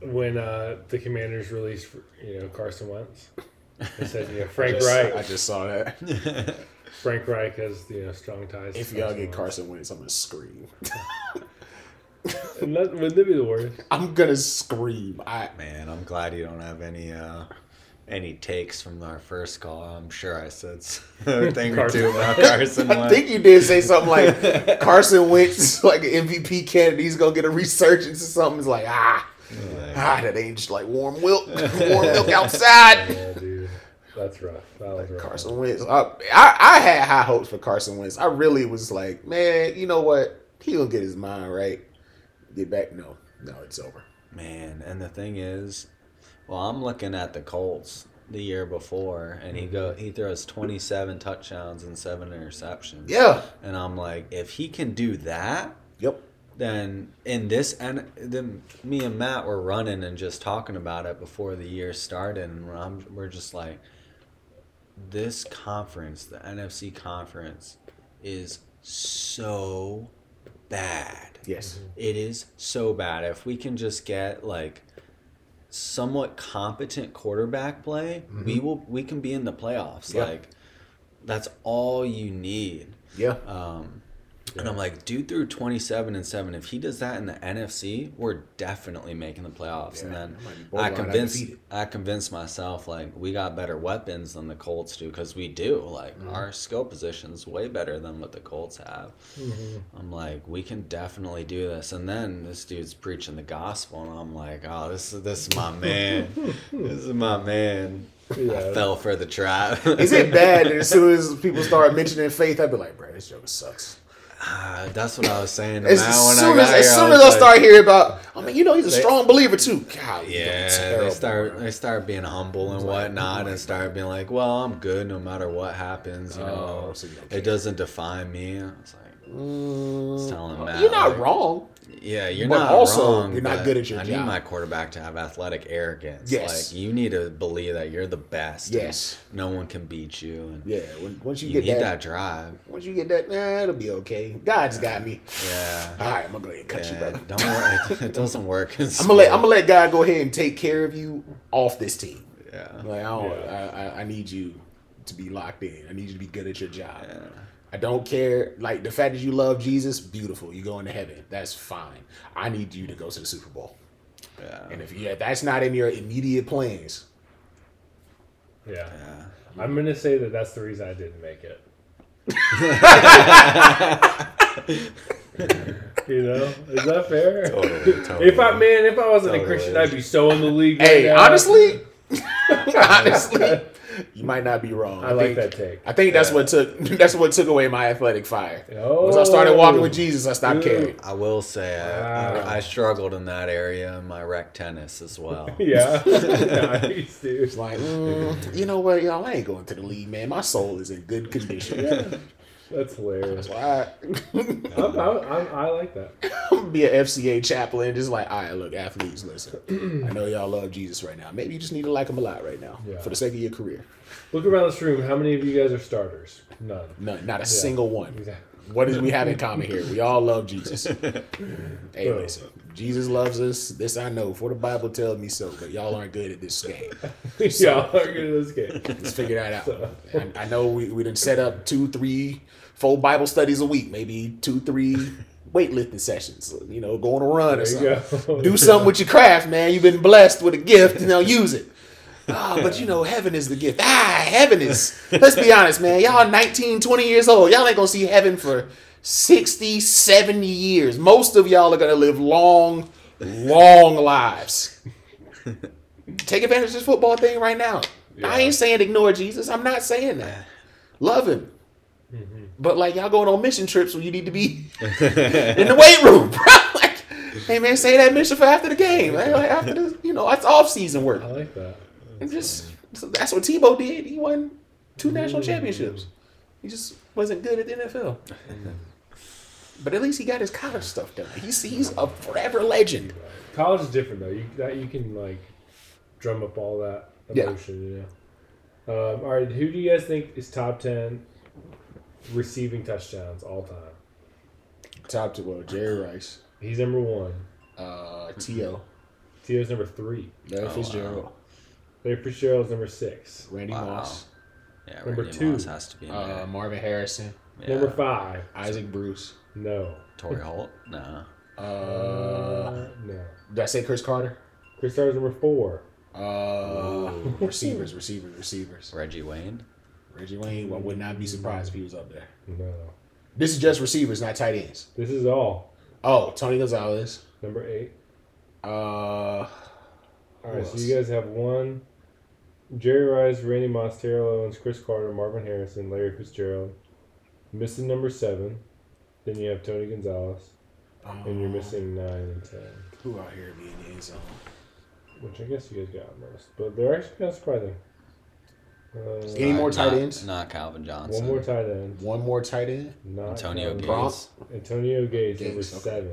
when uh, the Commanders released, you know, Carson Wentz. They said, you *laughs* know, Frank I just, Reich. I just saw that. Frank Reich has you know strong ties. to If y'all get Wentz. Carson Wentz, I'm gonna scream. *laughs* *laughs* that, wouldn't that be the worst? I'm gonna scream. I Man, I'm glad you don't have any uh any takes from our first call. I'm sure I said s- *laughs* a thing or two about Carson *laughs* I think you did say something like Carson Wentz like an MVP candidate. He's gonna get a resurgence or something. It's like ah Like, ah that ain't just like warm milk, warm milk outside. Yeah, dude, that's rough. That was rough. Carson Wentz. Uh, I I had high hopes for Carson Wentz. I really was like, man, you know what? He gonna get his mind right. Get back. No, no, it's over. Man, and the thing is, well, I'm looking at the Colts the year before, and he go he throws twenty seven touchdowns and seven interceptions. Yeah. and I'm like, if he can do that, Yep. then in this and then me and Matt were running and just talking about it before the year started, and I'm, we're just like, this conference, the NFC conference, is so bad. Yes. It is so bad. If we can just get like somewhat competent quarterback play, we will we can be in the playoffs. Yeah. Like that's all you need. Yeah. Um, and I'm like, dude threw 27 and 7. If he does that in the NFC, we're definitely making the playoffs. and then that might be I convinced. I convinced myself like we got better weapons than the Colts do because we do. Like Mm-hmm. our skill position's way better than what the Colts have. I'm like, we can definitely do this. And then this dude's preaching the gospel, and I'm like, oh, this is this is my *laughs* man. this is my man. I fell for the trap. Is it bad as soon as people *laughs* start mentioning faith, I'd be like, bro, this joke sucks. Ah, That's what I was saying As, as soon as, as soon I as was I start hearing about, I mean, you know, he's a They- strong believer too. God, Yeah, they start they start being humble and whatnot, and start being like, "Well, I'm good no matter what happens." You know, Oh, so you it doesn't define me. I was like, Mm, telling Matt, you're not like- wrong. "Yeah, you're But not also, wrong, you're not good at your I job." I need my quarterback to have athletic arrogance. Yes. like you need to believe that you're the best. and Yes. no one can beat you, and Yeah, when, once you, you, get need that, that. drive. once you get that, nah, it'll be okay. God's got me. Yeah. All right, I'm gonna go ahead and cut you, Yeah, brother. don't worry. It, *laughs* it doesn't work. I'm gonna let I'm gonna let God go ahead and take care of you off this team. Yeah. Like I don't, Yeah. I, I I need you to be locked in. I need you to be good at your job. Yeah. I don't care. Like the fact that you love Jesus, beautiful. You go into heaven. That's fine. I need you to go to the Super Bowl. Yeah. And if you, if that's not in your immediate plans, Yeah. Yeah. I'm gonna say that that's the reason I didn't make it. *laughs* you know, is that fair? Totally, totally. If I man, if I wasn't a Christian, I'd be so in the league. right hey, now. honestly, *laughs* *laughs* honestly, you might not be wrong. I like think, that take. I think that's what took *laughs* that's what took away my athletic fire. Oh. Once I started walking with Jesus, I stopped Good. caring. I will say I, Wow. I, I struggled in that area in my rec tennis as well. *laughs* Yeah, *laughs* nice, dude. It's like, mm, you know what, y'all, I ain't going to the league, man. My soul is in good condition. That's hilarious. So I, I'm, I'm, I'm, I like that. *laughs* I'm gonna be an FCA chaplain, just like, all right, look, athletes, listen. I know y'all love Jesus right now. Maybe you just need to like him a lot right now Yeah. for the sake of your career. Look around this room. How many of you guys are starters? None. No, not a single one. Exactly. What does we have in common here? We all love Jesus. *laughs* hey, listen, Jesus loves us. This I know, for the Bible tells me so. But y'all aren't good at this game. *laughs* Y'all aren't good at this game. Let's figure that out. I, I know we we done set up two, three, four Bible studies a week, maybe two, three weightlifting sessions. You know, go on a run or There something. *laughs* Do something with your craft, man. You've been blessed with a gift, and now use it. Ah, but you know, heaven is the gift. Ah, heaven is. Let's be honest, man. Y'all 19, 20 years old. Y'all ain't gonna see heaven for 60, 70 years. Most of y'all are gonna live long, long lives. *laughs* Take advantage of this football thing right now. I ain't saying ignore Jesus. I'm not saying that. Love him. Mm-hmm. But like y'all going on mission trips where you need to be *laughs* in the weight room, bro. *laughs* Like, hey man, say that mission for after the game. Like, after the, you know, that's off season work. I like that. And just so that's what Tebow did. He won two national mm-hmm. championships. He just wasn't good at the NFL. Mm-hmm. But at least he got his college stuff done. He's he's a forever legend. College is different though. You that you can like drum up all that Yeah. emotion. You know. Um, all right, who do you guys think is top ten receiving touchdowns all time? Top two. well, Jerry Rice, He's number one. uh, T.O., Tio's number three. Larry Oh, Fitzgerald, wow. Larry Fitzgerald's number six. Randy Wow. Moss, Yeah, Number Randy two. Moss has to be in uh, there. Marvin Harrison, Yeah. Number five. Isaac Bruce. No. Torry Holt? No. Uh, Uh, no. did I say Cris Carter? Cris Carter's number four. Uh, receivers, receivers, receivers. Reggie Wayne? Reggie Wayne, I would not be surprised if he was up there. No. This is just receivers, not tight ends. This is all. Oh, Tony Gonzalez. Number eight. Uh, All right, Who so you guys have one. Jerry Rice, Randy Moss, Terrell Owens, Cris Carter, Marvin Harrison, Larry Fitzgerald. Missing number seven. Then you have Tony Gonzalez, and you're missing nine and ten, who out here being in the end zone? which I guess you guys got most. But they're actually kind of surprising. Uh, Any more tight not, ends? Not Calvin Johnson. one more tight end. One more tight end. Not Antonio Calvin Gates. Johnson. Antonio Gates, number Gates, okay. seven.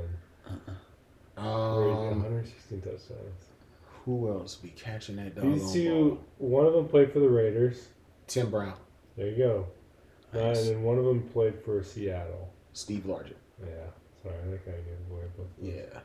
Where he's Um, 116 touchdowns. who else be catching that doggone These two, ball? one of them played for the Raiders. Tim Brown, There you go. Uh, and then one of them played for Seattle. Steve Largent. Yeah, sorry, that guy gave away both. Yeah.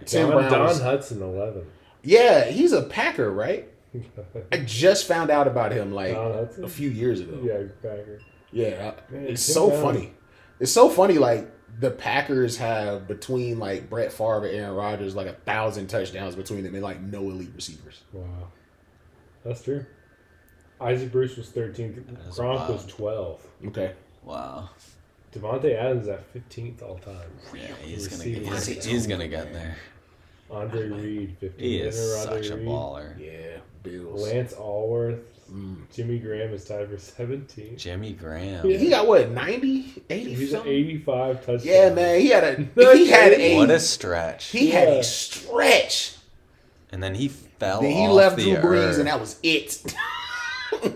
Nice. Tim Don, Don was- Hutson, 11. Yeah, he's a Packer, right? *laughs* I just found out about him like a few years ago. Yeah, Packer. Yeah, Man, uh, it's Tim so Brown. funny. It's so funny. Like the Packers have between like Brett Favre and Aaron Rodgers like a thousand touchdowns between them and like no elite receivers. Wow. That's true. Isaac Bruce was 13. That is Gronk was 12. Okay, Wow. Davante Adams at 15th all time. Yeah, he's gonna get, he's, he's gonna get there. Andre Reed, 15. He is Andre such a Reed. baller. yeah, Bills. Lance Alworth. Mm. Jimmy Graham is tied for 17. Jimmy Graham. Yeah. He got what 90, 80 He's something? 85 touchdowns. Yeah, man, he had a *laughs* he had a What a stretch. he had a stretch. and then he fell Then he off left the Drew Brees, earth. and that was it. *laughs*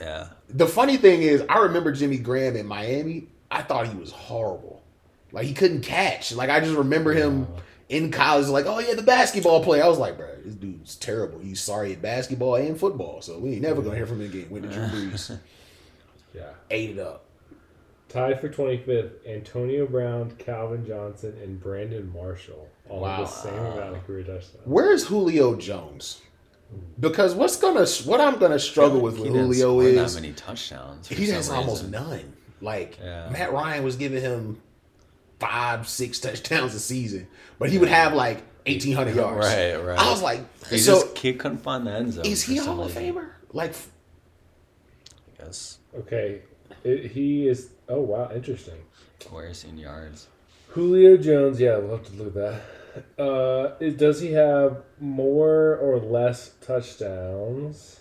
yeah. The funny thing is, I remember Jimmy Graham in Miami. I thought he was horrible. Like he couldn't catch. Like I just remember him in college, like, oh yeah, the basketball player. I was like, bro, this dude's terrible. He's sorry at basketball and football. So we ain't never gonna hear from him again. Went to Drew *laughs* Brees, Yeah. ate it up. Tied for 25th, Antonio Brown, Calvin Johnson, and Brandon Marshall. All Wow. the same amount of career touchdowns. Where's Julio Jones? Because what's gonna what I'm gonna struggle with He with didn't Julio is that many touchdowns. he has some almost none. Like Yeah. Matt Ryan was giving him five, six touchdowns a season, but he would have like eighteen hundred yards. Right, right. I was like, He so just he couldn't find the end zone. is he a Hall of. Famer? Like, I guess. Okay. It, he is. Oh, wow. Interesting. Where's in yards? Julio Jones. Yeah, we'll have to look at that. Uh, it, does he have more or less touchdowns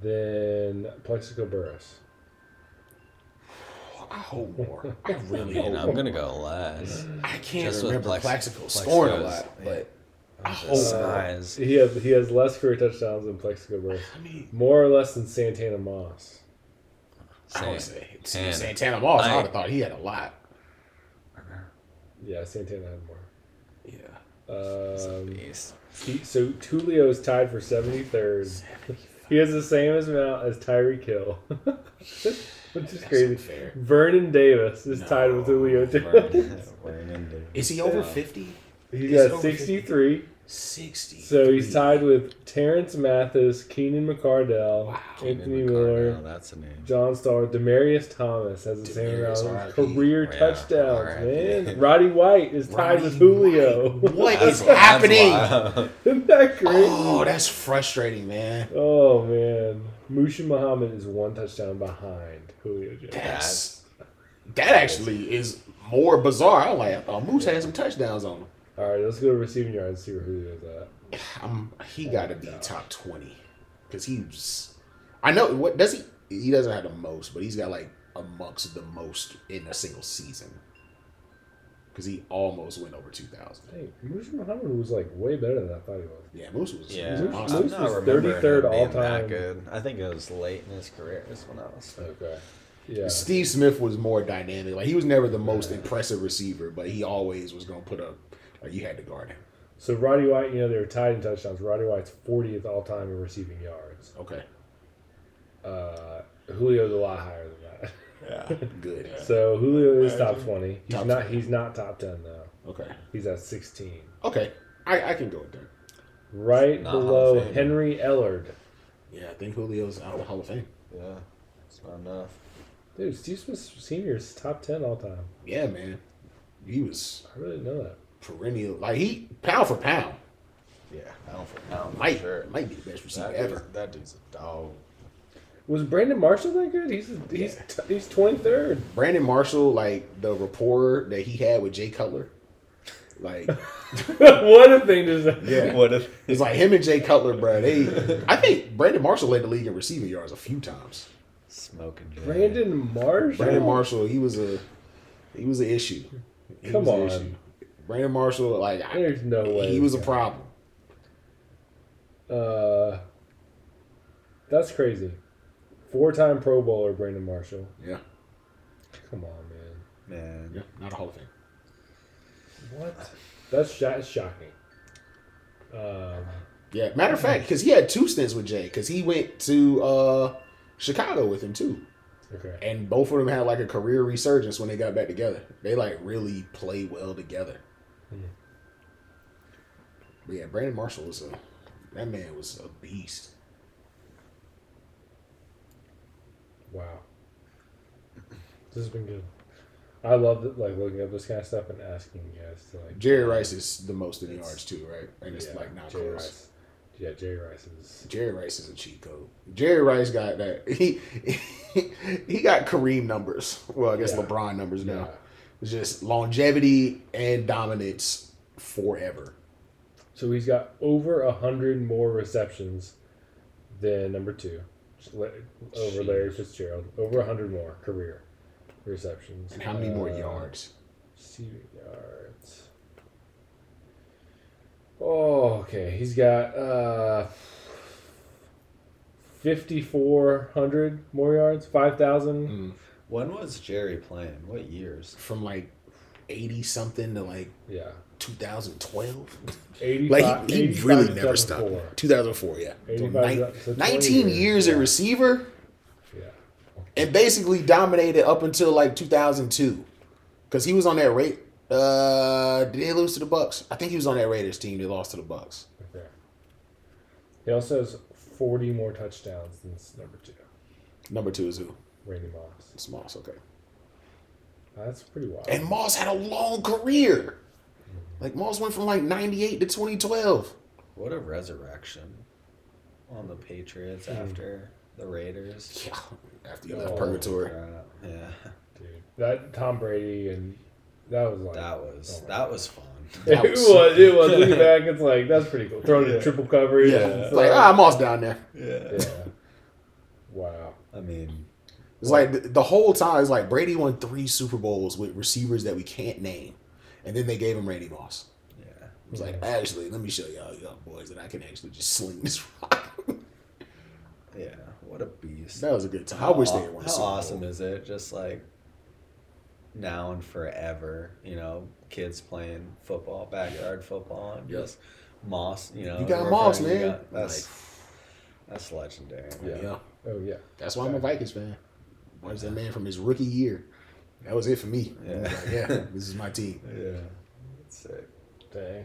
than Plaxico Burress? I hope more. I really I mean, hope. I'm gonna go less. I can't Just with remember Plex- Plaxico scoring a Plaxico's- lot, but I His hope. size. He has he has less career touchdowns than Plaxico Burress. I mean, More or less than Santana Moss. I would Say- say Tan. Santana Moss. I, I- would have thought he had a lot. Yeah, Santana had more. Yeah. He's a Um, beast. he, so Julio is tied for 73rd. He has the same amount as Tyreek Hill, *laughs* which is That's crazy. unfair. Vernon Davis is tied with Julio Jones. Vernon- *laughs* Vernon Is he over fifty? He's Is it at over 63. Sixty. So he's tied with Terance Mathis, Keenan McCardell, Wow. Anthony Keenan Miller, That's a name. John Starr, Demaryius Thomas has the same Demaryius, amount of career Yeah, touchdowns, RIP. man. *laughs* Roddy White is tied with Julio. White. *laughs* What That's- is that's happening? Isn't that crazy? Oh, that's frustrating, man. Oh man, Muhsin Muhammad is one touchdown behind Julio Jones. That's that actually is more bizarre. I'm like, I thought Moose had some touchdowns on him. All right, let's go to receiving yards and see where Julio's at. I'm, he got to be top twenty because he's. I know what does he? He doesn't have the most, but he's got like amongst the most in a single season. Because he almost went over two thousand. Hey, Muhsin Muhammad was like way better than I thought he was. Yeah, Moose was. Yeah, he was a Moose- Moose was 33rd all-time. good. I think it was late in his career is when I was. Okay. Yeah. Steve Smith was more dynamic. Like he was never the most impressive receiver, but he always was going to put up. Like you had to guard him. So Roddy White, you know, they were tied in touchdowns. Roddy White's 40th all time in receiving yards. Okay, Uh, Julio's a lot higher than that. Yeah. *laughs* good. So Julio is top 20. He's Top not. 20. He's not top 10 though. Okay, He's at 16. okay, I, I can go with that. Right Not Hall below Fame. Henry Ellard. Yeah, I think Julio's out of the Hall of Fame. Yeah. It's not enough. Dude, Steve Smith Senior is top 10 all time. Yeah, man, he was I really didn't know that. perennial. Like he pound for pound Yeah. Pound for pound. for might sure. might be the best receiver That ever. dude's, that dude's a dog. Was Brandon Marshall that good? He's he's Yeah. t- he's 23rd. Brandon Marshall, like the rapport that he had with Jay Cutler, like *laughs* what a thing to say. yeah, *laughs* What if? it's like him and Jay Cutler, bro. They, I think Brandon Marshall led the league in receiving yards a few times. Smoking Jay. Brandon Marshall. Brandon Marshall, he was a he was an issue. He Come was an on. Brandon Marshall, like I, There's no way. he was a problem. Uh, that's crazy. Four-time Pro Bowler Brandon Marshall. Yeah. Come on, man. Man, Yeah, not a Hall of Fame. What? That's sh- that's shocking. Um, Yeah, matter of fact, because he had two stints with Jay, because he went to uh, Chicago with him too, okay. and both of them had like a career resurgence when they got back together. They like really play well together. Hmm. But yeah, Brandon Marshall was a that man was a beast. Wow. This has been good. I love it, like looking up this kind of stuff and asking you guys to like. Jerry um, Rice is the most in yards too, right? And it's yeah, like not Jerry close. Rice. Yeah, Jerry Rice is. Jerry Rice is a cheat code. Jerry Rice got that *laughs* he he got Kareem numbers. Well, I guess Yeah. LeBron numbers now. Yeah. It's just longevity and dominance forever. So he's got over a hundred more receptions than number two, over Larry Fitzgerald. Over a hundred more career receptions. And how many more Uh, yards? Receiving yards. Oh, okay. He's got uh, fifty-four hundred more yards. Five thousand. Mm. when was Jerry playing? What years? From like eighty something to like Yeah. 2012. Like he, he really never stopped. 2004, yeah. So 85, nine- so 19 years, years yeah. at receiver Yeah. and basically dominated up until like 2002 because he was on that rate. Uh, did they lose to the Bucs? I think he was on that Raiders team. They lost to the Bucs. Okay. He also has forty more touchdowns than number two, Number two is who? Randy Moss. It's Moss. Okay. That's pretty wild. And Moss had a long career. Like Moss went from like 98 to 2012. What a resurrection on the Patriots Hmm. after the Raiders. Yeah. After you Oh, left purgatory. Crap. Yeah, Dude, that Tom Brady and that was like that was Oh my that was fun. *laughs* That it was was, it was. Looking back, it's like that's pretty cool. Throwing Yeah. a triple coverage. Yeah. and It's stuff. like, ah, Moss down there. Yeah, yeah. Wow. I mean, It's like the, the whole time, it's like Brady won three Super Bowls with receivers that we can't name. And then they gave him Randy Moss. yeah, It was like, actually, let me show y'all young boys that I can actually just sling this *laughs* rock. yeah. What a beast. that was a good time. I wish they had won a How Super Bowl. awesome is it? Just like now and forever, you know, kids playing football, backyard football, and Yep. just Moss. You know, You got Moss, man. got- that's that's legendary. Yeah. Oh yeah. That's why I'm a Vikings fan. I was that man from his rookie year. That was it for me. Yeah. like, yeah, this is my team. *laughs* Yeah, that's sick. Dang.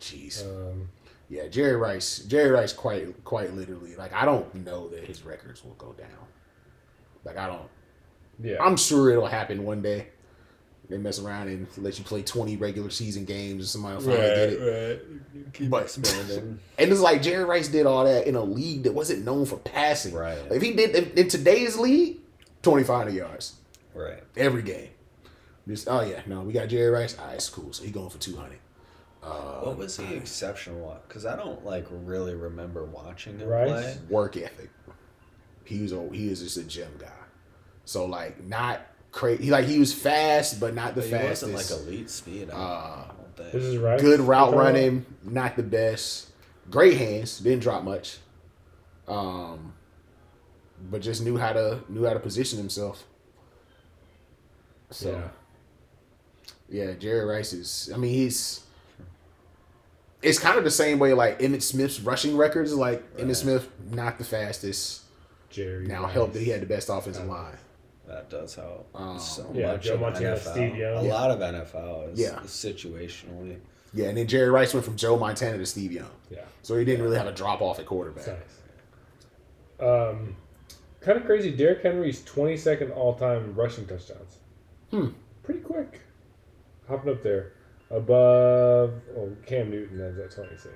Jeez. Um, Yeah, Jerry Rice. Jerry Rice quite quite literally. Like I don't know that his records will go down. Like I don't yeah. I'm sure it'll happen one day. They mess around and let you play 20 regular season games and somebody will finally get it. right. Keep But- expanding. *laughs* And it's like Jerry Rice did all that in a league that wasn't known for passing. Right. Like, if he did in, in today's league, 2,500 yards right. every game. Just oh yeah, no, we got Jerry Rice. All right, it's cool. So he going for 200. Uh, What was he exceptional at? Because I don't like really remember watching him Rice? play. work ethic. He was a, he was just a gym guy. So like not crazy. He like he was fast, but not the But he fastest. wasn't like elite speed. I Uh, don't think. this is right. good route running, not the best. Great hands, didn't drop much. Um, but just knew how to knew how to position himself. So Yeah. yeah, Jerry Rice is. I mean, he's. It's kind of the same way like Emmitt Smith's rushing records. Like Right. Emmitt Smith, not the fastest. Jerry. Now Rice. helped that he had the best offensive line. That does help Um, so Yeah, much. Joe Montana, NFL. Steve Young. A Yeah. lot of NFL is Yeah. situationally. Yeah, and then Jerry Rice went from Joe Montana to Steve Young, Yeah. so he didn't really have a drop off at quarterback. It's nice. Um, kind of crazy. Derrick Henry's 22nd all time rushing touchdowns. Hmm. Pretty quick. Hopping up there. Above oh, Cam Newton has at 26.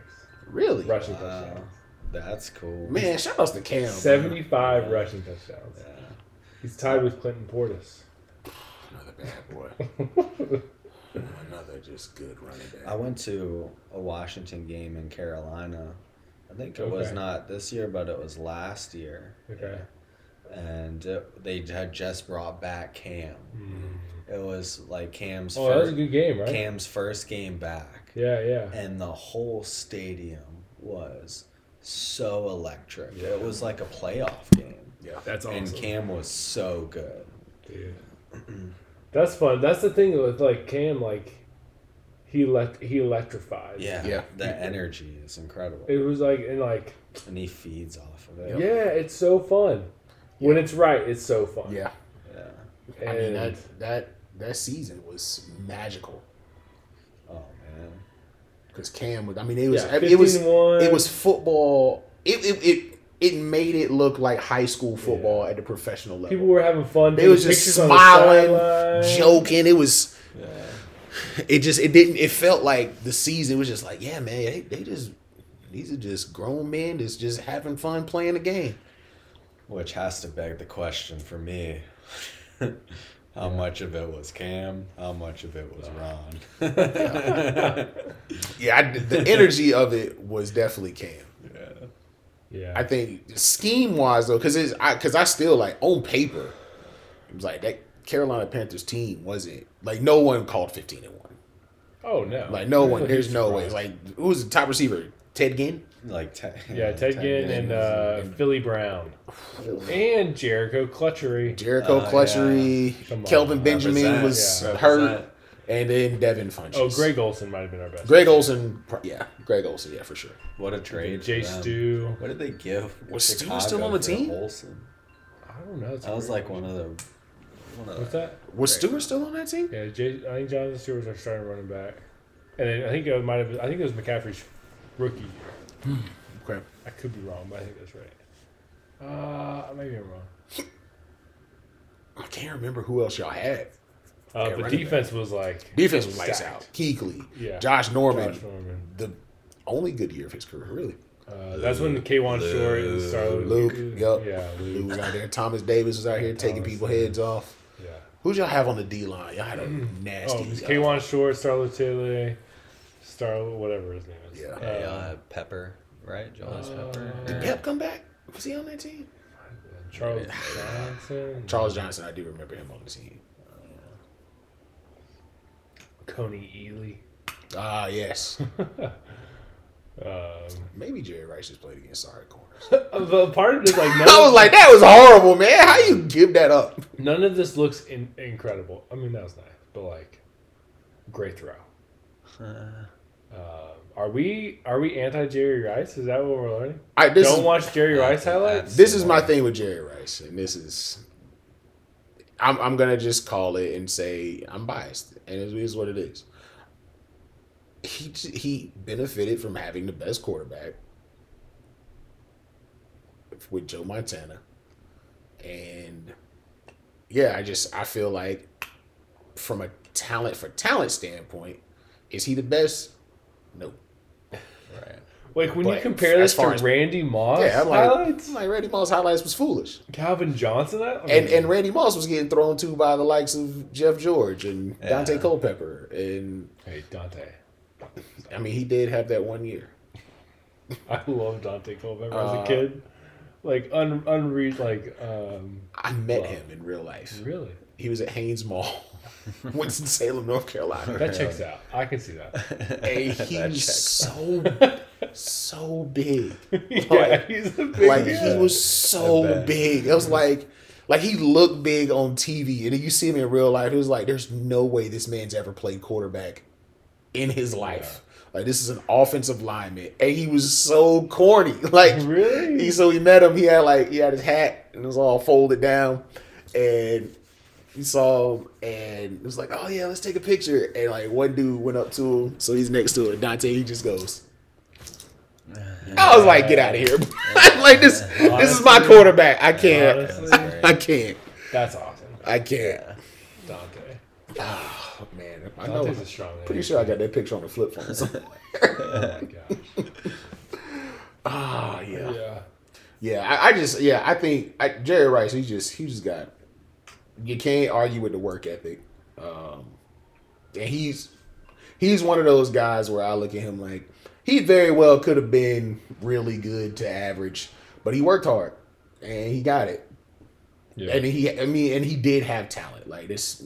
Really, Rushing Wow. touchdowns. That's cool. man. Shout outs to Cam. man. 75 rushing touchdowns. Yeah. He's tied with Clinton Portis. Another bad boy. *laughs* Another just good running back. I went to a Washington game in Carolina. I think it was not this year, but it was last year. Okay. And it, they had just brought back Cam. Hmm. It was like Cam's Oh, that was a first, good game, right? Cam's first game back. Yeah, yeah. and the whole stadium was so electric. It was like a playoff game. Yeah. That's awesome. And Cam was so good. Dude. *clears throat* That's fun. That's the thing with like Cam, like he elect he electrifies. Yeah. Yeah. The energy is incredible. It was like and like And he feeds off of it. yeah, it's so fun. When it's right, it's so fun. Yeah. Yeah. I mean And that that that season was magical Oh man. because Cam was. I mean, it was. Yeah, it was. 15-1. It was football. It it. it it made it look like high school football at the professional level. people were having fun. they was just pictures on the smiling, joking. It was. Yeah. It just. It didn't. It felt like the season was just like, yeah, man. They, they just. These are just grown men that's just having fun playing the game. Which has to beg the question for me. *laughs* How much of it was Cam? How much of it was Ron? *laughs* Yeah, I, the energy of it was definitely Cam. yeah. Yeah, I think scheme wise though, because it's I because I still like on paper, it was like that Carolina Panthers team wasn't like no one called fifteen and one. oh no, Like no one, there's no way. Like who was the top receiver? Ted Ginn. Like te- yeah, *laughs* Ted Ginn and uh, Philly Brown and Jerricho Cotchery. Jerricho Uh, Cotchery, Come on. Kelvin Benjamin Represent, was yeah. hurt, Represent. and then Devin Funchess. Oh, Greg Olsen might have been our best. Greg Olsen, pro- yeah, Greg Olsen, yeah, for sure. What a trade. Jay for them. Stu. What did they give? Was Stu Chicago still on the for team? Olsen? I don't know. It's That was great like one of the. One of What's the, that? Was Stewart still on that team? Yeah, Jay, I think Jonathan Stewart was our starting running back, and then I think it might have. I think it was McCaffrey's rookie year. Okay. I could be wrong, but I think that's right. Uh, maybe I'm wrong. I can't remember who else y'all had. Uh, Yeah, but running defense was like Defense was lights out. Kuechly, Yeah. Josh Norman, Josh Norman. the only good year of his career, really. Uh, that's when Kawann Short and started. Luke, yep. Yeah, Lou Luke. was out there. Thomas Davis was out here taking people yeah. heads off. Yeah. Who'd y'all have on the D line? Y'all had a nasty. Oh, it was uh, Kawann Short, Starlo Taylor, Starlo, whatever his name is. Yeah. Hey, Uh, uh, Pepper, right? Jonas Pepper. Did Or- Pep come back? Was he on that team? Charles Johnson. Charles Johnson, I do remember him on the team. Kony Ealy. Ah, yes. *laughs* Um, Maybe Jerry Rice just played against sorry corners. but *laughs* part of it is like none *laughs* I was of- like, that was horrible, man. How you give that up? none of this looks in, incredible. I mean, that was nice, but like, great throw. Um, are we are we anti Jerry Rice? Is that what we're learning? I, this Don't is, watch Jerry Rice highlights. This is my thing with Jerry Rice, and this is. I'm I'm gonna just call it and say I'm biased, and it is what it is. He he benefited from having the best quarterback with Joe Montana, and yeah, I just I feel like from a talent for talent standpoint, is he the best? No. Right. Like when you compare this to as- Randy Moss Yeah, I'm like, highlights, I'm like Randy Moss highlights was foolish. Calvin Johnson, that I And mean, and Randy Moss was getting thrown to by the likes of Jeff George and Daunte Culpepper. And hey Daunte, I mean, he did have that one year. I love Daunte Culpepper as Uh, a kid. Like un unread like um I met Wow. him in real life. really He was at Hanes Mall, *laughs* *laughs* Winston Salem, North Carolina. that checks out. I can see that. *laughs* And he That so so big. *laughs* yeah, he's a big Like guy. he was so big. It was like like he looked big on TV, and then you see him in real life. It was like there's no way this man's ever played quarterback in his life. Like this is an offensive lineman, and he was so corny. Like Really? he so we met him. He had like he had his hat and it was all folded down, and he saw him and it was like, oh yeah, let's take a picture. And like one dude went up to him, so he's next to it. Daunte, he just goes. I was like, get out of here! *laughs* like this, this is my quarterback. I can't, Honestly, *laughs* I can't, that's awesome. I can't. Daunte. Oh man, I know. Daunte's a strong Pretty name. sure I got that picture on the flip phone. somewhere. *laughs* Oh my gosh. Ah, yeah. Yeah. Yeah, I, I just yeah, I think I, Jerry Rice. He just he just got. You can't argue with the work ethic, um, and he's he's one of those guys where I look at him like he very well could have been really good to average, but he worked hard and he got it. Yeah. And he, I mean, and he did have talent. Like this,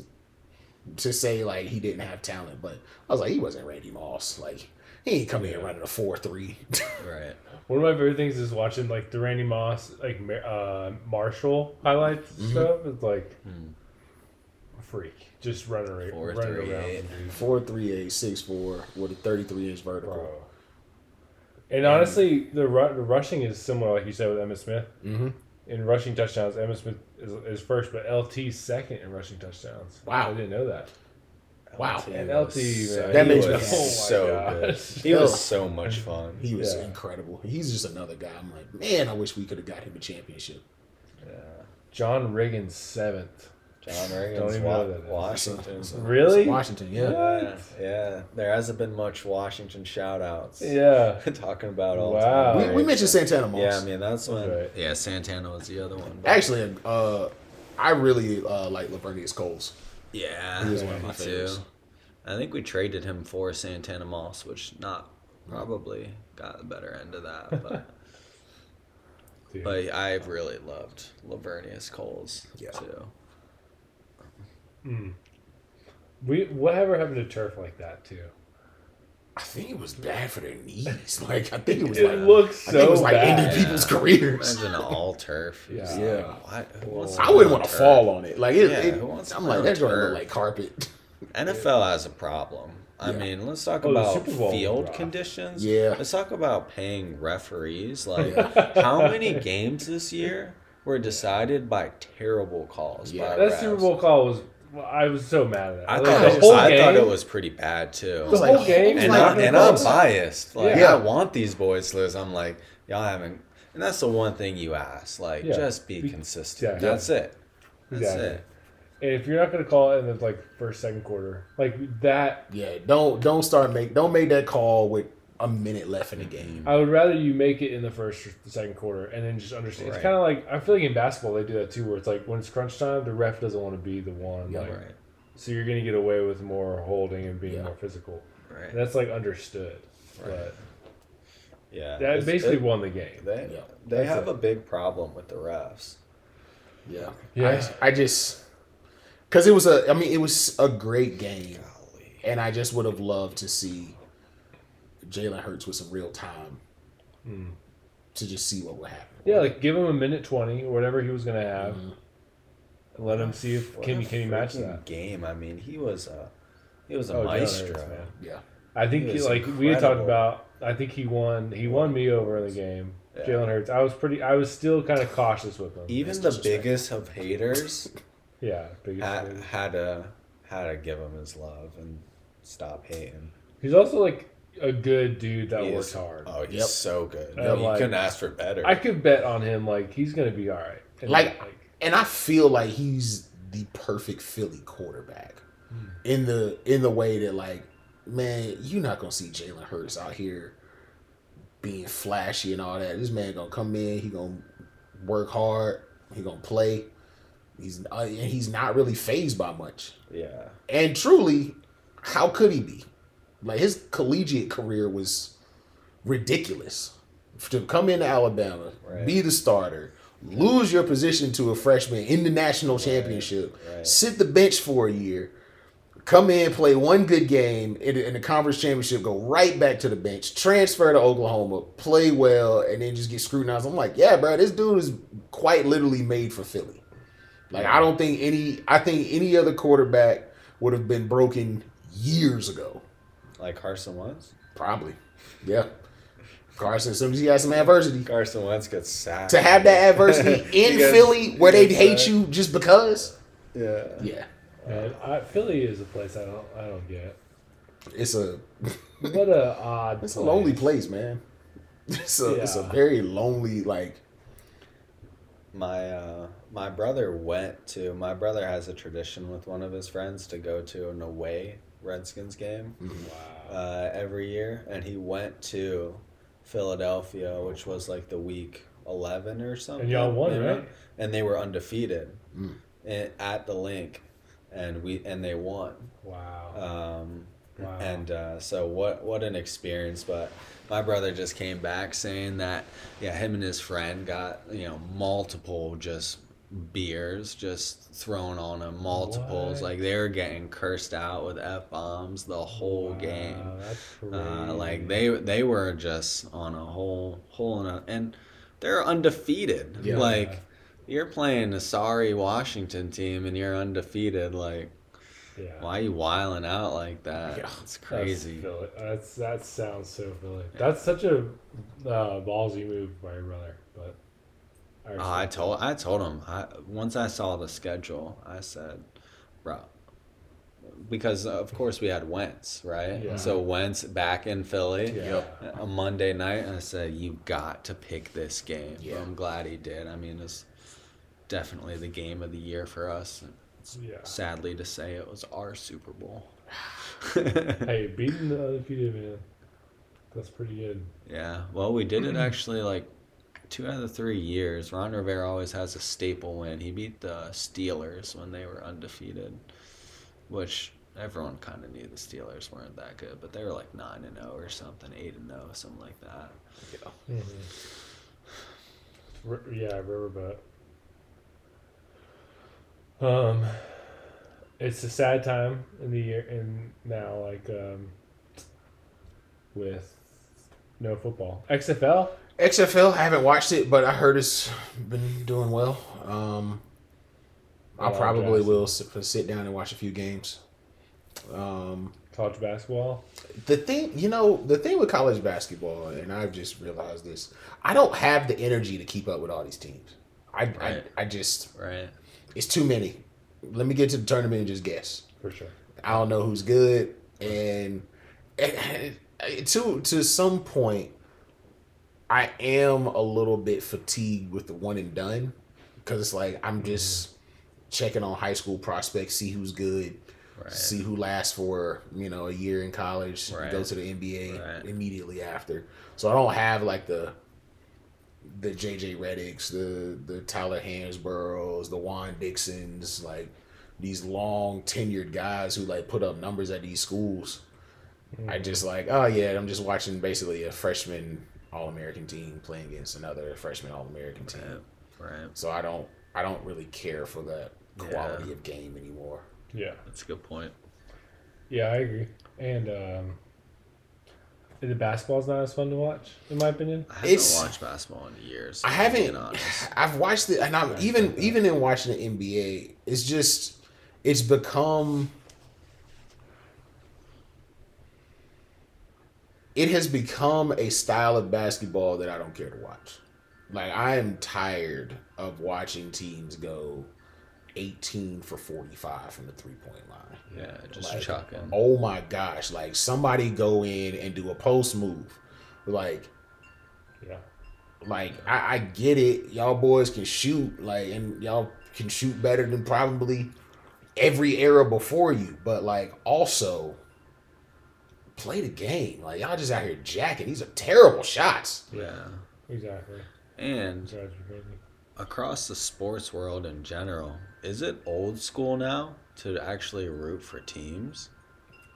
to say like he didn't have talent, but I was like he wasn't Randy Moss. Like He ain't coming here running a four three. Right. *laughs* One of my favorite things is watching like the Randy Moss like uh, Marshall highlights and stuff. It's like a freak, just running, ra- Four, running three, around, eight. dude, Four three eight six four with a thirty three inch vertical. bro. And honestly, the, ru- the rushing is similar, like you said with Emmitt Smith. Mm-hmm. In rushing touchdowns, Emmitt Smith is, is first, but LT second in rushing touchdowns. Wow. I didn't know that. Wow. And was LT, so- man, That makes me *laughs* so Oh good. He was so much fun. He was Yeah. incredible. He's just another guy. I'm like, man, I wish we could have got him a championship. Yeah. John Riggins seventh. John Don't Reagan's even Wa- know that. Washington. So- Really? Washington, yeah. Yeah, yeah. There hasn't been much Washington shout outs. Yeah. *laughs* Talking about all Wow. time. We, we mentioned Santana Moss. Yeah, I mean that's when. Right. Yeah, Santana was the other one. but- Actually, uh, I really uh, like Laveranues Coles. Yeah, He was one of my favorites. I think we traded him for Santana Moss, which not probably got the better end of that, but *laughs* Dude. but I've really loved Laveranues Coles Yeah. too. Mm. We whatever happened to turf like that too? I think it was bad for their knees. *laughs* Like I think it was It like looks I think it was like bad. ending people's careers. Imagine an all turf. *laughs* Yeah. Yeah. What? Who wants I wouldn't want to fall on it. Like it, Yeah, it- who wants to I'm like that's going to turf? look like carpet. *laughs* NFL has a problem. I Yeah. mean, let's talk Oh, about Super Bowl was field rough. conditions. Yeah. Let's talk about paying referees. Like, how many games this year were decided by terrible calls? Yeah. by That refs? Super Bowl call was. Well, I was so mad at that. I Like, thought, the it, whole I thought it was pretty bad too. The whole like- game. and was was I, like- not and even I'm biased. Like Yeah. I want these boys to lose. I'm like, y'all haven't. And that's the one thing you ask. Like, Yeah. just be, Be- consistent. yeah. That's it. That's Exactly. it. And if you're not going to call it in the like first second quarter, like that, Yeah, don't don't start make don't make that call with a minute left in the game. I would rather you make it in the first or the second quarter and then just understand. It's Right. kind of like I feel like in basketball they do that too, where it's like when it's crunch time, the ref doesn't want to be the one. Yeah, like, Right. So you're going to get away with more holding and being Yeah. more physical. Right. And that's like understood. Right. But yeah. that It's- basically it- won the game. They Yeah. they That's have it. a big problem with the refs. Yeah, Yeah. I, I just because it was a I mean it was a great game, Golly. and I just would have loved to see Jalen Hurts with some real time Mm. to just see what would happen. Yeah, like give him a minute twenty or whatever he was going to have, Mhm. and let him see if What can a you can you match freaking that. Game. I mean, he was a he was a Oh, maestro. Hurts, man. yeah, I think He he, was like we had talked about. I think he won. He won me over in the game. Yeah. Jalen Hurts. I was pretty. I was still kind of cautious with him. Even the biggest of haters *laughs* yeah, biggest had, fan. had to had to give him his love and stop hating. He's also like a good dude that He works is- hard. Oh, he's Yep. so good. And No, you like- couldn't ask for better. I could bet on him. Like he's gonna be all right. And, Like- and I feel like he's the perfect Philly quarterback in the in the way that like man, you're not gonna see Jalen Hurts out here being flashy and all that. This man gonna come in, he gonna work hard, he gonna play. He's uh, and he's not really phased by much. yeah. And truly, how could he be? Like his collegiate career was ridiculous. To come into Alabama, Right. be the starter, lose your position to a freshman in the national championship, right. sit the bench for a year, come in, play one good game in the, in the conference championship, go right back to the bench, transfer to Oklahoma, play well, and then just get scrutinized. I'm like, yeah, bro, this dude is quite literally made for Philly. Like I don't think any I think any other quarterback would have been broken years ago. Like Carson Wentz. Probably. Yeah. Carson, as soon as he has some adversity. Carson Wentz gets sacked. To have that adversity *laughs* in gets- Philly where he they gets hate sacked. you just because. Yeah. Yeah. man, I, Philly is a place I don't. I don't get. It's a What a odd. *laughs* it's a lonely place, man. *laughs* It's a it's a very lonely like My uh, my brother went to. My brother has a tradition with one of his friends to go to an away Redskins game Wow. uh, every year, and he went to Philadelphia, which was like the week eleven or something. And y'all won, you know? right? And they were undefeated Mm. in, at the Linc, and we and they won. Wow. Um, Wow. And uh, so what what an experience! But my brother just came back saying that yeah, him and his friend got you know multiple just beers just thrown on them multiples. What? Like they were getting cursed out with f bombs the whole game. Wow, that's Uh, like they they were just on a whole whole and, and they're undefeated. Yeah. Like you're playing a sorry Washington team and you're undefeated. Like yeah. why are you wiling out like that? Yeah. It's That's crazy. Philly. That's that sounds so Philly. That's such a uh, ballsy move by your brother, but Oh, I told I told him I once I saw the schedule I said, bro, because uh, of course we had Wentz right. Yeah. So Wentz back in Philly. it. yeah. a Monday night, and I said, "You got to pick this game." Yeah. I'm glad he did. I mean, it's definitely the game of the year for us. Yeah. Sadly to say, it was our Super Bowl. *sighs* Hey, beating the undefeated man. That's pretty good. yeah. Well, we did it *clears throat* actually like two out of the three years. Ron Rivera always has a staple win. He beat the Steelers when they were undefeated, which everyone kind of knew the Steelers weren't that good, but they were like nine and zero or something, eight and zero, something like that. Yeah. R- yeah, riverboat. Um, it's a sad time in the year, and now like um, with no football. XFL. XFL, I haven't watched it, but I heard it's been doing well. Um, I probably will sit, sit down and watch a few games. Um, college basketball. the thing, you know, the thing with college basketball, and I've just realized this: I don't have the energy to keep up with all these teams. I, Right. I, I just, Right. it's too many. Let me get to the tournament and just guess. For sure. I don't know who's good, and, and to to some point, I am a little bit fatigued with the one and done because it's like I'm just mm-hmm. checking on high school prospects, see who's good, Right. see who lasts for you know a year in college, Right. go to the NBA Right. immediately after. So I don't have like the the JJ Redicks, the the Tyler Hansbroughs, the Juan Dixons, like these long tenured guys who like put up numbers at these schools. I mm. just like, oh yeah, I'm just watching basically a freshman All American team playing against another freshman All American team. Right. Right. So I don't I don't really care for that quality Yeah. of game anymore. Yeah. That's a good point. Yeah, I agree. And um, the basketball's not as fun to watch, in my opinion. I haven't It's- watched basketball in years. I if I'm haven't. *laughs* I've watched it, and I'm Yeah, even even in watching the NBA, it's just it's become. It has become a style of basketball that I don't care to watch. Like I am tired of watching teams go eighteen for forty five from the three point line. Yeah, just Like, chucking. Oh my gosh! Like somebody go in and do a post move, like Yeah. like I, I get it. Y'all boys can shoot, like, and y'all can shoot better than probably every era before you. But like, also play the game. Like y'all just out here jacking. These are terrible shots. Yeah. Exactly. And Drives me crazy. across the sports world in general, is it old school now to actually root for teams?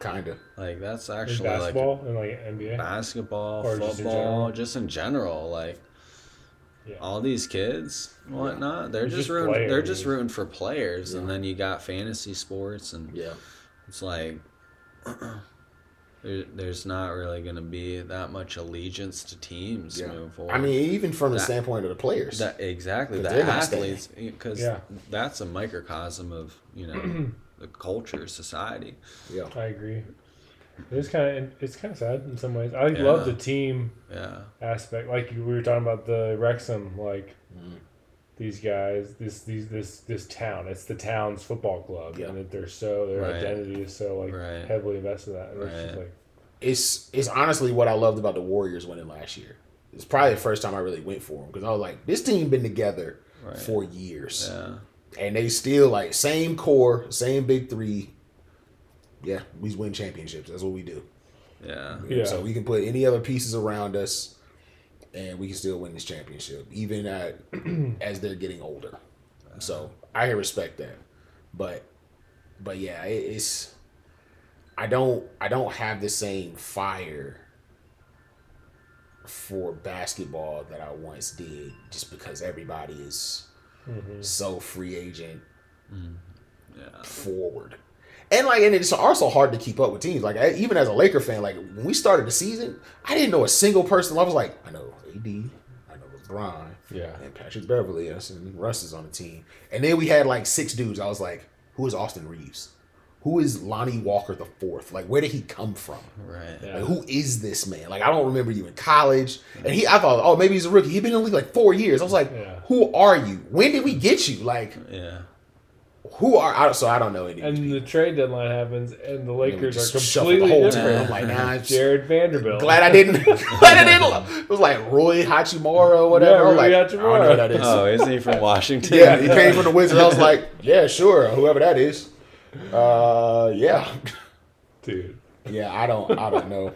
Kinda. Like that's In actually like basketball and like NBA. basketball, Or just in football, just in general. Like Yeah. all these kids, and whatnot, they're just, just rooting. They're just rooting for players, and then you got fantasy sports, and Yeah. it's like *clears throat* there, there's not really going to be that much allegiance to teams Yeah. moving forward. I mean, even from the standpoint of the players. That exactly 'Cause the they're not staying. athletes because Yeah. that's a microcosm of you know *clears throat* the culture society. yeah. I agree. It's kind of it's kind of sad in some ways. I Yeah. love the team Yeah, aspect. Like we were talking about the Wrexham, like Mhm. These guys, this these this this town. It's the town's football club, Yeah. and that they're so their Right. identity is so like Right. heavily invested in that. And it's just like It's it's honestly what I loved about the Warriors winning last year. It's probably the first time I really went for them because I was like, this team been together Right. for years. yeah, and they still like same core, same big three. Yeah, we win championships. That's what we do. yeah, Yeah. So we can put any other pieces around us, and we can still win this championship, even at *clears throat* as they're getting older. Uh-huh. So I respect that, but but yeah, it, it's I don't I don't have the same fire for basketball that I once did, just because everybody is mm-hmm. so free agent mm, Yeah. forward. And like, and it's also hard to keep up with teams. Like, I, even as a Laker fan, like when we started the season, I didn't know a single person. I was like, I know AD, I know LeBron, Yeah. and Patrick Beverley, us and Russ is on the team. And then we had like six dudes. I was like, who is Austin Reaves? Who is Lonnie Walker the fourth? Like, where did he come from? Right. Yeah. Like, who is this man? Like, I don't remember you in college. And he, I thought, oh, maybe he's a rookie. He'd been in the league like four years. I was like, Yeah. who are you? When did we get you? Like, Yeah. Who are? I, so I don't know any. And the trade deadline happens, and the Lakers just are shuffled the completely whole different. team. I'm like, nah, it's- Jarred Vanderbilt. Glad I didn't. *laughs* glad I didn't. It *laughs* was like Roy Hachimura or whatever. Yeah, I'm like, Rui I don't know who that is. Oh, isn't he from *laughs* Washington? yeah, he came from the Wizards. I was like, yeah, sure, whoever that is. Uh, yeah, Dude, yeah. I don't. I don't know.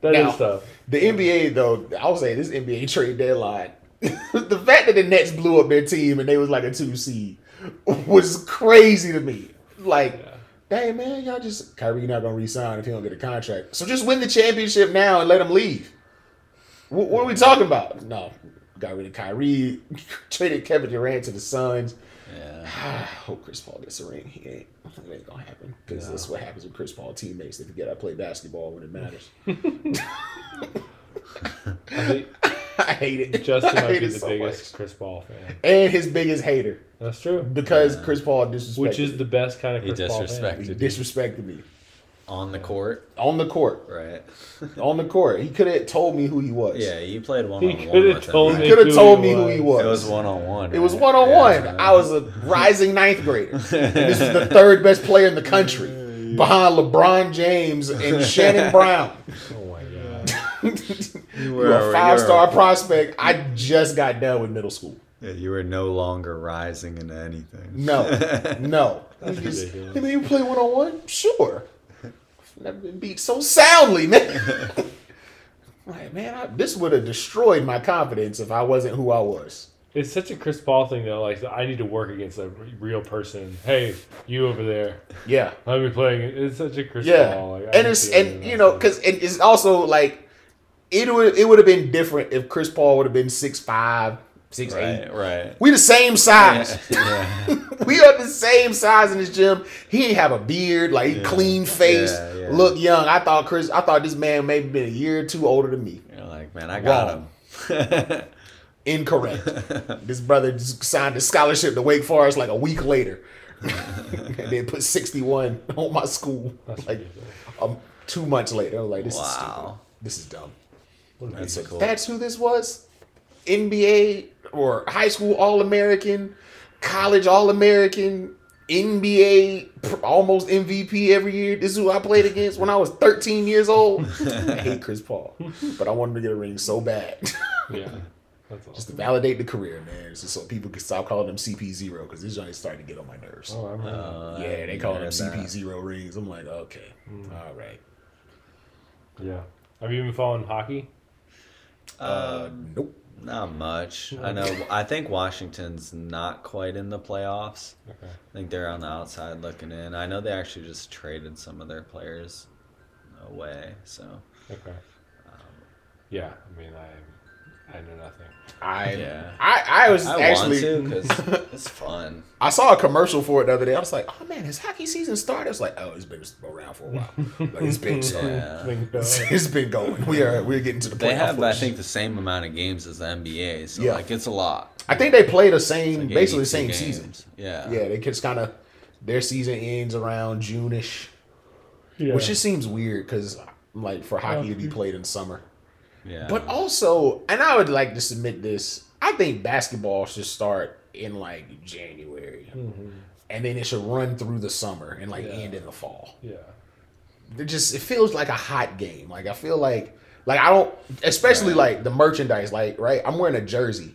that is Now- tough. The NBA though, I'll say this NBA trade deadline. the fact that the Nets blew up their team and they was like a two seed was crazy to me. Like, Yeah. dang man, y'all just Kyrie not gonna resign if he don't get a contract. So just win the championship now and let him leave. What, what are we talking about? No, got rid of Kyrie, *laughs* traded Kevin Durant to the Suns. Yeah. I *sighs* hope Chris Paul gets a ring. He ain't. It ain't gonna happen because that's what happens with Chris Paul teammates. They forget I play basketball when it matters. *laughs* I think *laughs* I hate it. Justin I might be the so biggest much. Chris Paul fan. And his biggest hater That's true. because Chris Paul disrespected. Which is the best kind of He Chris Paul fan. disrespected. he disrespected me On the court. on the court. Right. On the court, he could have told me who he was. Yeah, you played one on one. could have with him, told right? me he could have who told me who he was. was. It was one on one. It was one on one. I was a rising ninth grader. *laughs* And this is the third best player in the country, behind LeBron James and Shannon Brown. *laughs* Oh my god. *laughs* You You were were a five star prospect. I just got done with middle school. Yeah, you were no longer rising into anything. No, *laughs* no. *laughs* That's You just- ridiculous. Hey, man, you play one on one? Sure. Never been beat so soundly, man. *laughs* like, man, I, this would have destroyed my confidence if I wasn't who I was. It's such a Chris Paul thing though. Like I need to work against a real person. Hey, you over there. Yeah. Let me play. It's such a Chris Yeah, Paul. Like, I and it's see it in and you know stuff. because it's also like it would it would have been different if Chris Paul would have been six five, six eight. Right, right. We the same size. Yeah. *laughs* we are the same size in this gym. He ain't have a beard, like he clean face, Yeah, yeah. look young. I thought Chris, I thought this man maybe been a year or two older than me. You're like, man, I got him. *laughs* Incorrect. *laughs* this brother just signed a scholarship to Wake Forest like a week later, and then put sixty one on my school like ridiculous. um, two months later. I was like, this is stupid. wow. This is dumb. What a And That's so cool. that's who this was. NBA or high school All American, college All American, NBA almost MVP every year. This is who I played against when I was 13 years old. *laughs* I hate Chris Paul, but I wanted to get a ring so bad. *laughs* Yeah. That's Just to validate the career, man. Just so people can stop calling them CP0 because this joint is starting to get on my nerves. Oh, I remember. Uh, yeah, they I call them. CP0 rings. I'm like, okay, all right. yeah. Have you been following hockey? Uh, nope. Not much. I know. I think Washington's not quite in the playoffs. Okay. I think they're on the outside looking in. I know they actually just traded some of their players away. So Okay. Yeah. I mean, I I know nothing. I, Yeah. I, I was I actually. want because *laughs* it's fun. I saw a commercial for it the other day. I was like, "Oh man, has hockey season started?" It's like, "Oh, it's been around for a while. Like it's been. *laughs* Yeah. Bingo. *laughs* it's been going. We are we're getting to the point. They have, I think, the same amount of games as the NBA. So Yeah. like, it's a lot. I think they play the same, Like basically the same games. season. Yeah. Yeah, they just kind of their season ends around June-ish, Yeah. which just seems weird because like for hockey to be played in summer. Yeah. But also, and I would like to submit this. I think basketball should start in like January, and then it should run through the summer and like Mm-hmm. Yeah. end in the fall. yeah. it just it feels like a hot game. Like I feel like like I don't especially Right. like the merchandise, like right? I'm wearing a jersey.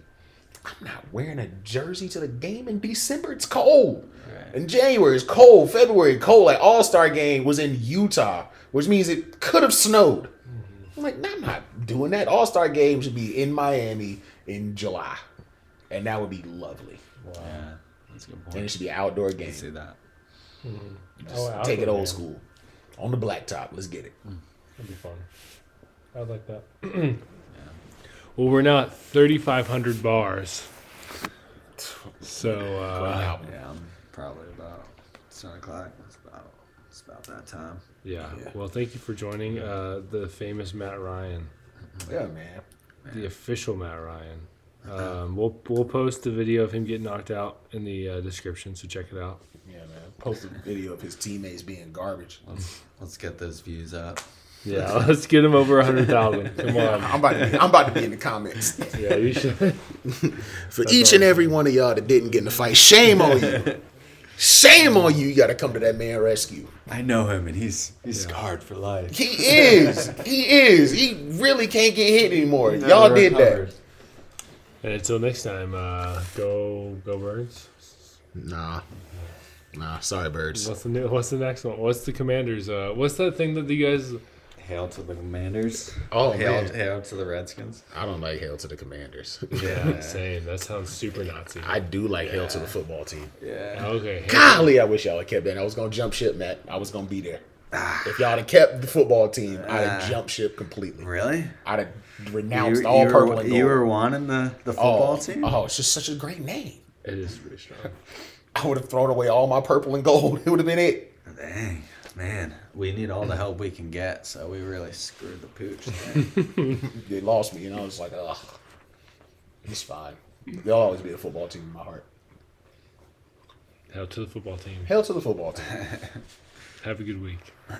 I'm not wearing a jersey to the game in December. It's cold. Right. In January, it's cold. February, cold. Like All Star game was in Utah, which means it could have snowed. I'm like, nah, I'm not doing that. All Star game should be in Miami in July, and that would be lovely. Yeah. That's a good And point. it should be an outdoor I game. see that. Just Oh, take it old game. school, on the blacktop. Let's get it. That'd be fun. I'd like that. *clears throat* Well, we're now at 3,500 bars. So uh, album. Yeah, I'm probably about seven o'clock. It's about it's about that time. Yeah. Yeah. Well, thank you for joining uh, the famous Matt Ryan, Yeah, man. the official Matt Ryan. Um, we'll we'll post the video of him getting knocked out in the uh, description, so check it out. Yeah, man. Posted a video of his teammates being garbage. Let's let's get those views up. Yeah, *laughs* let's get him over a hundred thousand. *laughs* Come on. I'm about to be, I'm about to be in the comments. Yeah, you should. *laughs* For each and every one of y'all that didn't get in the fight, shame on you. Shame on you. You got to come to that man rescue. I know him, and he's he's Yeah. scarred for life. He is. *laughs* He is. He really can't get hit anymore. Y'all did that. And until next time, uh, go go birds. Nah. Nah. Sorry, birds. What's the new, What's the next one? What's the commanders? Uh, what's that thing that you guys? Hail to the Commanders. Oh, hail, man. hail to the Redskins. I don't like hail to the commanders. *laughs* Yeah. *laughs* Saying that sounds super Nazi. I do like hail to the football team. yeah. Okay. Golly, I wish y'all had kept that. I was gonna jump ship, Matt. I was gonna be there. If y'all had kept the football team, I'd have Ah. jumped ship completely. Really? I'd have renounced you, all you purple were, and gold. you were wanting the, the football oh, team? Oh, it's just such a great name. It is pretty strong. *laughs* I would have thrown away all my purple and gold. It would have been it. Dang, man. We need all the help we can get, so we really screwed the pooch. there. *laughs* They lost me, and I was like, ugh. It's fine. They'll always be a football team in my heart. Hell to the football team. Hail to the football team. Have a good week. *laughs*